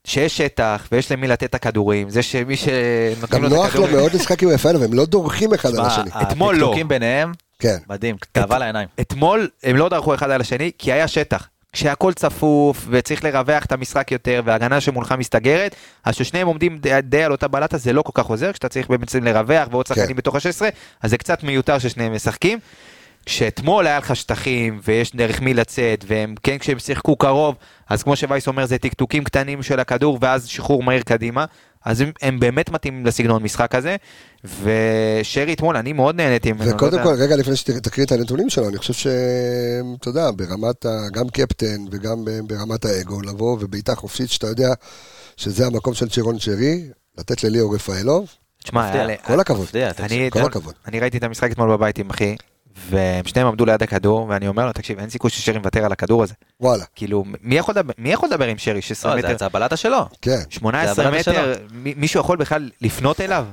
[SPEAKER 2] שיש שטח ויש למי לתת את הכדורים, זה שמי שנותנים
[SPEAKER 1] גם
[SPEAKER 2] לו את
[SPEAKER 1] נוח לו. מאוד לשחק עם רפאלוב, הם לא דורכים אחד על השני.
[SPEAKER 2] אתמול לא.
[SPEAKER 3] הטקטוקים ביניהם,
[SPEAKER 1] כן.
[SPEAKER 3] מדהים, תאווה לעיניים.
[SPEAKER 2] אתמול הם לא דרכו אחד על השני כי היה שטח. כשהכל צפוף וצריך לרווח את המשחק יותר וההגנה שמולך מסתגרת, אז כששניהם עומדים די, די על אותה בלטה זה לא כל כך עוזר, כשאתה צריך בעצם לרווח ועוד שחקנים
[SPEAKER 1] כן.
[SPEAKER 2] בתוך ה-16, אז זה קצת מיותר ששניהם משחקים. כשאתמול היה לך שטחים ויש דרך מי לצאת והם כן כשהם שיחקו קרוב אז כמו שווייס אומר זה טקטוקים קטנים של הכדור ואז שחרור מהיר קדימה אז הם, הם באמת מתאימים לסגנון משחק הזה ושרי אתמול אני מאוד נהניתי ממנו. לא
[SPEAKER 1] וקודם
[SPEAKER 2] יודע.
[SPEAKER 1] כל, רגע לפני שתקריא את הנתונים שלו, אני חושב שאתה יודע, ברמת ה... גם קפטן וגם ברמת האגו, לבוא ובעיטה חופשית, שאתה יודע שזה המקום של צ'רון שרי, לתת לליאור רפאלוב,
[SPEAKER 2] תשמע,
[SPEAKER 1] כל הכבוד. כל הכבוד.
[SPEAKER 2] אני ראיתי את המשחק אתמול בבית עם אחי, והם שניהם עמדו ליד הכדור, ואני אומר לו, תקשיב, אין סיכוי ששרי מוותר על הכדור הזה.
[SPEAKER 1] וואלה,
[SPEAKER 2] כאילו, מי יכול לדבר, מי יכול לדבר עם שרי, 16
[SPEAKER 3] לא, זה-
[SPEAKER 2] מטר,
[SPEAKER 3] זה הבלטה שלו.
[SPEAKER 1] כן.
[SPEAKER 2] 18
[SPEAKER 3] זה הבלטה
[SPEAKER 2] מטר, מי- מישהו יכול בכלל לפנות אליו?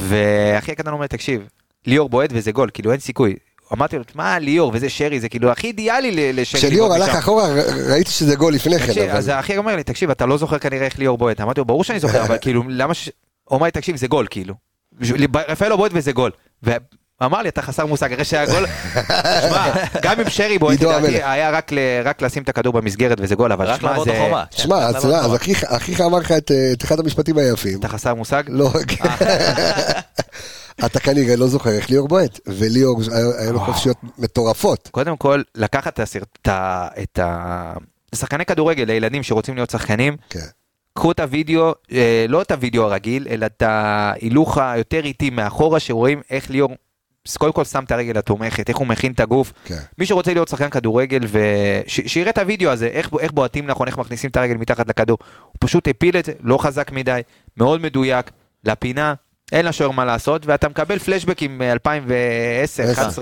[SPEAKER 2] ואחי הקטן אומר, תקשיב, ליאור בועט וזה גול, כאילו אין סיכוי. אמרתי לו, מה ליאור וזה שרי, זה כאילו הכי אידיאלי ל- לשרי.
[SPEAKER 1] כשליאור הלך
[SPEAKER 2] משם."
[SPEAKER 1] אחורה, ראיתי שזה גול לפני כן.
[SPEAKER 2] אז האחי אומר לי, תקשיב, אתה לא זוכר כנראה איך ליאור בועט. אמרתי לו, ברור שאני זוכר, אבל כאילו, למה ש... הוא אמר לי, תקשיב, זה גול, כאילו. רפאלו בועט וזה גול. ואמר לי, אתה חסר מושג, אחרי שהיה גול, שמע, גם אם שרי בועט, לדעתי. היה רק לשים את הכדור במסגרת וזה גול, אבל שמע, זה...
[SPEAKER 1] שמע,
[SPEAKER 3] כן,
[SPEAKER 1] אז. אחיך- אמר לך את אה, אחד המשפטים היפים.
[SPEAKER 2] אתה חסר מושג?
[SPEAKER 1] לא, אתה כנראה לא זוכר איך ליאור בועט, וליאור, היה- היה לו. חופשיות מטורפות.
[SPEAKER 2] קודם כל, לקחת ה- את ה... שחקני כדורגל לילדים שרוצים להיות שחקנים,
[SPEAKER 1] כן.
[SPEAKER 2] קחו את הוידאו, אה, לא את הוידאו הרגיל, אלא את ההילוך היותר איטי מאחורה, שרואים איך ליאור, קודם כל שם את הרגל התומכת, איך הוא מכין את הגוף.
[SPEAKER 1] כן.
[SPEAKER 2] מי שרוצה להיות שחקן כדורגל, וש- שיראה את הוידאו הזה, איך, איך בועטים נכון, איך מכניסים את הרגל מתחת לכדור. הוא פשוט הפיל את זה, לא חזק מדי, מאוד מדויק, לפינה, אין לשוער מה לעשות, ואתה מקבל פלשבקים מ-2010-2011,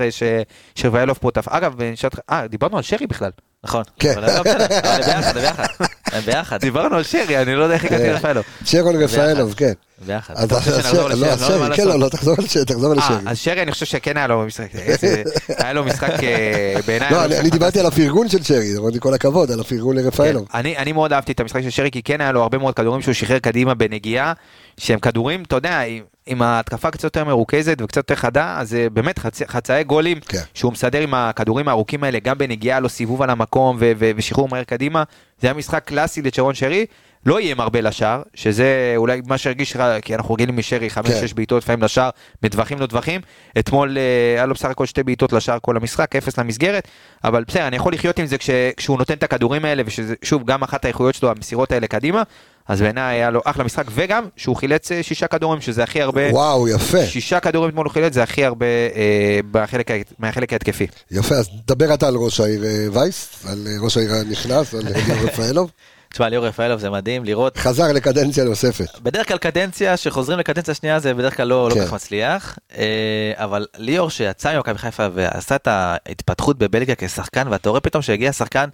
[SPEAKER 2] שרוויילוב פה תפ... אגב, אשאל אותך, אה, דיברנו על שרי בכלל.
[SPEAKER 3] נכון.
[SPEAKER 1] כן.
[SPEAKER 3] אבל לא משנה, אבל הם ביחד, הם ביחד. הם ביחד.
[SPEAKER 2] דיברנו על שרי, אני לא יודע איך הגעתי
[SPEAKER 1] כן.
[SPEAKER 2] לרפאלוב.
[SPEAKER 1] שרון רפאלוב, כן.
[SPEAKER 3] ביחד.
[SPEAKER 1] אז
[SPEAKER 2] שנחזור
[SPEAKER 1] שרי-? לא,
[SPEAKER 2] לא
[SPEAKER 1] שרי, כן. לא, לא, תחזור על שרי, תחזור על
[SPEAKER 2] אה,
[SPEAKER 1] שרי.
[SPEAKER 2] אז שרי, אני חושב שכן היה לו משחק, איזה- היה לו משחק אה, בעיניי.
[SPEAKER 1] לא, אני- דיברתי על הפרגון של שרי, אמרתי כל הכבוד, על הפרגון לרפאלוב.
[SPEAKER 2] כן, אני מאוד אהבתי את המשחק של שרי, כי כן היה לו הרבה מאוד כדורים שהוא שחרר קדימה בנגיעה, שהם כדורים, אתה יודע, עם, ההתקפה קצת יותר מרוכזת וקצת יותר חדה, אז זה באמת חצ, חצאי גולים,
[SPEAKER 1] כן.
[SPEAKER 2] שהוא מסדר עם הכדורים הארוכים האלה, גם בנגיעה, לו סיבוב על המקום ו, ו, ושחרור מהר קדימה, זה היה משחק קלאסי לצ'רון שרי. לא איים הרבה לשער, שזה אולי מה שהרגיש לך, כי אנחנו רגילים משרי, חמש,
[SPEAKER 1] כן.
[SPEAKER 2] שש בעיטות לפעמים לשער, בטווחים לא טווחים. אתמול אה, היה לו בסך הכל שתי בעיטות לשער כל המשחק, אפס למסגרת, אבל בסדר, אני יכול לחיות עם זה כש, כשהוא נותן את הכדורים האלה, ושזה, שוב, גם אחת האיכויות שלו, המסירות האלה קדימה, אז בעיניי היה לו אחלה משחק, וגם שהוא חילץ אה, שישה כדורים, שזה הכי הרבה,
[SPEAKER 1] וואו, יפה.
[SPEAKER 2] שישה כדורים אתמול הוא חילץ, זה הכי הרבה אה, בחלק, מהחלק ההתקפי.
[SPEAKER 1] יפה, אז דבר אתה על ראש העיר אה, וייס, על אה, ראש העיר הנכנס, על ליאור רפאלוב.
[SPEAKER 3] תשמע, ליאור רפאלוב זה מדהים לראות.
[SPEAKER 1] חזר לקדנציה נוספת.
[SPEAKER 3] בדרך כלל קדנציה, שחוזרים לקדנציה שנייה זה בדרך כלל לא לא
[SPEAKER 1] כן.
[SPEAKER 3] כל כך מצליח. אה, אבל ליאור שיצא ממכבי חיפה ועשה את ההתפתחות בבלגיה כשחקן, ואתה רואה פתאום שהגיע שחקן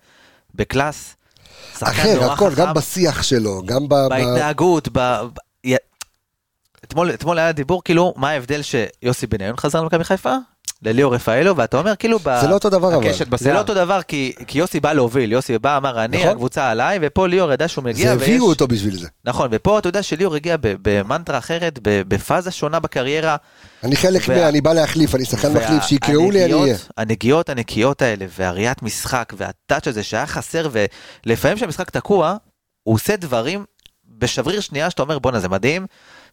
[SPEAKER 3] בקלאס.
[SPEAKER 1] אחר, הכל,
[SPEAKER 3] חכם.
[SPEAKER 1] גם בשיח שלו, גם ב...
[SPEAKER 3] בהתנהגות, ב... ב... אתמול, אתמול היה דיבור כאילו מה ההבדל שיוסי בניון חזר למכבי חיפה לליאור רפאלו ואתה אומר כאילו ב...
[SPEAKER 1] זה לא אותו דבר אבל.
[SPEAKER 3] זה לא. אותו דבר כי, כי יוסי בא להוביל יוסי בא אמר אני
[SPEAKER 1] נכון.
[SPEAKER 3] הקבוצה עליי ופה ליאור ידע שהוא מגיע
[SPEAKER 1] זה
[SPEAKER 3] ויש...
[SPEAKER 1] הביאו אותו בשביל זה.
[SPEAKER 3] נכון ופה אתה יודע שליאור הגיע ב- במנטרה אחרת ב- בפאזה שונה בקריירה.
[SPEAKER 1] אני חלק
[SPEAKER 3] וה-
[SPEAKER 1] מה... אני בא להחליף, אני שחקן
[SPEAKER 3] וה-
[SPEAKER 1] מחליף, שיקראו לי, אני אהיה.
[SPEAKER 3] הנגיעות הנקיות האלה והראיית משחק והטאץ' הזה שהיה חסר ולפעמים כשהמשחק תקוע הוא עושה דברים בשבריר שנייה שאתה אומר בואנה זה מדהים.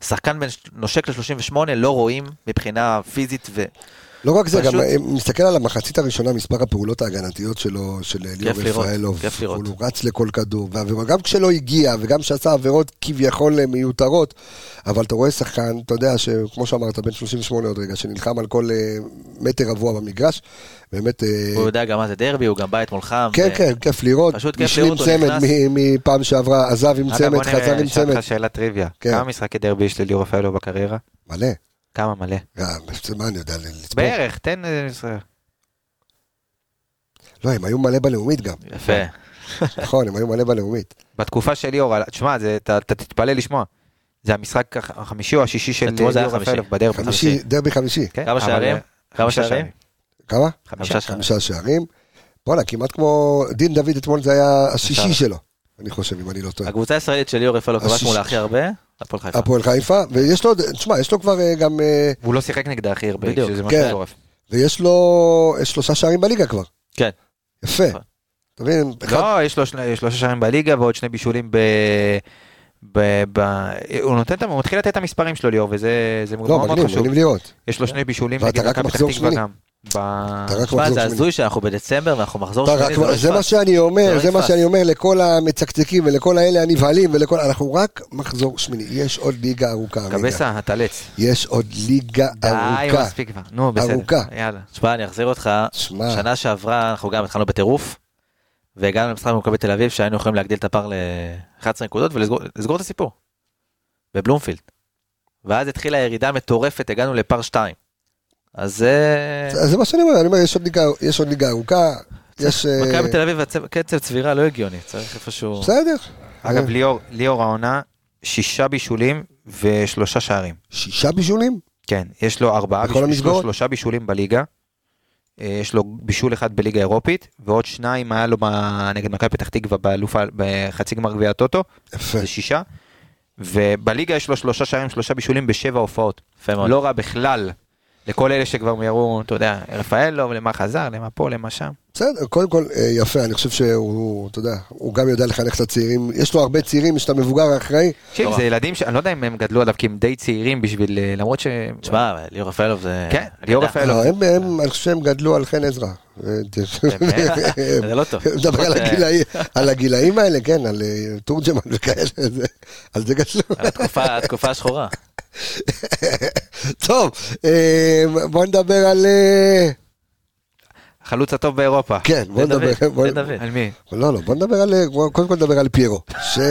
[SPEAKER 3] שחקן בין נושק ל-38 לא רואים מבחינה פיזית ו...
[SPEAKER 1] לא רק זה,
[SPEAKER 3] פשוט-
[SPEAKER 1] גם אם נסתכל על המחצית הראשונה, מספר הפעולות ההגנתיות שלו, של ליאור רפאלוב,
[SPEAKER 3] כיף לראות.
[SPEAKER 1] הוא רץ לכל כדור, וגם כשלא הגיע, וגם כשעשה עבירות כביכול מיותרות, אבל אתה רואה שחקן, אתה יודע, שכמו שאמרת, בן 38 עוד רגע, שנלחם על כל אה, מטר רבוע במגרש, באמת, אה,
[SPEAKER 3] הוא יודע גם מה זה דרבי, הוא גם בא אתמול חם.
[SPEAKER 1] כן, כן, כיף לראות,
[SPEAKER 3] פשוט כיף לראות, הוא
[SPEAKER 1] צמד
[SPEAKER 3] נכנס.
[SPEAKER 1] מ- מפעם שעברה, עזב עם
[SPEAKER 2] אגב,
[SPEAKER 1] צמד,
[SPEAKER 2] בוא
[SPEAKER 1] חזר עם
[SPEAKER 2] נשאל
[SPEAKER 1] צמד,
[SPEAKER 2] אותך שאלת טריוויה.
[SPEAKER 1] כן.
[SPEAKER 2] כמה משחקי דרבי יש לליאור רפאלו בקריירה?
[SPEAKER 1] מלא,
[SPEAKER 2] כמה מלא?
[SPEAKER 1] זה מה אני יודע לצפות,
[SPEAKER 2] בערך, תן... אה.
[SPEAKER 1] לא, הם היו מלא בלאומית גם,
[SPEAKER 3] יפה.
[SPEAKER 1] נכון, הם היו מלא בלאומית,
[SPEAKER 2] בתקופה של ליאור, תשמע, זה- אתה תתפלא לשמוע. זה המשחק הח- החמישי או השישי של ליאור. רפאלוב בדרבי.
[SPEAKER 1] חמישי, דרבי חמישי,
[SPEAKER 2] כן,
[SPEAKER 3] כמה שערים?
[SPEAKER 2] אה,
[SPEAKER 3] כמה שערים?
[SPEAKER 1] כמה?
[SPEAKER 3] חמישה שערים.
[SPEAKER 1] בואנה, כמעט כמו דין דוד אתמול זה היה השישי. שלו, אני חושב, אם אני לא טועה.
[SPEAKER 3] הקבוצה הישראלית של ליאור רפאלו כבש
[SPEAKER 1] השישי.
[SPEAKER 3] מולה הכי הרבה, הפועל חיפה.
[SPEAKER 1] הפועל חיפה, ויש לו, תשמע, יש לו כבר אה, גם, אה,
[SPEAKER 2] והוא לא שיחק נגדה הכי הרבה,
[SPEAKER 3] בדיוק.
[SPEAKER 2] שזה
[SPEAKER 1] כן.
[SPEAKER 2] משהו מטורף.
[SPEAKER 1] ויש לו שלושה שערים בליגה כבר.
[SPEAKER 3] כן.
[SPEAKER 1] יפה.
[SPEAKER 3] נכון.
[SPEAKER 1] אתה מבין? אחד-
[SPEAKER 2] לא, יש לו שני- שלושה שערים בליגה ועוד שני בישולים ב... ב... ב... הוא נותן, את ה- הוא מתחיל לתת את המספרים שלו ליאור, וזה זה מאוד
[SPEAKER 1] לא,
[SPEAKER 2] מאוד
[SPEAKER 1] מגניב,
[SPEAKER 2] חשוב.
[SPEAKER 1] מגניב לראות.
[SPEAKER 2] יש לו שני בישולים
[SPEAKER 1] ואתה
[SPEAKER 2] נגד
[SPEAKER 1] רק
[SPEAKER 2] מכבי פתח
[SPEAKER 1] מחזור
[SPEAKER 2] תקווה
[SPEAKER 1] שמיני.
[SPEAKER 2] גם.
[SPEAKER 3] תשמע, זה. הזוי שאנחנו בדצמבר ואנחנו מחזור שמיני,
[SPEAKER 1] רק-
[SPEAKER 3] לא
[SPEAKER 1] זה מה. שאני
[SPEAKER 3] זה
[SPEAKER 1] אומר,
[SPEAKER 3] לא
[SPEAKER 1] זה מה
[SPEAKER 3] נתפס.
[SPEAKER 1] שאני אומר לכל המצקצקים ולכל האלה הנבהלים ולכל, אנחנו רק מחזור שמיני, יש עוד ליגה ארוכה.
[SPEAKER 2] קבסה, הטלץ.
[SPEAKER 1] יש עוד ליגה
[SPEAKER 2] די,
[SPEAKER 1] ארוכה.
[SPEAKER 2] מספיק כבר. נו, בסדר.
[SPEAKER 1] ארוכה.
[SPEAKER 2] יאללה.
[SPEAKER 3] תשמע, אני אחזיר אותך,
[SPEAKER 1] שמע,
[SPEAKER 3] שנה שעברה אנחנו גם התחלנו בטירוף, והגענו למשחק במכבי תל אביב שהיינו יכולים להגדיל את הפער ל-11 נקודות ולסגור לסגור את הסיפור. בבלומפילד. ואז התחילה ירידה מטורפת, הגענו לפער 2. אז זה...
[SPEAKER 1] זה מה שאני אומר, אני אומר, יש עוד ליגה- יש עוד ליגה ארוכה, יש... אה,
[SPEAKER 3] מכבי תל אביב, קצב צבירה לא הגיוני, צריך איפשהו...
[SPEAKER 1] בסדר.
[SPEAKER 2] אגב,
[SPEAKER 1] אה,
[SPEAKER 2] ליאור, ליאור העונה, שישה בישולים ושלושה שערים.
[SPEAKER 1] שישה בישולים?
[SPEAKER 2] כן, יש לו ארבעה,
[SPEAKER 1] בכל
[SPEAKER 2] בישול- יש לו? שלושה בישולים בליגה. אה, יש לו בישול אחד בליגה האירופית, ועוד שניים היה לו נגד מכבי פתח תקווה באלוף בחצי גמר גביע הטוטו,
[SPEAKER 1] יפה.
[SPEAKER 2] זה שישה. ובליגה יש לו שלושה שערים, שלושה בישולים בשבע הופעות.
[SPEAKER 3] יפה מאוד.
[SPEAKER 2] לא רע בכלל. לכל אלה שכבר יראו, אתה יודע, רפאלוב, למה חזר, למה פה, למה שם.
[SPEAKER 1] בסדר, קודם כל, אה, יפה, אני חושב שהוא, אתה יודע, הוא גם יודע לחנך את הצעירים, יש לו הרבה צעירים, יש את המבוגר האחראי,
[SPEAKER 2] תקשיב. זה ילדים ש... אני לא יודע אם הם גדלו עליו, כי הם די צעירים בשביל... אה, למרות ש...
[SPEAKER 3] תשמע, ליאור רפאלוב זה...
[SPEAKER 2] כן, ליאור. רפאלוב.
[SPEAKER 1] לא, הם, הם, אני חושב שהם גדלו על חן עזרא.
[SPEAKER 3] זה לא טוב.
[SPEAKER 1] מדבר על
[SPEAKER 3] אה,
[SPEAKER 1] הגילאים- האלה, כן, על אה, תורג'מן וכאלה, על זה גדלו.
[SPEAKER 3] התקופה- השחורה.
[SPEAKER 1] טוב, אה, בוא נדבר על...
[SPEAKER 2] החלוץ הטוב באירופה.
[SPEAKER 1] כן, בוא נדבר... בוא-.
[SPEAKER 2] על מי?
[SPEAKER 1] לא, לא, בוא נדבר על... קודם כל נדבר על פיירו. ש...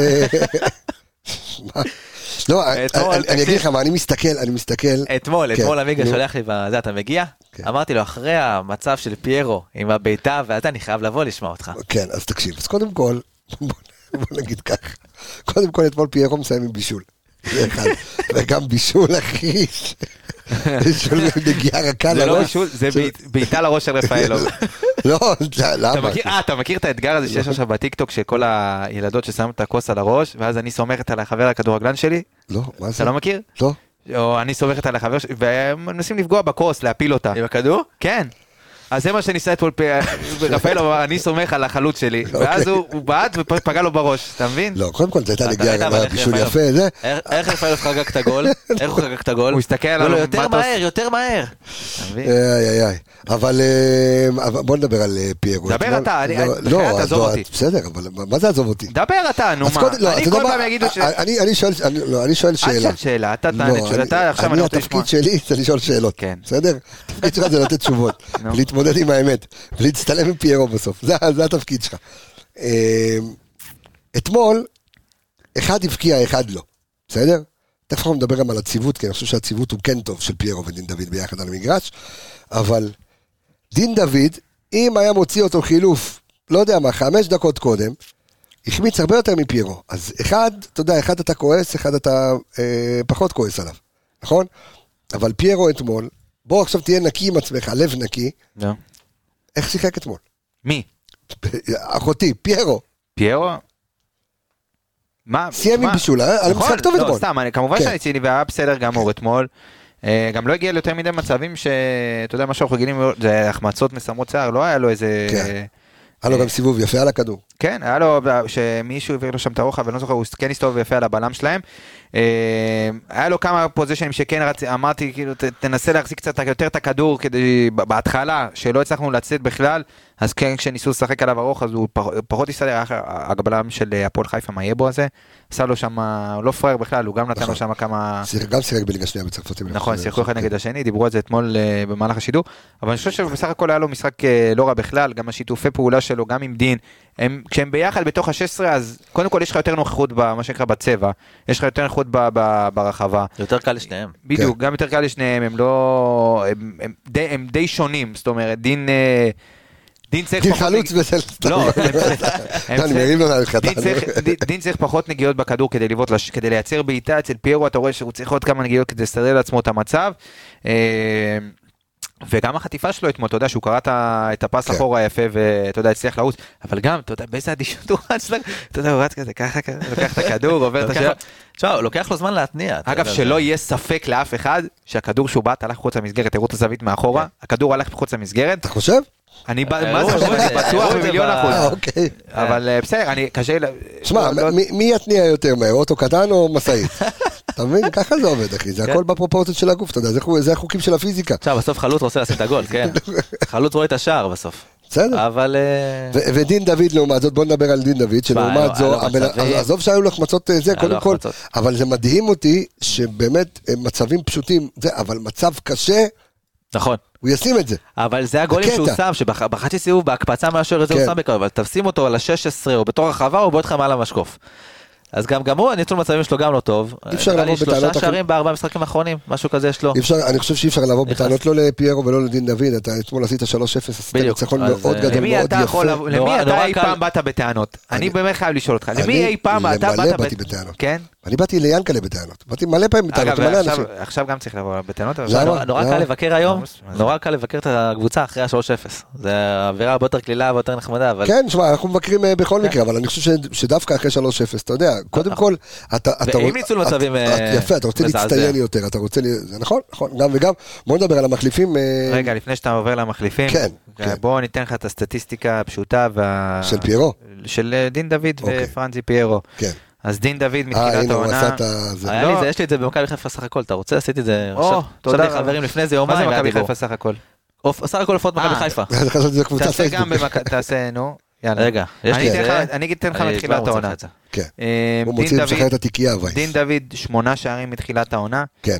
[SPEAKER 1] לא,
[SPEAKER 3] אתמול,
[SPEAKER 1] אני- אגיד לך מה, אני מסתכל, אני מסתכל...
[SPEAKER 3] אתמול,
[SPEAKER 1] כן,
[SPEAKER 3] אתמול עמיגה. שולח לי בזה, אתה מגיע?
[SPEAKER 1] כן.
[SPEAKER 3] אמרתי לו, אחרי המצב של פיירו עם הבעיטה, ואתה, אני חייב לבוא לשמוע אותך.
[SPEAKER 1] כן, אז תקשיב, אז קודם כל, בוא, בוא נגיד כך, קודם כל אתמול פיירו מסיים עם בישול. זה אחד, וגם בישול אחי, בישול נגיעה רכה
[SPEAKER 2] זה לא
[SPEAKER 1] לראש.
[SPEAKER 2] בישול, זה בעיט- בעיטה לראש של רפאלוב.
[SPEAKER 1] לא,
[SPEAKER 2] אתה
[SPEAKER 1] למה?
[SPEAKER 2] אה, אתה מכיר את האתגר הזה שיש עכשיו בטיקטוק של כל הילדות ששמות את הכוס על הראש, ואז אני סומכת על החבר הכדורגלן שלי?
[SPEAKER 1] לא, מה זה?
[SPEAKER 2] אתה לא מכיר?
[SPEAKER 1] לא.
[SPEAKER 2] או אני סומכת על החבר שלי, והם מנסים לפגוע בכוס, להפיל אותה.
[SPEAKER 3] עם הכדור?
[SPEAKER 2] כן. אז זה מה שניסה אתמול אמר, אני סומך על החלוץ שלי. ואז הוא בעט ופגע לו בראש, אתה מבין?
[SPEAKER 1] לא, קודם כל, זו הייתה נגיעה, בישול יפה, זה.
[SPEAKER 3] איך- רפאלוב חגג את הגול? איך הוא חגג את הגול?
[SPEAKER 2] הוא הסתכל
[SPEAKER 3] לא,
[SPEAKER 2] עליו,
[SPEAKER 3] לא, יותר
[SPEAKER 2] מה אתה
[SPEAKER 3] מהר? יותר מהר.
[SPEAKER 1] אבל אה, אבל בוא נדבר על אה, פיירו.
[SPEAKER 2] דבר אתה, אני-
[SPEAKER 1] לא, לא,
[SPEAKER 2] תעזוב אותי.
[SPEAKER 1] בסדר, אבל מה זה עזוב אותי?
[SPEAKER 2] דבר אתה, נו מה. אני כל? פעם יגידו ש...
[SPEAKER 1] אני שואל, לא, אני שואל
[SPEAKER 2] אל
[SPEAKER 1] שאלה.
[SPEAKER 2] שאלה, אתה תענה
[SPEAKER 1] אני-
[SPEAKER 2] אתה עכשיו אני רוצה לשמוע.
[SPEAKER 1] התפקיד שלי זה לשאול שאלות,
[SPEAKER 2] כן.
[SPEAKER 1] בסדר? התפקיד שלך זה לתת תשובות. להתמודד עם האמת, ולהצטלם עם פיירו בסוף, זה זה התפקיד שלך. אה, אתמול, אחד הבקיע, אחד לא, בסדר? תכף אנחנו נדבר גם על הציוות, כי אני חושב שהציוות הוא כן טוב של פיירו ודין דוד ביחד על המגרש, אבל דין דוד, אם היה מוציא אותו חילוף, לא יודע מה, חמש דקות קודם, החמיץ הרבה יותר מפיירו. אז אחד, אתה יודע, אחד אתה כועס, אחד אתה אה, פחות כועס עליו, נכון? אבל פיירו אתמול, בוא עכשיו תהיה נקי עם עצמך, לב נקי,
[SPEAKER 2] נו.
[SPEAKER 1] איך שיחק אתמול?
[SPEAKER 2] מי?
[SPEAKER 1] אחותי, פיירו,
[SPEAKER 2] פיירו? מה?
[SPEAKER 1] סיים עם? בישול, היה לו
[SPEAKER 2] נכון,
[SPEAKER 1] משחק טוב
[SPEAKER 2] לא,
[SPEAKER 1] אתמול.
[SPEAKER 2] סתם, אני- כמובן
[SPEAKER 1] כן.
[SPEAKER 2] שאני ציני והיה בסדר גמור אתמול. אה, גם לא הגיע ליותר מדי מצבים שאתה יודע מה שאנחנו רגילים, זה החמצות מסמרות שיער, לא היה לו איזה
[SPEAKER 1] כן. היה לו גם סיבוב יפה על הכדור.
[SPEAKER 2] כן, היה לו, שמישהו העביר לו שם את הרוחב, ואני לא זוכר, הוא כן הסתובב יפה על הבלם שלהם. אה, היה לו כמה פוזיישנים שכן רצ... אמרתי, כאילו, תנסה להחזיק קצת יותר את הכדור כדי, בהתחלה, שלא הצלחנו לצאת בכלל, אז כן, כשניסו לשחק עליו ארוך, אז הוא פח, פחות הסתדר, הבלם של הפועל חיפה, מייבו הזה, עשה לו שם, הוא לא פראייר בכלל, הוא גם נתן
[SPEAKER 1] נכון.
[SPEAKER 2] לו שם כמה...
[SPEAKER 1] גם שיחק בליגה שנייה בצרפת.
[SPEAKER 2] נכון, שיחקו אחד נגד השני, דיברו על זה אתמול אה, במהלך השידור, אבל אני חושב שבסך הכל היה לו משחק אה, לא רע בכלל, גם השיתופי פעולה שלו, גם עם דין, הם, כשהם ביחד בתוך ה-16, אז קודם כל יש לך יותר נוכחות במה שנקרא בצבע, יש לך יותר נוכחות ב- ב- ברחבה.
[SPEAKER 3] יותר קל לשניהם.
[SPEAKER 2] בדיוק, גם יותר קל לשניהם, הם לא... הם, הם, די, הם די שונים, זאת אומרת, דין... דין צריך פחות...
[SPEAKER 1] חלוץ
[SPEAKER 2] נג-
[SPEAKER 1] וסל.
[SPEAKER 2] לא,
[SPEAKER 1] אני מרים לך.
[SPEAKER 2] דין צריך- דין- דין צריך פחות נגיעות בכדור כדי לבעוט, כדי לייצר בעיטה, אצל פיירו אתה רואה שהוא צריך עוד כמה נגיעות כדי לסדר לעצמו את המצב. אה, וגם החטיפה שלו אתמול, אתה יודע שהוא קרא את הפס
[SPEAKER 1] כן.
[SPEAKER 2] אחורה יפה ואתה יודע, הצליח לעוץ, אבל גם, אתה יודע, באיזה אדישות הוא רץ, אתה יודע, הוא רץ כזה, ככה, ככה, לוקח את הכדור, עובר את השאלה.
[SPEAKER 3] תשמע, לוקח לו זמן להתניע.
[SPEAKER 2] אגב, שלא
[SPEAKER 3] זה-
[SPEAKER 2] יהיה ספק לאף אחד שהכדור שהוא בעט הלך מחוץ למסגרת, תראו את הזווית מאחורה, הכדור הלך מחוץ למסגרת,
[SPEAKER 1] אתה חושב?
[SPEAKER 2] אני
[SPEAKER 3] אה,
[SPEAKER 2] אני
[SPEAKER 3] זה,
[SPEAKER 2] בטוח במיליון
[SPEAKER 3] ב-
[SPEAKER 2] אחוז.
[SPEAKER 1] אה, אוקיי.
[SPEAKER 2] אבל אה, בסדר, אני קשה לי...
[SPEAKER 1] שמע,
[SPEAKER 2] לא- לא-
[SPEAKER 1] מי- יתניע יותר מהר, אוטו קטן או משאית? אתה מבין? ככה זה עובד, אחי, זה
[SPEAKER 3] כן.
[SPEAKER 1] הכל בפרופורציות של הגוף, אתה יודע, זה חו- זה החוקים של הפיזיקה.
[SPEAKER 3] עכשיו, בסוף חלוץ רוצה לשים את הגול, כן. חלוץ רואה את השער בסוף.
[SPEAKER 1] בסדר.
[SPEAKER 3] אבל...
[SPEAKER 1] ודין דוד לעומת זאת, בוא נדבר על דין דוד, שלעומת זו. עזוב שהיו לו החמצות זה, קודם כל. אבל זה מדהים אותי, שבאמת מצבים פשוטים, אבל מצב קשה,
[SPEAKER 3] נכון.
[SPEAKER 1] הוא ישים את זה.
[SPEAKER 3] אבל זה הגולים. שהוא שם, שבחצי סיבוב בהקפצה מהשוער הזה הוא
[SPEAKER 1] כן.
[SPEAKER 3] שם בקרוב, אבל תשים אותו על ה-16 או בתור הרחבה, הוא בועט לך מעל המשקוף. אז גם גם הוא, הניצול מצבים שלו גם לא טוב.
[SPEAKER 1] אפשר
[SPEAKER 3] נראה לי
[SPEAKER 1] לבוא בטענות
[SPEAKER 3] שלושה שערים בארבעה משחקים האחרונים, משהו כזה יש לו.
[SPEAKER 1] אי אפשר, אני חושב שאי אפשר לבוא. בטענות לא לפיירו ולא לדין דוד, אתה אתמול עשית 3-0, עשית ניצחון מאוד
[SPEAKER 3] אה,
[SPEAKER 1] גדול, מאוד יפה.
[SPEAKER 2] למי אתה אי. פעם באת בטענות? אני באמת חייב לשאול אותך, למי אי פעם אתה באת...
[SPEAKER 1] בטענות.
[SPEAKER 2] כן?
[SPEAKER 1] אני באתי ליאנקלה בטענות, באתי מלא פעמים בטענות,
[SPEAKER 2] עכשיו-
[SPEAKER 1] אנשים.
[SPEAKER 2] עכשיו גם צריך לבוא בטענות, אבל...
[SPEAKER 3] נורא-? קל לבקר היום,
[SPEAKER 2] זה?
[SPEAKER 3] נורא קל לבקר את הקבוצה אחרי ה-3-0. זה אווירה הרבה יותר קלילה והרבה יותר נחמדה, אבל...
[SPEAKER 1] כן, שמע, אנחנו מבקרים אה, בכל. מקרה, אבל אני חושב שדווקא אחרי 3-0, אתה יודע, קודם כל, אתה... אתה
[SPEAKER 3] ועם ניצול מצבים, אה,
[SPEAKER 1] יפה, אתה רוצה. להצטיין יותר, אתה רוצה... ל- זה נכון, נכון, גם וגם. בוא נדבר על המחליפים. אה,
[SPEAKER 2] רגע, לפני שאתה עובר למחליפים,
[SPEAKER 1] כן, כן.
[SPEAKER 2] בוא ניתן לך את הסטטיסטיקה הפשוטה.
[SPEAKER 1] של פיירו?
[SPEAKER 2] של דין דוד
[SPEAKER 1] אוקיי.
[SPEAKER 2] ופרנזי פיירו.
[SPEAKER 1] כן.
[SPEAKER 2] אז דין דוד
[SPEAKER 1] אה,
[SPEAKER 2] מתחילת
[SPEAKER 1] הנה, הוא עשה
[SPEAKER 2] העונה...
[SPEAKER 1] את ה... זה.
[SPEAKER 3] היה
[SPEAKER 2] לא.
[SPEAKER 3] לי זה, יש לי את זה במכבי חיפה סך הכל, אתה רוצה? עשיתי את זה עכשיו.
[SPEAKER 2] תודה
[SPEAKER 3] עכשיו
[SPEAKER 2] רבה.
[SPEAKER 3] חברים לפני זה
[SPEAKER 2] מה
[SPEAKER 3] יומיים,
[SPEAKER 2] זה
[SPEAKER 3] היה
[SPEAKER 2] מכבי. חיפה סך הכל?
[SPEAKER 3] סך הכל הופעות מכבי
[SPEAKER 2] אה.
[SPEAKER 3] חיפה.
[SPEAKER 2] תעשה גם
[SPEAKER 1] פייסבוק.
[SPEAKER 2] במכ... תעשה, נו. יאללה.
[SPEAKER 3] רגע, יש
[SPEAKER 2] אני אתן
[SPEAKER 3] את זה.
[SPEAKER 2] לך- מתחילת העונה.
[SPEAKER 3] זה.
[SPEAKER 1] כן.
[SPEAKER 2] אה,
[SPEAKER 1] הוא מוציא, משחרר
[SPEAKER 2] דוד-
[SPEAKER 1] את התיקייה, וייס.
[SPEAKER 2] דין דוד, שמונה שערים מתחילת העונה.
[SPEAKER 1] כן.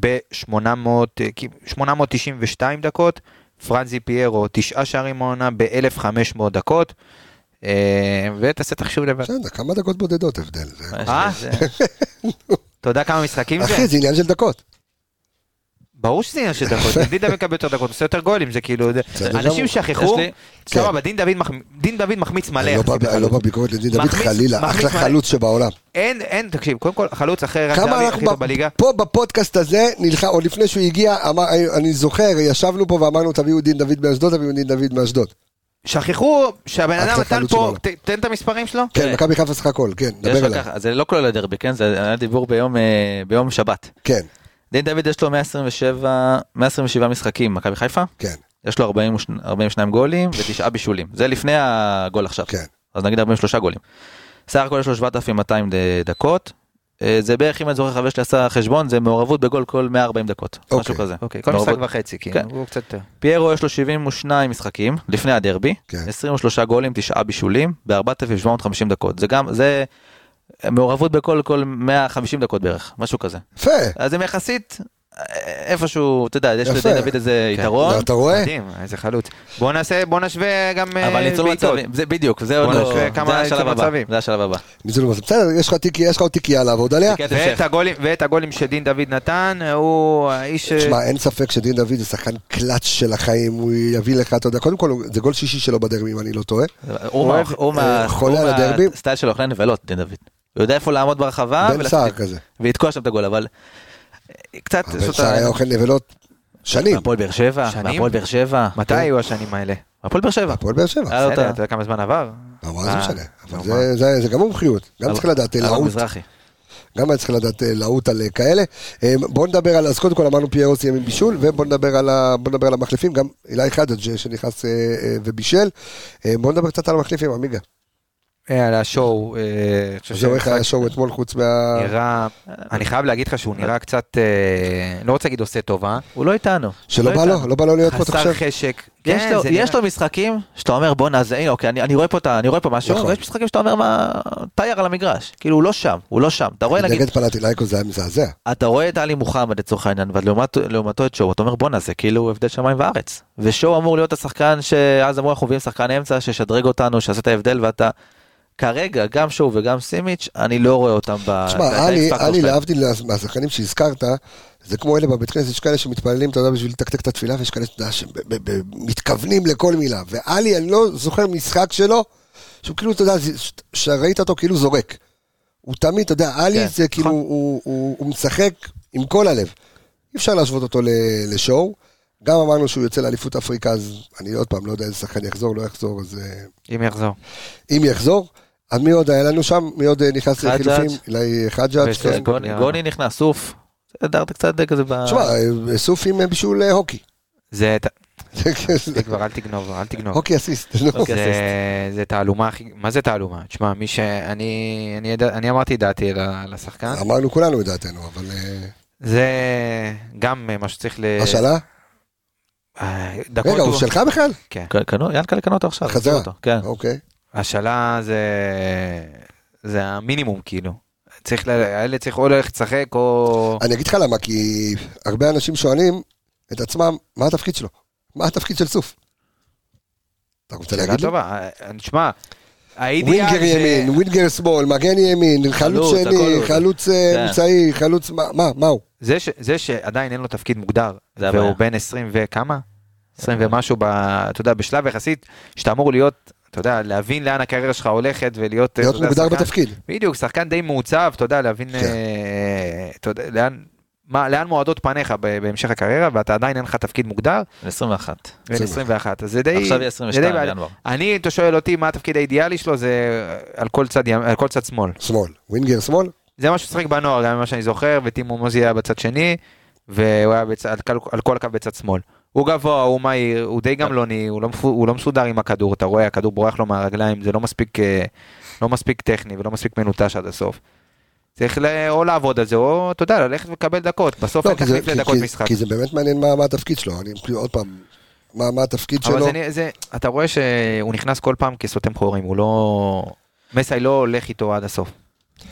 [SPEAKER 2] ב-892 דקות, פרנזי פיירו, תשעה שערים העונה ב-1500 דקות. אה, ותעשה תחשוב לבד.
[SPEAKER 1] בסדר, כמה דקות בודדות הבדל.
[SPEAKER 2] אה? אתה יודע כמה משחקים זה?
[SPEAKER 1] אחי, זה עניין של דקות.
[SPEAKER 2] ברור שזה עניין של דקות, דין דוד מקבל יותר דקות, עושה יותר גולים, זה כאילו. אנשים שכחו, סבבה, דין דוד מח- דין דוד מחמיץ מלא
[SPEAKER 1] אני לא בא- לא
[SPEAKER 2] בקלות.
[SPEAKER 1] בביקורת לדין דוד, חלילה, אחלה. חלוץ שבעולם.
[SPEAKER 2] אין, אין, תקשיב, קודם כל, חלוץ אחרי רן
[SPEAKER 1] כמה
[SPEAKER 2] זהבי
[SPEAKER 1] אנחנו
[SPEAKER 2] הכי טוב בליגה.
[SPEAKER 1] פה בפודקאסט הזה נלחם, עוד לפני שהוא הגיע, אני זוכר, ישבנו פה ואמרנו תביאו דין דוד מאשדוד, תביאו דין דוד מאשדוד.
[SPEAKER 2] שכחו שהבן אדם נתן פה. ת- תן את המספרים שלו.
[SPEAKER 1] כן,
[SPEAKER 3] כן.
[SPEAKER 1] מכבי חיפה סך הכל, כן, דבר.
[SPEAKER 3] ככה, זה לא כולל הדרבי, כן? זה היה דיבור ביום, אה, ביום שבת.
[SPEAKER 1] כן,
[SPEAKER 3] דין דוד יש לו 127, 127 משחקים, מכבי חיפה,
[SPEAKER 1] כן,
[SPEAKER 3] יש לו 40 42 גולים ותשעה בישולים. זה לפני הגול עכשיו.
[SPEAKER 1] כן.
[SPEAKER 3] אז נגיד 43 גולים. סך הכל יש לו 7,200 ד- דקות. אה, זה בערך, אם אני זוכר, חבר שלי עשה חשבון, זה מעורבות בגול כל 140 דקות. משהו
[SPEAKER 1] אוקיי.
[SPEAKER 3] כזה.
[SPEAKER 2] אוקיי, כל משחק
[SPEAKER 3] מעורבות-
[SPEAKER 2] וחצי, כאילו,
[SPEAKER 3] כן.
[SPEAKER 2] הוא קצת...
[SPEAKER 3] פיירו יש לו 72 משחקים לפני הדרבי,
[SPEAKER 1] כן.
[SPEAKER 3] 23 גולים, 9 בישולים, ב-4,750 דקות. זה גם, זה מעורבות בכל כל 150 דקות בערך, משהו כזה.
[SPEAKER 1] יפה.
[SPEAKER 3] אז הם יחסית איפשהו, אתה יודע, יש. לדין דוד איזה
[SPEAKER 2] כן.
[SPEAKER 3] יתרון.
[SPEAKER 1] אתה רואה?
[SPEAKER 2] מדהים, איזה חלוץ. בוא נעשה, בוא נשווה גם אה,
[SPEAKER 3] אבל ניצול
[SPEAKER 2] בעיטות.
[SPEAKER 3] מצבים, זה בדיוק, זה עוד לא,
[SPEAKER 2] נשווה כמה
[SPEAKER 3] זה השלב הבא,
[SPEAKER 2] מצבים.
[SPEAKER 3] זה השלב הבא.
[SPEAKER 1] ניצול מצב. בסדר, יש לך תיקייה, יש לך עוד תיקייה לעבוד עליה.
[SPEAKER 2] ואת. הגולים, ואת הגולים שדין דוד נתן, הוא האיש... ש-
[SPEAKER 1] תשמע, אין ספק שדין דוד זה שחקן קלאץ' של החיים, הוא יביא לך, אתה יודע, קודם כל, זה גול שישי שלו בדרבי, אם אני לא טועה.
[SPEAKER 3] הוא הוא
[SPEAKER 1] אה, חולה
[SPEAKER 3] הוא
[SPEAKER 1] על הדרבים.
[SPEAKER 3] מהסטייל שלו אוכלי נבלות, דין דוד. הוא יודע איפה לעמוד ברחבה
[SPEAKER 1] בן סער כזה.
[SPEAKER 3] ולתקוע שם את הגול, אבל אה, קצת, זאת
[SPEAKER 1] סער היה אוכל נבלות שנים.
[SPEAKER 3] מהפועל באר שבע,
[SPEAKER 2] שנים?
[SPEAKER 3] מהפועל באר שבע,
[SPEAKER 2] מתי היו השנים האלה?
[SPEAKER 3] מהפועל באר שבע.
[SPEAKER 1] הפועל באר שבע.
[SPEAKER 2] אתה יודע כמה זמן עבר?
[SPEAKER 1] אבל מה זה
[SPEAKER 2] אה,
[SPEAKER 1] משנה? אבל זה- גם מומחיות. גם צריך לדעת לעוט.
[SPEAKER 3] מזרחי.
[SPEAKER 1] גם היה צריך לדעת אה, לעוט על אה, כאלה. אה, בואו נדבר על, אז קודם כל אמרנו פיירו סיים עם בישול, ובואו נדבר על, נדבר המחליפים, גם אילי חדד שנכנס אה, אה, ובישל. אה, בואו נדבר קצת על המחליפים, עמיגה.
[SPEAKER 2] אה, על השואו, חושב
[SPEAKER 1] זהו, איך היה השואו אתמול חוץ מה...
[SPEAKER 2] נראה, אני חייב להגיד לך שהוא נראה קצת, אה, לא רוצה להגיד עושה טובה,
[SPEAKER 3] הוא לא איתנו.
[SPEAKER 1] שלא
[SPEAKER 3] לא
[SPEAKER 1] בא לו. לא בא לו להיות פה, אתה
[SPEAKER 2] חסר
[SPEAKER 1] חושב?
[SPEAKER 2] חשק.
[SPEAKER 3] יש
[SPEAKER 2] כן,
[SPEAKER 3] לו, משחקים שאתה אומר בואנה זה הנה אוקיי אני, רואה פה את ה- אני רואה פה משהו
[SPEAKER 1] נכון.
[SPEAKER 3] ויש משחקים שאתה אומר מה טייר על המגרש כאילו הוא לא שם הוא לא שם אתה רואה נגיד
[SPEAKER 1] נגד פנטילאיקו זה היה מזעזע.
[SPEAKER 3] אתה רואה את עלי מוחמד לצורך העניין ולעומתו את שואו אתה אומר בואנה זה כאילו הבדל שמיים וארץ ושואו אמור להיות השחקן שאז אמרו אנחנו מביאים שחקן אמצע שישדרג אותנו שיעשה את ההבדל ואתה כרגע גם שואו וגם סימיץ' אני לא רואה אותם ב...
[SPEAKER 1] תשמע, עלי. להבדיל מהשחקנים שהזכרת, זה כמו אלה בבית כנסת, יש כאלה שמתפללים, אתה יודע, בשביל לתקתק את התפילה, ויש כאלה, שמתכוונים לכל מילה. ועלי, אני לא זוכר משחק שלו, שהוא כאילו, אתה יודע, שראית אותו כאילו זורק. הוא תמיד, אתה יודע, עלי
[SPEAKER 3] כן,
[SPEAKER 1] זה כאילו,
[SPEAKER 3] נכון.
[SPEAKER 1] הוא, הוא, הוא משחק עם כל הלב. אי אפשר להשוות אותו לשואו. גם אמרנו שהוא יוצא לאליפות אפריקה, אז אני עוד פעם לא יודע איזה שחקן יחזור, לא יחזור, אז אה,
[SPEAKER 2] אם יחזור.
[SPEAKER 1] אם יחזור. אז מי עוד היה לנו שם? מי עוד אה, נכנס. לחילופים? חג'אג'. כן.
[SPEAKER 3] גוני- נכנס סוף. דרת קצת כזה ב...
[SPEAKER 1] תשמע, אה, סוף עם אה, בישול אה, הוקי.
[SPEAKER 2] זה
[SPEAKER 1] זה
[SPEAKER 2] זה כבר אל תגנוב, אל תגנוב.
[SPEAKER 1] הוקי אסיסט.
[SPEAKER 2] זה- זה תעלומה הכי, מה זה תעלומה? תשמע, מי שאני, אני אמרתי את דעתי השחקן,
[SPEAKER 1] אמרנו כולנו את דעתנו, אבל... אה,
[SPEAKER 2] זה גם אה, מה שצריך ל...
[SPEAKER 1] השאלה?
[SPEAKER 2] אה,
[SPEAKER 1] רגע, הוא שלך בכלל?
[SPEAKER 2] כן.
[SPEAKER 3] ינקלה קנו אותו עכשיו.
[SPEAKER 1] חזרה.
[SPEAKER 3] כן.
[SPEAKER 1] אוקיי.
[SPEAKER 2] השאלה זה, זה המינימום כאילו. צריך, ל- הילד צריך או ללכת לשחק או...
[SPEAKER 1] אני אגיד לך למה, כי הרבה אנשים שואלים את עצמם, מה התפקיד שלו? מה התפקיד של סוף? אתה רוצה
[SPEAKER 2] שאלה
[SPEAKER 1] להגיד לי?
[SPEAKER 2] טובה. אה, תשמע, האידיאל
[SPEAKER 1] ווינגר ימין, ווינגר שמאל, מגן ימין, חלוץ שני. חלוץ אה,
[SPEAKER 3] כן.
[SPEAKER 1] אמצעי, חלוץ... מה- מה הוא?
[SPEAKER 2] זה, שעדיין אין לו תפקיד מוגדר. והוא בן 20 וכמה? 20 ומשהו, אתה יודע, בשלב יחסית, שאתה אמור להיות, אתה יודע, להבין לאן הקריירה שלך הולכת ולהיות,
[SPEAKER 1] להיות
[SPEAKER 2] אתה יודע,
[SPEAKER 1] מוגדר
[SPEAKER 2] שחקן-
[SPEAKER 1] בתפקיד.
[SPEAKER 2] בדיוק, שחקן די מעוצב, אתה יודע, להבין,
[SPEAKER 1] כן.
[SPEAKER 2] אה, אתה יודע, לאן, מה, לאן מועדות פניך ב- בהמשך הקריירה, ואתה עדיין אין לך תפקיד מוגדר,
[SPEAKER 3] 21.
[SPEAKER 2] בן 21, אז זה די,
[SPEAKER 3] עכשיו יהיה
[SPEAKER 2] זה די
[SPEAKER 3] 22
[SPEAKER 2] בעיה.
[SPEAKER 3] בינואר.
[SPEAKER 2] אני, אתה שואל אותי מה התפקיד האידיאלי שלו, זה על כל צד, על כל צד שמאל.
[SPEAKER 1] שמאל. ווינגר שמאל?
[SPEAKER 2] זה מה שהוא שיחק בנוער, גם ממה שאני זוכר, וטימו מוזי היה בצד שני, והוא היה בצד, על, כל- על כל הקו בצד שמאל. הוא גבוה, הוא מהיר, הוא די גמלוני, הוא לא, הוא לא מסודר עם הכדור, אתה רואה, הכדור בורח לו מהרגליים, זה לא מספיק, אה, לא מספיק טכני ולא מספיק מנוטש עד הסוף. צריך ל- או לעבוד על זה, או, אתה יודע, ללכת ולקבל דקות, בסוף
[SPEAKER 1] לא,
[SPEAKER 2] אין תחליף
[SPEAKER 1] כי-
[SPEAKER 2] לדקות
[SPEAKER 1] כי-
[SPEAKER 2] משחק.
[SPEAKER 1] כי זה באמת מעניין מה מה התפקיד שלו. אני כאילו, עוד פעם, מה מה התפקיד
[SPEAKER 2] אבל
[SPEAKER 1] שלו?
[SPEAKER 2] זה, זה, אתה רואה שהוא נכנס כל פעם כסותם חורים, הוא לא... מסי לא הולך איתו עד הסוף.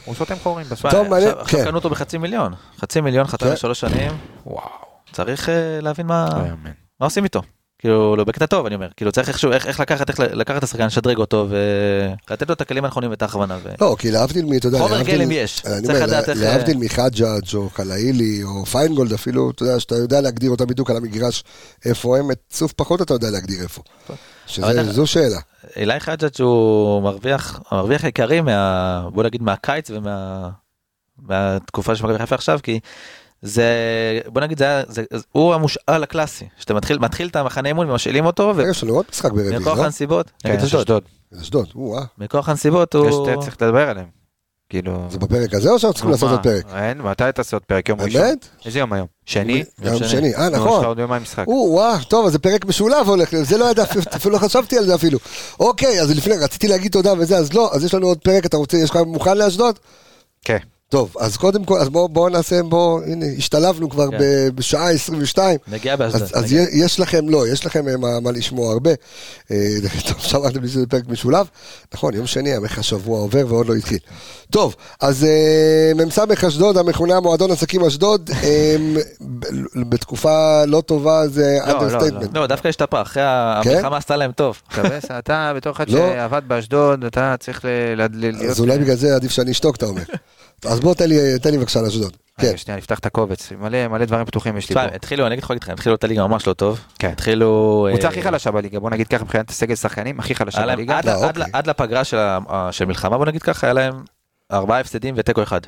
[SPEAKER 2] הוא סותם חורים בסוף.
[SPEAKER 1] טוב, מעניין,
[SPEAKER 3] עכשיו- עכשיו
[SPEAKER 1] כן.
[SPEAKER 3] קנו אותו בחצי מיליון. חצי מיליון חתם
[SPEAKER 1] כן.
[SPEAKER 3] לשלוש שנים.
[SPEAKER 2] וואו.
[SPEAKER 3] צריך אה, להבין מה. מה עושים איתו. כאילו לא בקטע טוב אני אומר כאילו צריך איכשהו איך איך לקחת איך לקחת את השחקן לשדרג אותו ולתת לו את הכלים הנכונים ואת ההכוונה. ו-
[SPEAKER 1] לא, כי להבדיל מ... אתה יודע,
[SPEAKER 3] חומר
[SPEAKER 1] להבדיל-
[SPEAKER 3] גלם יש,
[SPEAKER 1] אני
[SPEAKER 3] צריך לדעת איך-
[SPEAKER 1] להבדיל מחג'אג' או חלאילי או פיינגולד אפילו, אתה יודע, שאתה יודע להגדיר אותם בדיוק על המגרש איפה הם, את סוף פחות אתה יודע להגדיר איפה.
[SPEAKER 3] אבל
[SPEAKER 1] שזה-
[SPEAKER 3] אתה-
[SPEAKER 1] זו שאלה.
[SPEAKER 3] אילי חג'אג' הוא מרוויח המרוויח העיקרי מה בוא נגיד מהקיץ ומה מהתקופה של מכבי חיפה עכשיו כי זה בוא נגיד זה, היה- זה הוא המושאל הקלאסי שאתה מתחיל מתחיל את המחנה אימון ומשאילים אותו
[SPEAKER 1] רגע, יש לנו עוד משחק ברביעי,
[SPEAKER 3] ומכוח
[SPEAKER 1] לא?
[SPEAKER 3] הנסיבות
[SPEAKER 2] כן,
[SPEAKER 3] נגד
[SPEAKER 2] יש
[SPEAKER 3] אשדוד
[SPEAKER 2] אשדוד.
[SPEAKER 3] מכוח הנסיבות
[SPEAKER 2] יש
[SPEAKER 3] הוא
[SPEAKER 2] צריך לדבר עליהם. כאילו...
[SPEAKER 1] זה בפרק הזה או שאנחנו צריכים לעשות? עוד פרק?
[SPEAKER 2] אין, מתי תעשה עוד פרק? יום ראשון.
[SPEAKER 1] באמת?
[SPEAKER 2] איזה יום היום? שני?
[SPEAKER 1] יום
[SPEAKER 3] שני.
[SPEAKER 1] אה
[SPEAKER 2] נו, יש לך
[SPEAKER 1] נכון.
[SPEAKER 2] עוד יומיים משחק.
[SPEAKER 1] או-אה, טוב, אז זה פרק משולב הולך, זה לא ידע, אפילו לא חשבתי על זה אפילו. אוקיי, אז לפני, רציתי להגיד תודה וזה, אז לא, אז יש לנו עוד פרק, אתה רוצה, יש לך מוכן לאשדוד?
[SPEAKER 2] כן.
[SPEAKER 1] טוב, אז קודם כל, אז בואו בוא נעשה, בואו, הנה, השתלבנו כבר
[SPEAKER 3] כן.
[SPEAKER 1] ב- בשעה 22.
[SPEAKER 3] נגיע באשדוד.
[SPEAKER 1] אז, אז
[SPEAKER 3] נגיע.
[SPEAKER 1] יש לכם, לא, יש לכם אה, מה, מה לשמוע הרבה. אה, טוב, שמעתם לי שזה פרק משולב. נכון, יום שני, איך השבוע עובר ועוד לא התחיל. טוב, אז אה, מ"ס אשדוד, המכונה מועדון עסקים אשדוד, ב- בתקופה לא טובה זה
[SPEAKER 2] לא, לא,
[SPEAKER 1] understatement.
[SPEAKER 3] לא, דווקא השתפר, אחרי
[SPEAKER 1] כן?
[SPEAKER 3] המלחמה עשתה להם טוב.
[SPEAKER 2] אתה בתור אחד
[SPEAKER 1] לא.
[SPEAKER 2] שעבד באשדוד, אתה צריך להיות...
[SPEAKER 1] אז אולי בגלל זה עדיף שאני אשתוק, אתה אומר. אז בוא תן לי, תן לי בבקשה על אשדוד. כן.
[SPEAKER 2] שנייה, נפתח את הקובץ. מלא מלא דברים פתוחים יש לי
[SPEAKER 3] תשמע,
[SPEAKER 2] פה.
[SPEAKER 3] התחילו, אני אגיד לך, להגיד לך, התחילו את הליגה ממש לא טוב.
[SPEAKER 2] כן.
[SPEAKER 3] התחילו...
[SPEAKER 2] קבוצה
[SPEAKER 3] אה,
[SPEAKER 2] הכי חלשה בליגה, בוא נגיד ככה מבחינת הסגל שחקנים, הכי חלשה בליגה.
[SPEAKER 3] עד,
[SPEAKER 1] לא,
[SPEAKER 3] עד,
[SPEAKER 1] אוקיי.
[SPEAKER 3] לפגרה של, ה- של מלחמה בוא נגיד ככה היה להם ארבעה הפסדים ותיקו אחד.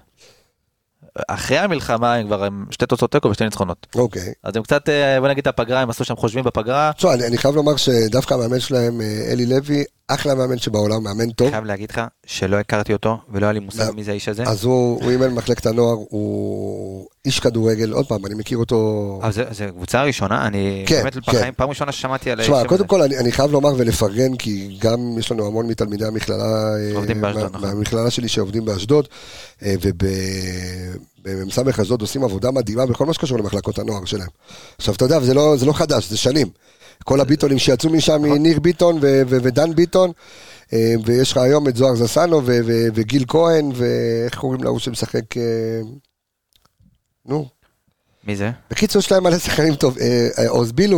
[SPEAKER 3] אחרי המלחמה הם כבר הם שתי תוצאות תיקו ושתי ניצחונות.
[SPEAKER 1] אוקיי.
[SPEAKER 3] אז הם קצת, אה, בוא נגיד את הפגרה, הם עשו שם חושבים בפגרה.
[SPEAKER 1] תשמע, אני, אני חייב לומר שדווקא המאמן שלהם, אה, אלי לוי, אחלה מאמן שבעולם, מאמן טוב.
[SPEAKER 2] חייב להגיד לך שלא הכרתי אותו ולא היה לי מושג
[SPEAKER 1] לא.
[SPEAKER 2] מי זה האיש הזה.
[SPEAKER 1] אז הוא, הוא אימן מחלקת הנוער, הוא איש כדורגל, עוד פעם, אני מכיר אותו...
[SPEAKER 2] אבל זה- זה קבוצה ראשונה, אני
[SPEAKER 1] כן,
[SPEAKER 2] באמת
[SPEAKER 1] כן.
[SPEAKER 2] פעם ראשונה ששמעתי על האיש
[SPEAKER 1] תשמע. קודם כל אני, אני חייב לומר ולפרגן, כי גם יש לנו המון מתלמידי המכללה, אה,
[SPEAKER 2] עובדים באשדוד, נכון.
[SPEAKER 1] מהמכללה שלי שעובדים באשדוד, אה, ובמ"ס אשדוד עושים עבודה מדהימה בכל מה שקשור למחלקות הנוער שלהם. עכשיו, אתה יודע, זה לא, זה לא חדש, זה שנים. כל הביטונים שיצאו משם
[SPEAKER 2] נכון.
[SPEAKER 1] מניר ביטון ודן ביטון, אה, ויש לך היום את זוהר זסנו וגיל כהן, ואיך קוראים להוא שמשחק... אה, נו,
[SPEAKER 2] מי זה?
[SPEAKER 1] בקיצור, יש להם מלא שחקנים טוב, אה, אה,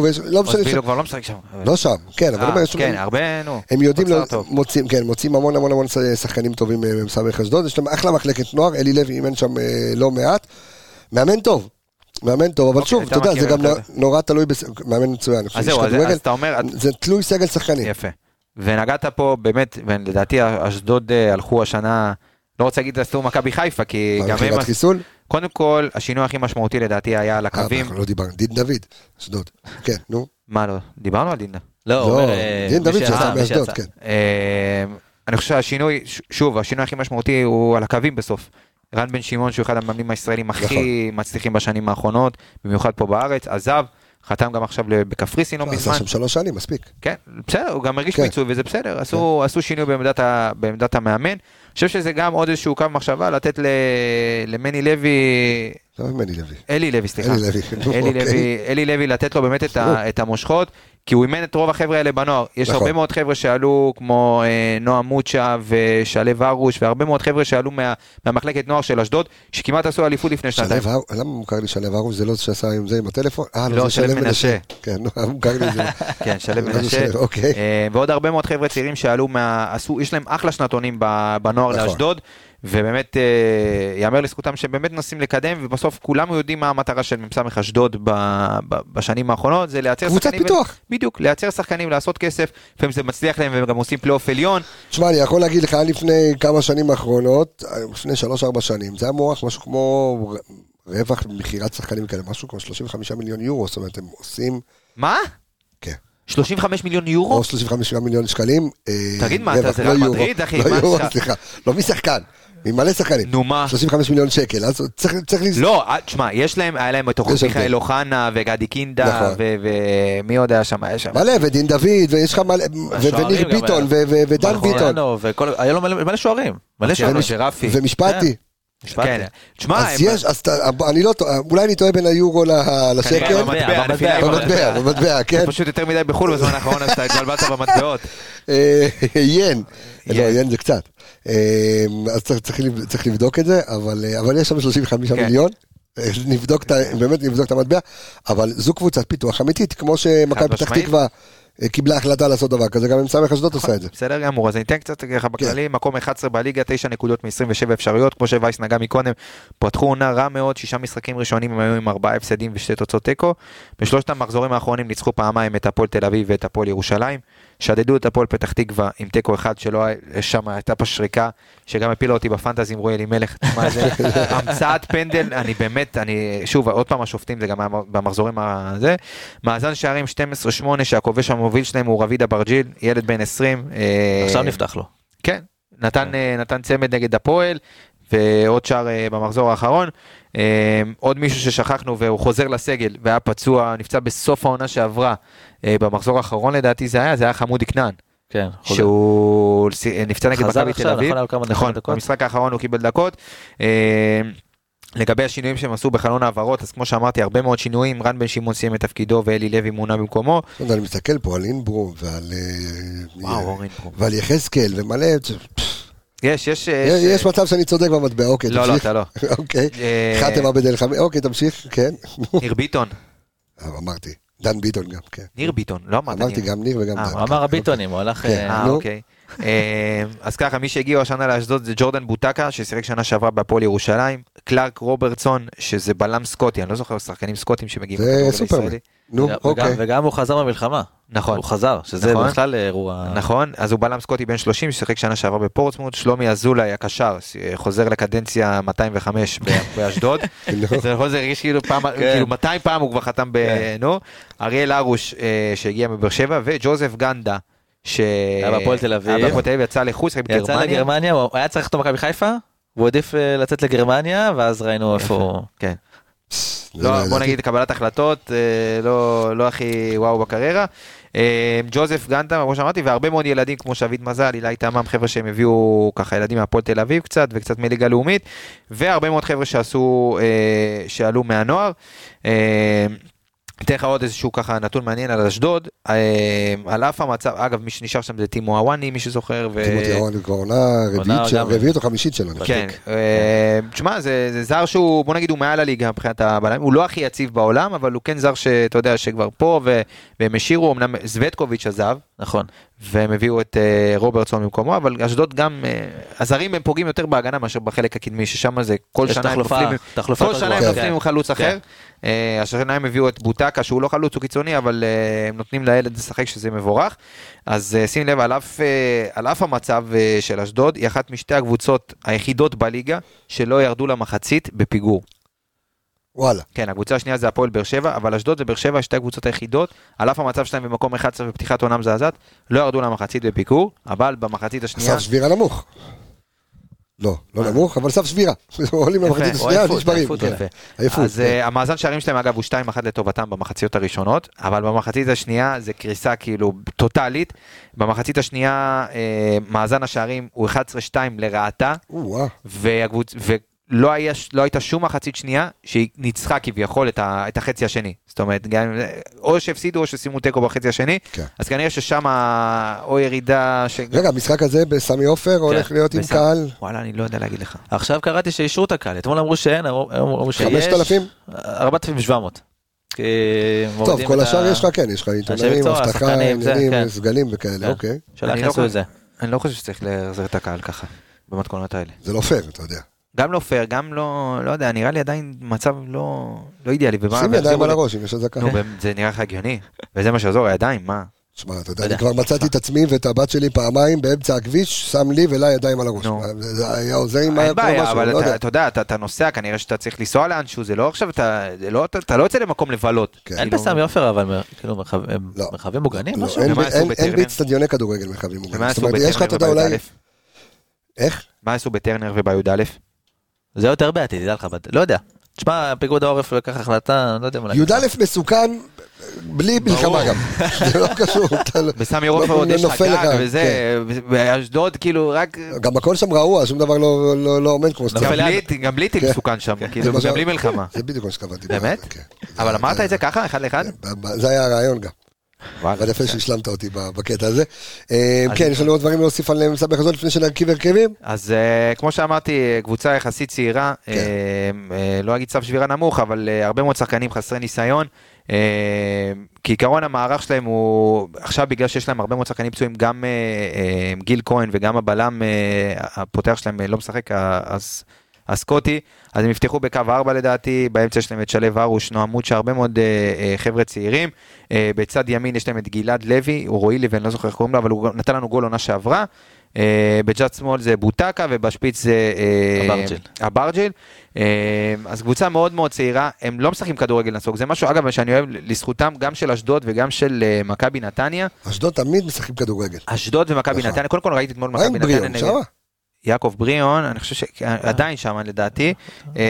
[SPEAKER 1] ויש- לא משנה,
[SPEAKER 2] אוסבילו כבר לא משחק שם.
[SPEAKER 1] לא שם, כן, אבל יש-
[SPEAKER 2] כן, הרבה, נו.
[SPEAKER 1] הם יודעים. מוצאים, כן, מוצאים המון המון המון שחקנים טובים ממס"ב אשדוד, יש להם אחלה מחלקת נוער, אלי לוי אימן שם לא מעט, מאמן טוב, מאמן טוב, אבל
[SPEAKER 2] אוקיי,
[SPEAKER 1] שוב,
[SPEAKER 2] אתה
[SPEAKER 1] יודע, זה גם
[SPEAKER 2] זה.
[SPEAKER 1] נורא תלוי, בס- מאמן מצוין,
[SPEAKER 2] אז זהו, אז- אתה אומר,
[SPEAKER 1] זה תלוי סגל שחקנים,
[SPEAKER 2] יפה. ונגעת פה באמת, ולדעתי אשדוד אה, הלכו השנה, לא רוצה להגיד עשו מכבי חיפה, כי גם הם,
[SPEAKER 1] חיסול,
[SPEAKER 2] קודם כל, השינוי הכי משמעותי לדעתי היה על
[SPEAKER 1] אה,
[SPEAKER 2] הקווים.
[SPEAKER 1] אנחנו לא דיברנו, דין דוד, אשדוד, כן, נו,
[SPEAKER 2] מה לא, דיברנו על.
[SPEAKER 3] לא, הוא
[SPEAKER 1] לא,
[SPEAKER 3] אומר, אה,
[SPEAKER 1] דין דוד
[SPEAKER 3] שיצא, מי
[SPEAKER 1] מאשדוד. כן,
[SPEAKER 2] אה, אני חושב שהשינוי, שוב, השינוי הכי משמעותי הוא על הקווים בסוף. רן בן שמעון, שהוא אחד המאמנים הישראלים הכי
[SPEAKER 1] נכון.
[SPEAKER 2] מצליחים בשנים האחרונות, במיוחד פה בארץ, עזב, חתם גם עכשיו בקפריסין לא
[SPEAKER 1] עשה
[SPEAKER 2] מזמן.
[SPEAKER 1] שם שלוש שנים, מספיק,
[SPEAKER 2] כן, בסדר, הוא גם הרגיש
[SPEAKER 1] כן.
[SPEAKER 2] וזה בסדר, עשו, עשו שינוי בעמדת, ה, בעמדת המאמן. אני חושב שזה גם עוד איזשהו קו מחשבה לתת ל, למני לוי,
[SPEAKER 1] לא ממני לוי,
[SPEAKER 2] אלי לוי, סליחה.
[SPEAKER 1] אלי לוי,
[SPEAKER 2] אלי
[SPEAKER 1] אוקיי.
[SPEAKER 2] לוי, אלי לוי לתת לו באמת את, ה, את המושכות, כי הוא אימן את רוב החבר'ה האלה בנוער. יש
[SPEAKER 1] נכון.
[SPEAKER 2] הרבה מאוד חבר'ה שעלו, כמו אה, נועה מוצ'ה ושלו הרוש, והרבה מאוד חבר'ה שעלו מה, מהמחלקת נוער של אשדוד, שכמעט עשו אליפות לפני שנתיים.
[SPEAKER 1] שלו, הר- למה מוכר לי שלו הרוש, זה לא זה שעשה עם זה, עם הטלפון? אה,
[SPEAKER 2] לא,
[SPEAKER 1] זה
[SPEAKER 2] שלו מנשה.
[SPEAKER 1] כן, נו, מוכר לי זה,
[SPEAKER 2] כן, שלו מנשה.
[SPEAKER 1] אוקיי.
[SPEAKER 2] אה, ועוד הרבה מאוד חבר'ה צעירים שעלו מה... עשו, יש להם אחלה שנתונים בנוער
[SPEAKER 1] נכון.
[SPEAKER 2] לאשדוד, ובאמת אה, יאמר לזכותם שהם באמת מנסים לקדם, ובסוף כולנו יודעים מה המטרה של מ"ס אשדוד בשנים האחרונות, זה לייצר
[SPEAKER 1] קבוצת
[SPEAKER 2] שחקנים...
[SPEAKER 1] פיתוח.
[SPEAKER 2] בדיוק, לייצר שחקנים, לעשות כסף, לפעמים זה מצליח להם והם גם עושים פלייאוף עליון.
[SPEAKER 1] תשמע, אני יכול להגיד לך, לפני כמה שנים האחרונות, לפני 3-4 שנים, זה היה מוערך משהו כמו רווח מכירת שחקנים כאלה, משהו כמו 35 מיליון יורו, זאת אומרת, הם עושים,
[SPEAKER 2] מה?
[SPEAKER 1] כן,
[SPEAKER 2] 35 מיליון יורו?
[SPEAKER 1] או 35 מיליון שקלים. אה,
[SPEAKER 2] תגיד, מה, אתה- זה
[SPEAKER 1] לא
[SPEAKER 2] ריאל
[SPEAKER 1] יורו,
[SPEAKER 2] מדריד, אחי?
[SPEAKER 1] לא יורו? סליחה, לא משחקן, ממלא שחקנים.
[SPEAKER 2] נו מה?
[SPEAKER 1] 35 מיליון שקל, אז צריך צריך לז...
[SPEAKER 2] לא, אה, תשמע, יש להם, היה להם את
[SPEAKER 1] יש
[SPEAKER 2] מיכאל
[SPEAKER 1] הבדל.
[SPEAKER 2] אוחנה וגדי קינדה,
[SPEAKER 1] נכון.
[SPEAKER 2] ו- ומי עוד היה שם? היה שם.
[SPEAKER 1] מלא, ודין דוד, ויש לך מלא, וניר ביטון,
[SPEAKER 3] היה.
[SPEAKER 1] ו- ו- ודן
[SPEAKER 3] נכון,
[SPEAKER 1] ביטון,
[SPEAKER 3] וכל- היה לו מלא מלא שוערים. מלא שוערים.
[SPEAKER 2] ומש- ג'רפי.
[SPEAKER 1] ומשפטי.
[SPEAKER 2] כן, תשמע,
[SPEAKER 1] אז
[SPEAKER 2] הם-
[SPEAKER 1] יש, אז אתה- אני לא טועה, אולי אני טועה בין היורו ל- לשקל.
[SPEAKER 2] כנראה במטבע,
[SPEAKER 3] במטבע,
[SPEAKER 1] במטבע,
[SPEAKER 2] במטבע.
[SPEAKER 1] כן.
[SPEAKER 2] פשוט יותר מדי בחו"ל בזמן האחרון, אז אתה התבלבלת במטבעות.
[SPEAKER 1] אה, ין, לא,
[SPEAKER 2] ין.
[SPEAKER 1] זה קצת. אה, אז צריך- צריך לב- צריך לבדוק את זה, אבל אה, אבל יש שם 35
[SPEAKER 2] כן.
[SPEAKER 1] מיליון. אה, נבדוק את ה- באמת נבדוק את המטבע, אבל זו קבוצת פיתוח אמיתית, כמו שמכבי פתח. תקווה אה, קיבלה החלטה לעשות דבר כזה, גם סמך אשדוד עושה את זה.
[SPEAKER 2] בסדר גמור, אז אני אתן קצת
[SPEAKER 1] כן.
[SPEAKER 2] ככה בכללי, מקום 11 בליגה, 9 נקודות מ-27 אפשריות, כמו שווייס נגע מקודם, פתחו עונה רע מאוד, שישה משחקים ראשונים הם היו עם ארבעה הפסדים ושתי תוצאות תיקו, בשלושת המחזורים האחרונים ניצחו פעמיים את הפועל תל אביב ואת הפועל ירושלים, שדדו את הפועל פתח תקווה עם תיקו אחד שלא היה, שם הייתה פה שריקה, שגם הפילה אותי בפנטזי עם רועי אלימלך, תשמע זה המצאת פנדל, אני באמת, אני, שוב, עוד פעם השופטים, זה גם במחזורים הזה, מאזן שערים 12-8 שהכובש המוביל שלהם הוא רביד אברג'יל, ילד בן 20. אה,
[SPEAKER 3] עכשיו נפתח לו.
[SPEAKER 2] כן, נתן, אה, נתן צמד נגד הפועל, ועוד שער אה, במחזור האחרון. עוד מישהו ששכחנו והוא חוזר לסגל והיה פצוע, נפצע בסוף העונה שעברה, במחזור האחרון לדעתי זה היה, זה היה חמודי כנען.
[SPEAKER 3] כן.
[SPEAKER 2] שהוא ס- נפצע נגד
[SPEAKER 3] חזר
[SPEAKER 2] מכבי
[SPEAKER 3] עכשיו,
[SPEAKER 2] תל אביב.
[SPEAKER 3] נכון, לו כמה
[SPEAKER 2] נכון,
[SPEAKER 3] דקות.
[SPEAKER 2] במשחק האחרון הוא קיבל דקות. אה, לגבי השינויים שהם עשו בחלון העברות, אז כמו שאמרתי, הרבה מאוד שינויים, רן בן שמעון סיים את תפקידו ואלי לוי מונה במקומו.
[SPEAKER 1] אני מסתכל פה על אינברו ועל אה, אה, יחזקאל ומלא,
[SPEAKER 2] יש, יש,
[SPEAKER 1] יש יש מצב שאני צודק במטבע, אוקיי,
[SPEAKER 2] לא, לא,
[SPEAKER 1] תמשיך.
[SPEAKER 2] אתה לא.
[SPEAKER 1] אוקיי,
[SPEAKER 2] אה,
[SPEAKER 1] חתם עבד אל חמיד, אוקיי, תמשיך, כן.
[SPEAKER 2] ניר ביטון,
[SPEAKER 1] אה, אמרתי, דן ביטון גם, כן.
[SPEAKER 2] ניר ביטון, לא אמרת
[SPEAKER 1] אמרתי
[SPEAKER 2] ניר.
[SPEAKER 1] גם ניר וגם
[SPEAKER 2] אה,
[SPEAKER 1] דן.
[SPEAKER 3] הוא אמר הביטונים, הוא הלך...
[SPEAKER 1] כן.
[SPEAKER 3] אה,
[SPEAKER 2] אה,
[SPEAKER 1] נו.
[SPEAKER 2] אוקיי. אה, אז ככה, מי שהגיעו השנה לאשדוד זה ג'ורדן בוטקה, ששיחק שנה שעברה בהפועל ירושלים, קלארק רוברטסון, שזה בלם סקוטי, אני לא זוכר שחקנים סקוטים שמגיעים
[SPEAKER 1] זה סופרמן. נו,
[SPEAKER 3] וגם-
[SPEAKER 1] אוקיי.
[SPEAKER 3] וגם הוא חזר במלחמה.
[SPEAKER 2] נכון.
[SPEAKER 3] הוא חזר, שזה
[SPEAKER 2] נכון.
[SPEAKER 3] בכלל אירוע...
[SPEAKER 2] נכון, אז הוא בלם סקוטי בן 30 ששיחק שנה שעברה בפורטסמוט, שלומי אזולאי הקשר אה, חוזר לקדנציה 205 ב- באשדוד. זה נכון, זה הרגיש כאילו פעם, כאילו 200 פעם הוא כבר חתם ב... נו, אריאל הרוש אה, שהגיע מבאר שבע וג'וזף גנדה. ש...
[SPEAKER 3] היה בהפועל תל אביב.
[SPEAKER 2] היה בהפועל תל אביב, יצא לחוץ, שיחק
[SPEAKER 3] יצא
[SPEAKER 2] בגרמניה.
[SPEAKER 3] לגרמניה, הוא היה צריך לחתום במכבי חיפה, והוא העדיף אה, לצאת לגרמניה, ואז ראינו איפה הוא...
[SPEAKER 2] כן. לא,
[SPEAKER 1] ידעתי.
[SPEAKER 2] בוא נגיד קבלת החלטות אה, לא, לא הכי וואו בקריירה. אה, ג'וזף גנטה, כמו שאמרתי, והרבה מאוד ילדים כמו שביט מזל, אילי תמם, חבר'ה שהם הביאו ככה ילדים מהפועל תל אביב קצת, וקצת מליגה לאומית, והרבה מאוד חבר'ה שעשו, אה, שעלו מהנוער. אתן לך עוד איזשהו ככה נתון מעניין על אשדוד, אה, על אף המצב, אגב מי שנשאר שם זה טימו הוואני, מי שזוכר, ו...
[SPEAKER 1] טימותי אהרון כבר עונה רביעית או חמישית שלו. חושב.
[SPEAKER 2] כן, אה, תשמע, זה, זה זר שהוא, בוא נגיד, הוא מעל הליגה מבחינת הבלמים, הוא לא הכי יציב בעולם, אבל הוא כן זר שאתה יודע, שכבר פה, ו- והם השאירו, אמנם סווטקוביץ' עזב,
[SPEAKER 3] נכון.
[SPEAKER 2] והם הביאו את אה, רוברטסון במקומו, אבל אשדוד גם, הזרים הם פוגעים יותר בהגנה מאשר בחלק הקדמי, ששם זה כל שנה הם נופלים, כל שנה הם. נופלים
[SPEAKER 3] כן.
[SPEAKER 2] עם חלוץ אחר. אה, השנה הם הביאו את בוטקה, שהוא לא חלוץ, הוא קיצוני, אבל אה, הם נותנים לילד לשחק שזה מבורך. אז אה, שים לב, על אף, אה, על אף המצב אה, של אשדוד, היא אחת משתי הקבוצות היחידות בליגה שלא ירדו למחצית בפיגור.
[SPEAKER 1] וואלה.
[SPEAKER 2] כן, הקבוצה השנייה זה הפועל באר שבע, אבל אשדוד ובאר שבע שתי הקבוצות היחידות, על אף המצב שלהם במקום 11 בפתיחת עונה מזעזעת, לא ירדו למחצית בפיגור, אבל במחצית השנייה...
[SPEAKER 1] סף שבירה נמוך. לא, לא
[SPEAKER 2] מה?
[SPEAKER 1] נמוך, אבל סף שבירה. עולים למחצית השנייה, נשברים. כן.
[SPEAKER 2] אז
[SPEAKER 1] כן.
[SPEAKER 2] uh, המאזן שערים שלהם אגב הוא 2-1 לטובתם במחציות הראשונות, אבל במחצית השנייה זה קריסה כאילו טוטאלית. במחצית השנייה uh, מאזן השערים הוא 11-2 לרעתה, ולא היה, לא הייתה שום מחצית שנייה שהיא ניצחה כביכול את, ה... את החצי השני. זאת אומרת, גם... או שהפסידו או שסיימו תיקו בחצי השני,
[SPEAKER 1] כן.
[SPEAKER 2] אז כנראה ששם או ירידה... ש...
[SPEAKER 1] רגע, המשחק הזה בסמי עופר הולך להיות עם
[SPEAKER 2] בסדר.
[SPEAKER 1] קהל
[SPEAKER 2] וואלה, אני לא יודע להגיד לך.
[SPEAKER 3] עכשיו קראתי שאישרו את הקהל, אתמול אמרו שאין, אמרו שיש.
[SPEAKER 1] 5,000?
[SPEAKER 3] 4,700. כי
[SPEAKER 1] טוב, כל השאר
[SPEAKER 3] ה-
[SPEAKER 1] יש לך, כן, יש לך עיתונאים, אבטחה, עניינים,
[SPEAKER 3] כן.
[SPEAKER 1] סגלים וכאלה,
[SPEAKER 3] כן.
[SPEAKER 1] אוקיי.
[SPEAKER 2] אני לא
[SPEAKER 3] זה.
[SPEAKER 2] אני לא חושב שצריך להחזיר את הקהל ככה, במתכונות האלה.
[SPEAKER 1] זה לא פייר, אתה יודע.
[SPEAKER 2] גם לא פייר, גם לא, לא יודע, נראה לי עדיין מצב לא, לא אידיאלי.
[SPEAKER 1] שים ידיים על הראש אם יש אזעקה.
[SPEAKER 2] נו, זה נראה לך הגיוני, וזה מה שעזור, הידיים, מה?
[SPEAKER 1] שמע, אתה יודע,
[SPEAKER 3] לא
[SPEAKER 1] אני. כבר מצאתי את עצמי ואת הבת שלי פעמיים באמצע הכביש, שם לי ולה ידיים על הראש. זה היה עוזר אם היה
[SPEAKER 2] אין
[SPEAKER 1] קורה
[SPEAKER 2] בעיה,
[SPEAKER 1] משהו,
[SPEAKER 2] אבל
[SPEAKER 1] לא
[SPEAKER 2] אתה-
[SPEAKER 1] יודע.
[SPEAKER 2] אתה יודע, אתה- נוסע, כנראה שאתה צריך לנסוע לאנשהו, זה לא עכשיו, אתה לא- לא יוצא למקום לבלות.
[SPEAKER 1] כן.
[SPEAKER 3] אין בסמי עופר אבל כאילו
[SPEAKER 1] לא.
[SPEAKER 3] מרחבים מוגנים? משהו?
[SPEAKER 1] אין? באצטדיוני כדורגל מרחבים מוגנים. זאת
[SPEAKER 2] עשו
[SPEAKER 1] אומרת, יש לך, אתה יודע,
[SPEAKER 2] בטרנר
[SPEAKER 1] אולי...
[SPEAKER 2] ובי"א?
[SPEAKER 1] איך?
[SPEAKER 2] מה עשו בטרנר ובי"א?
[SPEAKER 3] זה יותר בעייתי, תדע לך, לא יודע. תשמע, פיקוד העורף לקח החלטה, לא יודע מה.
[SPEAKER 1] י"א מסוכן בלי מלחמה גם. זה לא קשור. לא-
[SPEAKER 2] בסמי
[SPEAKER 1] לא
[SPEAKER 2] עופר עוד יש לך גג וזה, באשדוד כאילו רק...
[SPEAKER 1] כן. גם הכל שם רעוע, שום דבר לא- לא לא עומד כמו שצריך.
[SPEAKER 2] גם בלי טיל
[SPEAKER 1] כן.
[SPEAKER 2] מסוכן שם,
[SPEAKER 1] זה
[SPEAKER 2] כאילו, גם בלי מלחמה.
[SPEAKER 1] זה בדיוק מה שקבעתי.
[SPEAKER 2] באמת?
[SPEAKER 1] כן.
[SPEAKER 2] אבל אמרת את זה ככה, אחד לאחד?
[SPEAKER 1] זה היה הרעיון גם. אבל יפה. שהשלמת אותי בקטע הזה. אה, כן, יש לנו עוד דברים להוסיף על מסבך הזאת לפני שנרכיב הרכבים?
[SPEAKER 2] אז אה, כמו שאמרתי, קבוצה יחסית צעירה,
[SPEAKER 1] כן.
[SPEAKER 2] אה, לא אגיד סף שבירה נמוך, אבל הרבה מאוד שחקנים חסרי ניסיון. כעיקרון המערך שלהם הוא, עכשיו בגלל שיש להם הרבה מאוד שחקנים פצועים, גם גיל כהן וגם הבלם הפותח שלהם לא משחק, אז- הסקוטי, אז הם יפתחו בקו 4 לדעתי, באמצע יש להם את שלו הרוש, נועם מוצ'ה, הרבה מאוד אה, אה, חבר'ה צעירים. אה, בצד ימין יש להם את גלעד לוי, הוא רועי לוי, אני לא זוכר איך קוראים לו, אבל הוא נתן לנו גול עונה שעברה. אה, בצד שמאל זה בוטקה ובשפיץ זה אה,
[SPEAKER 3] אברג'יל.
[SPEAKER 2] אה, אז קבוצה מאוד מאוד צעירה, הם לא משחקים כדורגל נסוג, זה משהו אגב שאני אוהב לזכותם גם של אשדוד וגם של אה, מכבי נתניה.
[SPEAKER 1] אשדוד תמיד משחקים כדורגל.
[SPEAKER 2] אשדוד ומכבי
[SPEAKER 1] נכון.
[SPEAKER 2] נתניה, קודם כל ראיתי אתמול מכבי נתניה? יעקב בריאון, אני חושב שעדיין שם לדעתי. אה,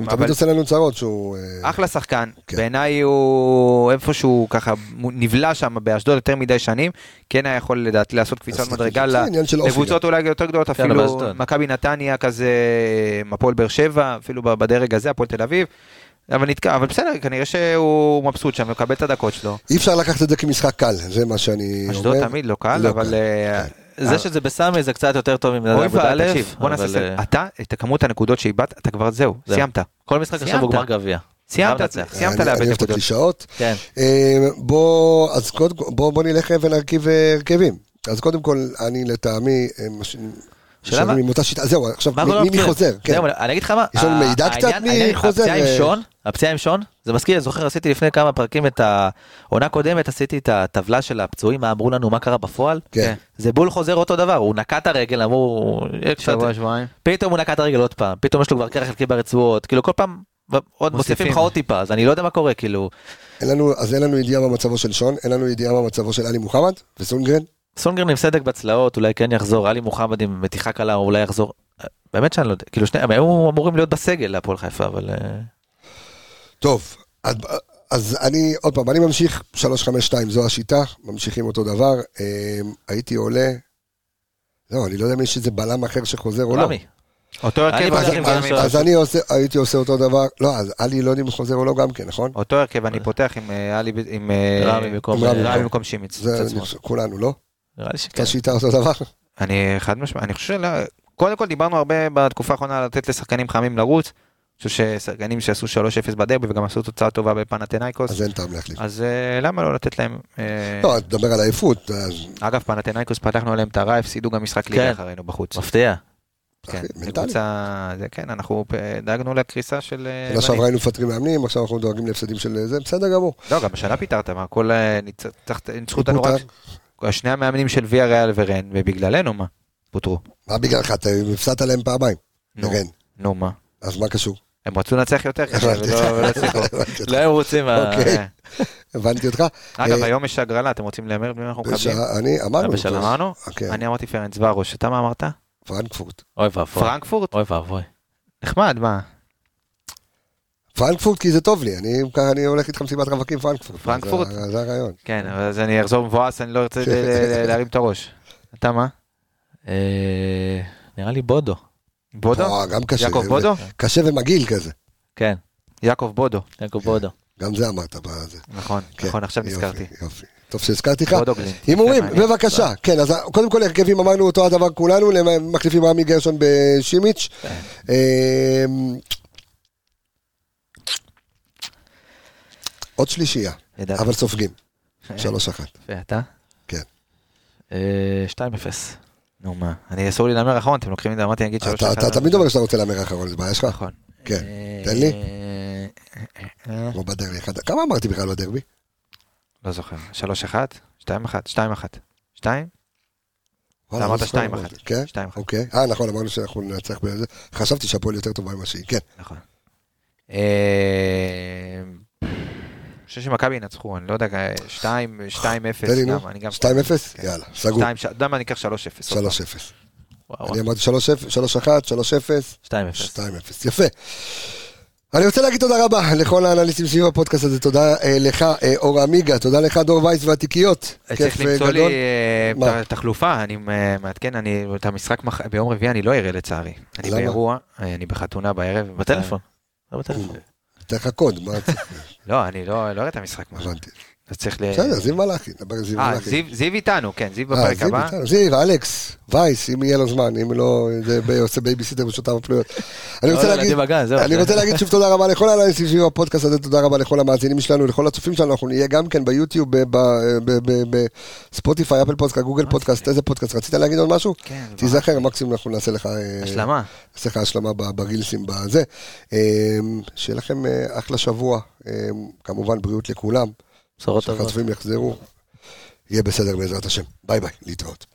[SPEAKER 1] הוא
[SPEAKER 2] אבל-
[SPEAKER 1] תמיד עושה לנו צרות שהוא... אה,
[SPEAKER 2] אחלה שחקן,
[SPEAKER 1] כן.
[SPEAKER 2] בעיניי הוא איפשהו ככה נבלע שם באשדוד יותר מדי שנים, כן היה יכול לדעתי לעשות קפיצת מדרגה לקבוצות אולי יותר גדולות,
[SPEAKER 3] כן,
[SPEAKER 2] אפילו. מכבי נתניה כזה, הפועל באר שבע, אפילו בדרג הזה, הפועל תל אביב. אבל נתקע, אבל בסדר, כנראה שהוא מבסוט שם, מקבל את הדקות שלו.
[SPEAKER 1] אי אפשר לקחת את זה כמשחק קל, זה מה שאני אומר.
[SPEAKER 2] אשדוד תמיד לא קל,
[SPEAKER 1] לא
[SPEAKER 2] אבל...
[SPEAKER 1] קל,
[SPEAKER 2] אה,
[SPEAKER 3] זה שזה בסמי זה קצת יותר טוב
[SPEAKER 2] אוי
[SPEAKER 3] ממדד
[SPEAKER 2] ואבוי,
[SPEAKER 3] א',
[SPEAKER 2] תקשיב, בוא נעשה סדר.
[SPEAKER 3] אה,
[SPEAKER 2] אתה, את כמות הנקודות שאיבדת, אתה כבר זהו. סיימת.
[SPEAKER 3] כל משחק עכשיו. הוא גמר גביע.
[SPEAKER 2] סיימת. סיימת
[SPEAKER 1] אני-
[SPEAKER 2] לאבד
[SPEAKER 1] אני אוהב את
[SPEAKER 2] נקודות.
[SPEAKER 1] הקלישאות.
[SPEAKER 3] כן.
[SPEAKER 1] אה, בוא, אז קודם כל, בוא נלך ונרכיב הרכבים. אז קודם כל, אני לטעמי, מש-
[SPEAKER 3] שאלה
[SPEAKER 1] עם אותה שיטה, זהו, עכשיו,
[SPEAKER 3] מה
[SPEAKER 1] מי- מי מי? חוזר? כן.
[SPEAKER 3] זהו, אני אגיד לך מה,
[SPEAKER 1] יש לנו מידע קצת מי חוזר?
[SPEAKER 3] הפציעה
[SPEAKER 1] אה,
[SPEAKER 3] עם שון, הפציעה עם שון, זה מזכיר, אני זוכר, עשיתי לפני כמה פרקים את העונה קודמת, עשיתי את הטבלה של הפצועים, מה אמרו לנו, מה קרה בפועל.
[SPEAKER 1] כן.
[SPEAKER 3] זה בול חוזר אותו דבר, הוא נקע את הרגל, אמרו, קצת-
[SPEAKER 2] שבוע, שבועיים.
[SPEAKER 3] פתאום הוא נקע את הרגל עוד פעם, פתאום יש לו כבר קרח חלקי ברצועות, כאילו כל פעם עוד מוסיפים
[SPEAKER 2] מוסיפים.
[SPEAKER 3] לך עוד טיפה, אז אני לא יודע מה קורה, כאילו,
[SPEAKER 1] אין לנו, אז אין לנו ידיעה מה מצבו של שון, אין לנו ידיעה מה מצבו של עלי מוחמד וסונגרן.
[SPEAKER 3] סונגרן עם סדק בצלעות, אולי כן יחזור, עלי מוחמד עם מתיחה קלה, אולי יחזור. באמת שאני לא יודע, כאילו שניהם, הם היו אמורים להיות בסגל להפועל חיפה, אבל... אה,
[SPEAKER 1] טוב, אז, אז אני, עוד פעם, אני ממשיך 352, זו השיטה, ממשיכים אותו דבר. אה, הייתי עולה, זהו, אני לא יודע אם יש איזה בלם אחר שחוזר או לא.
[SPEAKER 3] רמי.
[SPEAKER 2] אותו
[SPEAKER 3] אני
[SPEAKER 2] הרכב,
[SPEAKER 1] אז אני עושה, הייתי עושה אותו דבר, לא, אז עלי לא יודע אם חוזר או לא גם כן, נכון?
[SPEAKER 2] אותו הרכב אני פותח עם אה, עלי, עם
[SPEAKER 3] רמי במקום-
[SPEAKER 2] שימיץ.
[SPEAKER 1] כולנו, לא?
[SPEAKER 3] נראה לי שכן.
[SPEAKER 1] אותה שיטה אותו דבר?
[SPEAKER 2] אני חד משמעית, אני חושב, של- קודם כל דיברנו הרבה בתקופה האחרונה על לתת לשחקנים חמים לרוץ. אני חושב ששחקנים שעשו 3-0 בדרבי וגם עשו תוצאה טובה בפנתנאיקוס,
[SPEAKER 1] אז אין טעם להחליף.
[SPEAKER 2] אז אה, למה לא לתת להם... אה,
[SPEAKER 1] לא, אתה מדבר על עייפות,
[SPEAKER 2] אגב, פנתנאיקוס פתחנו עליהם את הרע, הפסידו גם משחק ליגה
[SPEAKER 3] כן.
[SPEAKER 2] אחרינו בחוץ.
[SPEAKER 3] מפתיע.
[SPEAKER 2] כן,
[SPEAKER 1] מנטלי.
[SPEAKER 2] קבוצה, זה כן, אנחנו דאגנו לקריסה של... אה,
[SPEAKER 1] שנה שעברה. היינו מפטרים מאמנים, עכשיו אנחנו דואגים להפסדים של זה, בסדר גמור.
[SPEAKER 2] לא, גם השנה פיטרת, מה, כל... ניצחו אותנו. רק... שני המאמנים של ויה ריאל ורן, ובגללנו מה? פוטרו.
[SPEAKER 1] מה בגללך, אתה הפסדת להם פעמיים,
[SPEAKER 2] נו. נו, מה?
[SPEAKER 1] אז מה קשור?
[SPEAKER 2] הם רצו לנצח יותר קשה ולא הצליחו.
[SPEAKER 3] לא הם רוצים... ה-
[SPEAKER 1] אוקיי.
[SPEAKER 2] כן.
[SPEAKER 1] הבנתי אותך.
[SPEAKER 2] אגב,
[SPEAKER 1] אה,
[SPEAKER 2] היום יש הגרלה, אתם רוצים להמר במי אנחנו מקבלים?
[SPEAKER 1] אני, אמרנו.
[SPEAKER 2] אמרנו?
[SPEAKER 1] כן,
[SPEAKER 2] אני אמרתי פרנץ ורוש, אתה מה אמרת?
[SPEAKER 1] פרנקפורט.
[SPEAKER 3] אוי ואבוי.
[SPEAKER 2] פרנקפורט?
[SPEAKER 3] אוי ואבוי.
[SPEAKER 2] נחמד, מה?
[SPEAKER 1] פרנקפורט כי זה טוב לי, אני ככה אני הולך איתך מסיבת רווקים פרנקפורט.
[SPEAKER 2] פרנקפורט?
[SPEAKER 1] זה- זה הרעיון.
[SPEAKER 2] כן, אבל אז אני אחזור מבואס, אני לא ארצה ל- ל- להרים את הראש. אתה מה?
[SPEAKER 3] אה, נראה לי בודו.
[SPEAKER 2] בודו?
[SPEAKER 1] וואו, גם קשה.
[SPEAKER 2] יעקב בודו?
[SPEAKER 1] קשה ומגעיל כזה.
[SPEAKER 3] כן,
[SPEAKER 2] יעקב בודו.
[SPEAKER 3] יעקב בודו.
[SPEAKER 1] גם זה אמרת בזה.
[SPEAKER 2] נכון,
[SPEAKER 1] כן,
[SPEAKER 2] נכון, עכשיו
[SPEAKER 1] יופי,
[SPEAKER 2] נזכרתי.
[SPEAKER 1] יופי. טוב שהזכרתי לך. הימורים. בבקשה. כן, אז קודם כל הרכבים אמרנו אותו הדבר כולנו, מחליפים רמי גרשון בשימיץ'. עוד שלישייה. אבל סופגים. שלוש אחת.
[SPEAKER 2] ואתה?
[SPEAKER 3] אה, 2-0.
[SPEAKER 2] נו מה, אני אסור לי להמר אחרון, אתם לוקחים את זה, אמרתי נגיד שלוש
[SPEAKER 1] אתה אתה תמיד אומר שאתה רוצה להמר אחרון, זה בעיה שלך?
[SPEAKER 2] נכון.
[SPEAKER 1] כן,
[SPEAKER 2] אה,
[SPEAKER 1] תן לי.
[SPEAKER 2] אה, אה,
[SPEAKER 1] כמו בדרבי. כמה אמרתי בכלל בדרבי?
[SPEAKER 2] לא זוכר. שלוש אחת? שתיים אחת? שתיים אחת. שתיים?
[SPEAKER 1] וואלה,
[SPEAKER 2] אמרת
[SPEAKER 1] לא זוכר,
[SPEAKER 2] שתיים
[SPEAKER 1] אמרתי.
[SPEAKER 2] אחת.
[SPEAKER 1] כן?
[SPEAKER 2] שתיים אחת.
[SPEAKER 1] אוקיי. אה, נכון, אמרנו שאנחנו ננצח בזה. חשבתי שהפועל יותר טובה ממה שהיא. כן.
[SPEAKER 2] נכון. אה, חושב שמכבי ינצחו, אני לא יודע, שתיים, שתיים אפס,
[SPEAKER 1] תן לי, נו.
[SPEAKER 2] גם, אני גם...
[SPEAKER 1] 2-0?
[SPEAKER 2] כן.
[SPEAKER 1] יאללה, סגור.
[SPEAKER 2] אתה יודע מה, אני אקח שלוש אפס.
[SPEAKER 1] 3-0.
[SPEAKER 3] וואו,
[SPEAKER 1] אני אמרתי 3-1, 3-0.
[SPEAKER 3] 2-0.
[SPEAKER 1] 2-0, יפה. אני רוצה להגיד תודה רבה לכל האנליסטים סביב הפודקאסט הזה, תודה אה, לך אה, אור עמיגה, תודה לך דור וייס והתיקיות.
[SPEAKER 2] צריך
[SPEAKER 1] כיף אה,
[SPEAKER 2] למצוא לי
[SPEAKER 1] גדול.
[SPEAKER 2] אה,
[SPEAKER 1] מה?
[SPEAKER 2] את תחלופה, אני אה, מעדכן, אני את המשחק ביום רביעי אני לא אראה לצערי. אני? באירוע, אה, אני בחתונה בערב.
[SPEAKER 3] בטלפון.
[SPEAKER 1] מה אתה...
[SPEAKER 2] לא, אני לא לא אראה את המשחק.
[SPEAKER 1] הבנתי.
[SPEAKER 2] אז צריך ל...
[SPEAKER 1] בסדר, זיו מלאכי, נדבר זיו
[SPEAKER 2] אה,
[SPEAKER 1] מלאכי.
[SPEAKER 2] זיו- זיו איתנו, כן, זיו
[SPEAKER 1] אה,
[SPEAKER 2] בפרק
[SPEAKER 1] זיו
[SPEAKER 2] הבא.
[SPEAKER 1] זיו, אלכס, וייס, אם יהיה לו זמן, אם לא, זה עושה בייביסיטר בשעותיו הפנויות. אני רוצה
[SPEAKER 3] לא,
[SPEAKER 1] להגיד,
[SPEAKER 3] זהו.
[SPEAKER 1] אני רוצה להגיד שוב תודה רבה לכל האנליסטים סביב הפודקאסט הזה, תודה רבה לכל המאזינים שלנו, לכל הצופים שלנו, אנחנו נהיה גם כן ביוטיוב, בספוטיפיי, אפל פודקאסט, גוגל פודקאסט, איזה פודקאסט, רצית להגיד עוד משהו?
[SPEAKER 2] כן,
[SPEAKER 1] תיזכר, מקסימום אנחנו נעשה לך... אה,
[SPEAKER 2] השלמה.
[SPEAKER 1] נעשה לך השלמה ברילסים בזה. שיהיה לכם אחלה שבוע, כמובן בריאות לכולם,
[SPEAKER 3] בשורות טובות.
[SPEAKER 1] שהחצופים יחזרו, יהיה בסדר בעזרת השם. ביי ביי, להתראות.